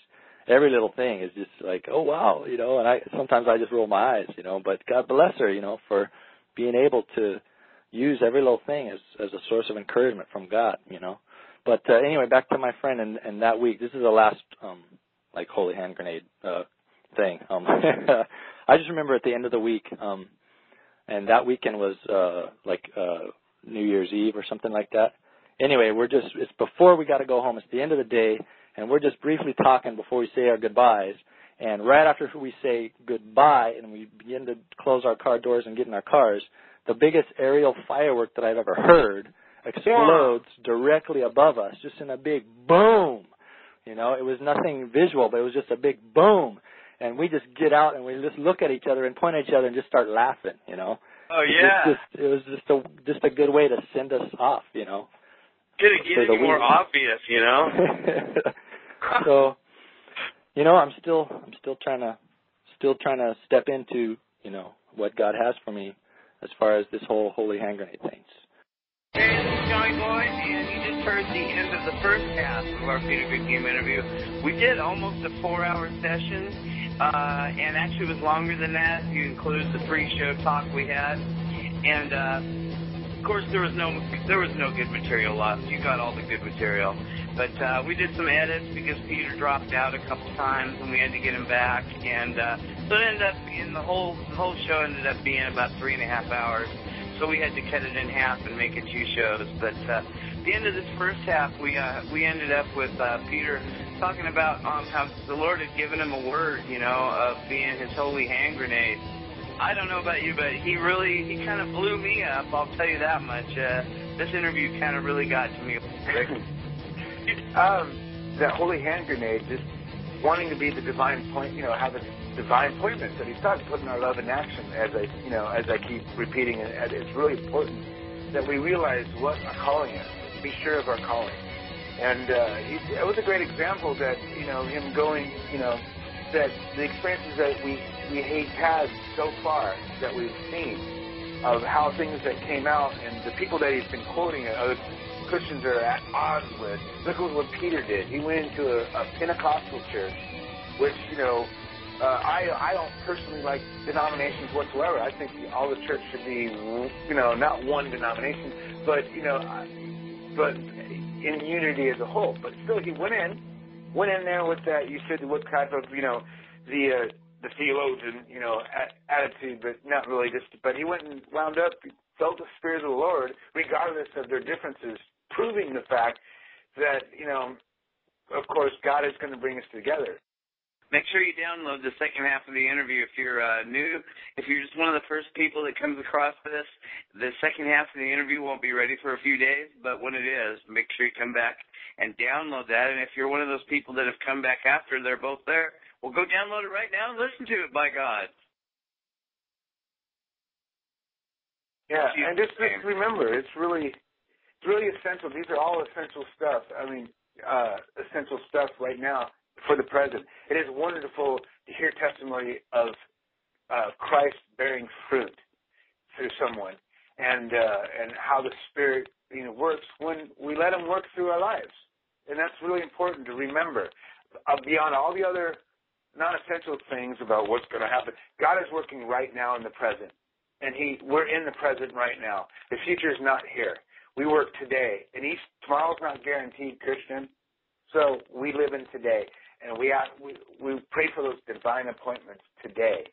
every little thing is just like, oh wow, you know. And I sometimes I just roll my eyes, you know. But God bless her, you know, for being able to use every little thing as as a source of encouragement from God, you know. But uh, anyway, back to my friend and, and that week. This is the last um like holy hand grenade uh thing. Um I just remember at the end of the week, um and that weekend was uh like uh New Year's Eve or something like that. Anyway, we're just it's before we got to go home. It's the end of the day, and we're just briefly talking before we say our goodbyes. And right after we say goodbye and we begin to close our car doors and get in our cars, the biggest aerial firework that I've ever heard explodes directly above us, just in a big boom. You know, it was nothing visual, but it was just a big boom. And we just get out and we just look at each other and point at each other and just start laughing. You know, Oh It was yeah. just, it was just a just a good way to send us off. You know. Could for get any more obvious, you know? so, you know, I'm still I'm still trying to still trying to step into you know what God has for me as far as this whole holy hand grenade thing. Hey, this is Johnny Boy, and you just heard the end of the first half of our Peter Good Game interview. We did almost a four-hour session, uh, and actually it was longer than that you include the pre-show talk we had. And uh, course, there was no there was no good material lost. You got all the good material, but uh, we did some edits because Peter dropped out a couple times, and we had to get him back. And uh, so it ended up being the whole the whole show ended up being about three and a half hours so we had to cut it in half and make it two shows. But uh, the end of this first half, we uh, we ended up with uh, Peter talking about um, how the Lord had given him a word, you know, of being his holy hand grenade. I don't know about you, but he really he kind of blew me up. I'll tell you that much. Uh, this interview kind of really got to me. um, that holy hand grenade, just wanting to be the divine point, you know, have a divine appointments that he starts putting our love in action. As I, you know, as I keep repeating, and it's really important that we realize what our calling is. Be sure of our calling. And uh, he, it was a great example that you know him going, you know, that the experiences that we we he's had so far that we've seen of how things that came out and the people that he's been quoting at other Christians are at odds with. Look at what Peter did. He went into a, a Pentecostal church, which you know, uh, I I don't personally like denominations whatsoever. I think all the church should be, you know, not one denomination, but you know, but in unity as a whole. But still, he went in, went in there with that. You said what type of, you know, the uh, the theologian, you know, attitude, but not really. Just, but he went and wound up felt the spirit of the Lord, regardless of their differences, proving the fact that you know, of course, God is going to bring us together. Make sure you download the second half of the interview if you're uh, new. If you're just one of the first people that comes across this, the second half of the interview won't be ready for a few days, but when it is, make sure you come back and download that. And if you're one of those people that have come back after they're both there, well, go download it right now and listen to it, by God. Yeah, Jesus and just, just remember, it's really, it's really essential. These are all essential stuff. I mean, uh, essential stuff right now for the present. It is wonderful to hear testimony of uh, Christ bearing fruit through someone, and uh, and how the Spirit you know works when we let Him work through our lives, and that's really important to remember. Uh, beyond all the other non-essential things about what's going to happen, God is working right now in the present and he we're in the present right now. The future is not here. We work today, and each tomorrow's not guaranteed, Christian. So we live in today, and we have, we we pray for those divine appointments today.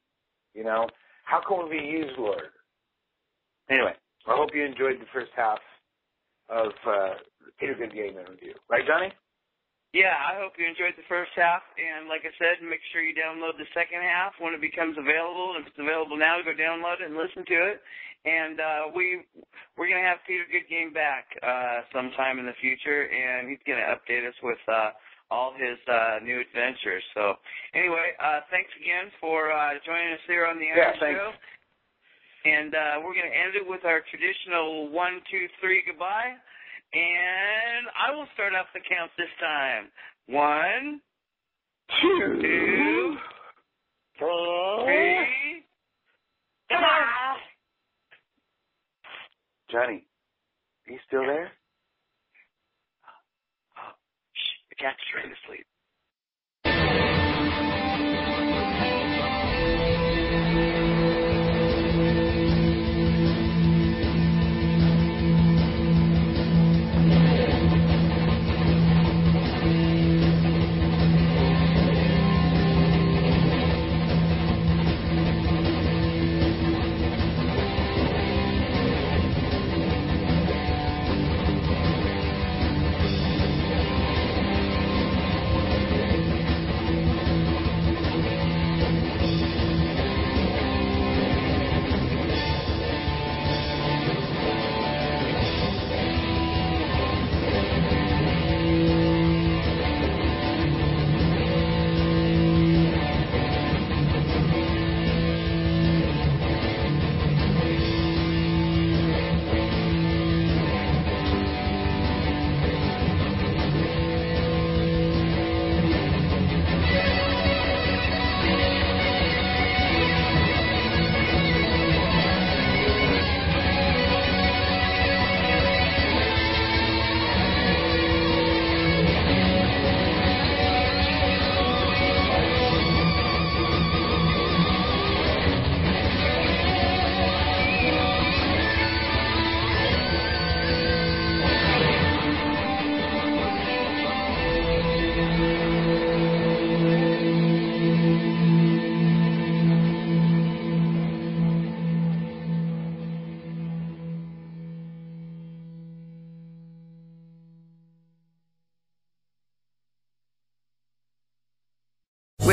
You know, how can we be used, Lord? Anyway, I hope you enjoyed the first half of uh, Peter Good Game interview. Right, Johnny? Yeah, I hope you enjoyed the first half, and like I said, make sure you download the second half when it becomes available. If it's available now, go download it and listen to it. And uh, we we're gonna have Peter Good Game back uh, sometime in the future, and he's gonna update us with uh, all his uh, new adventures. So anyway, uh, thanks again for uh, joining us here on the Yeah. Show. And uh, we're gonna end it with our traditional one, two, three, goodbye. And I will start off the count this time. One, two, three. Come on. Johnny, are you still there? Shh, the cat's trying to sleep.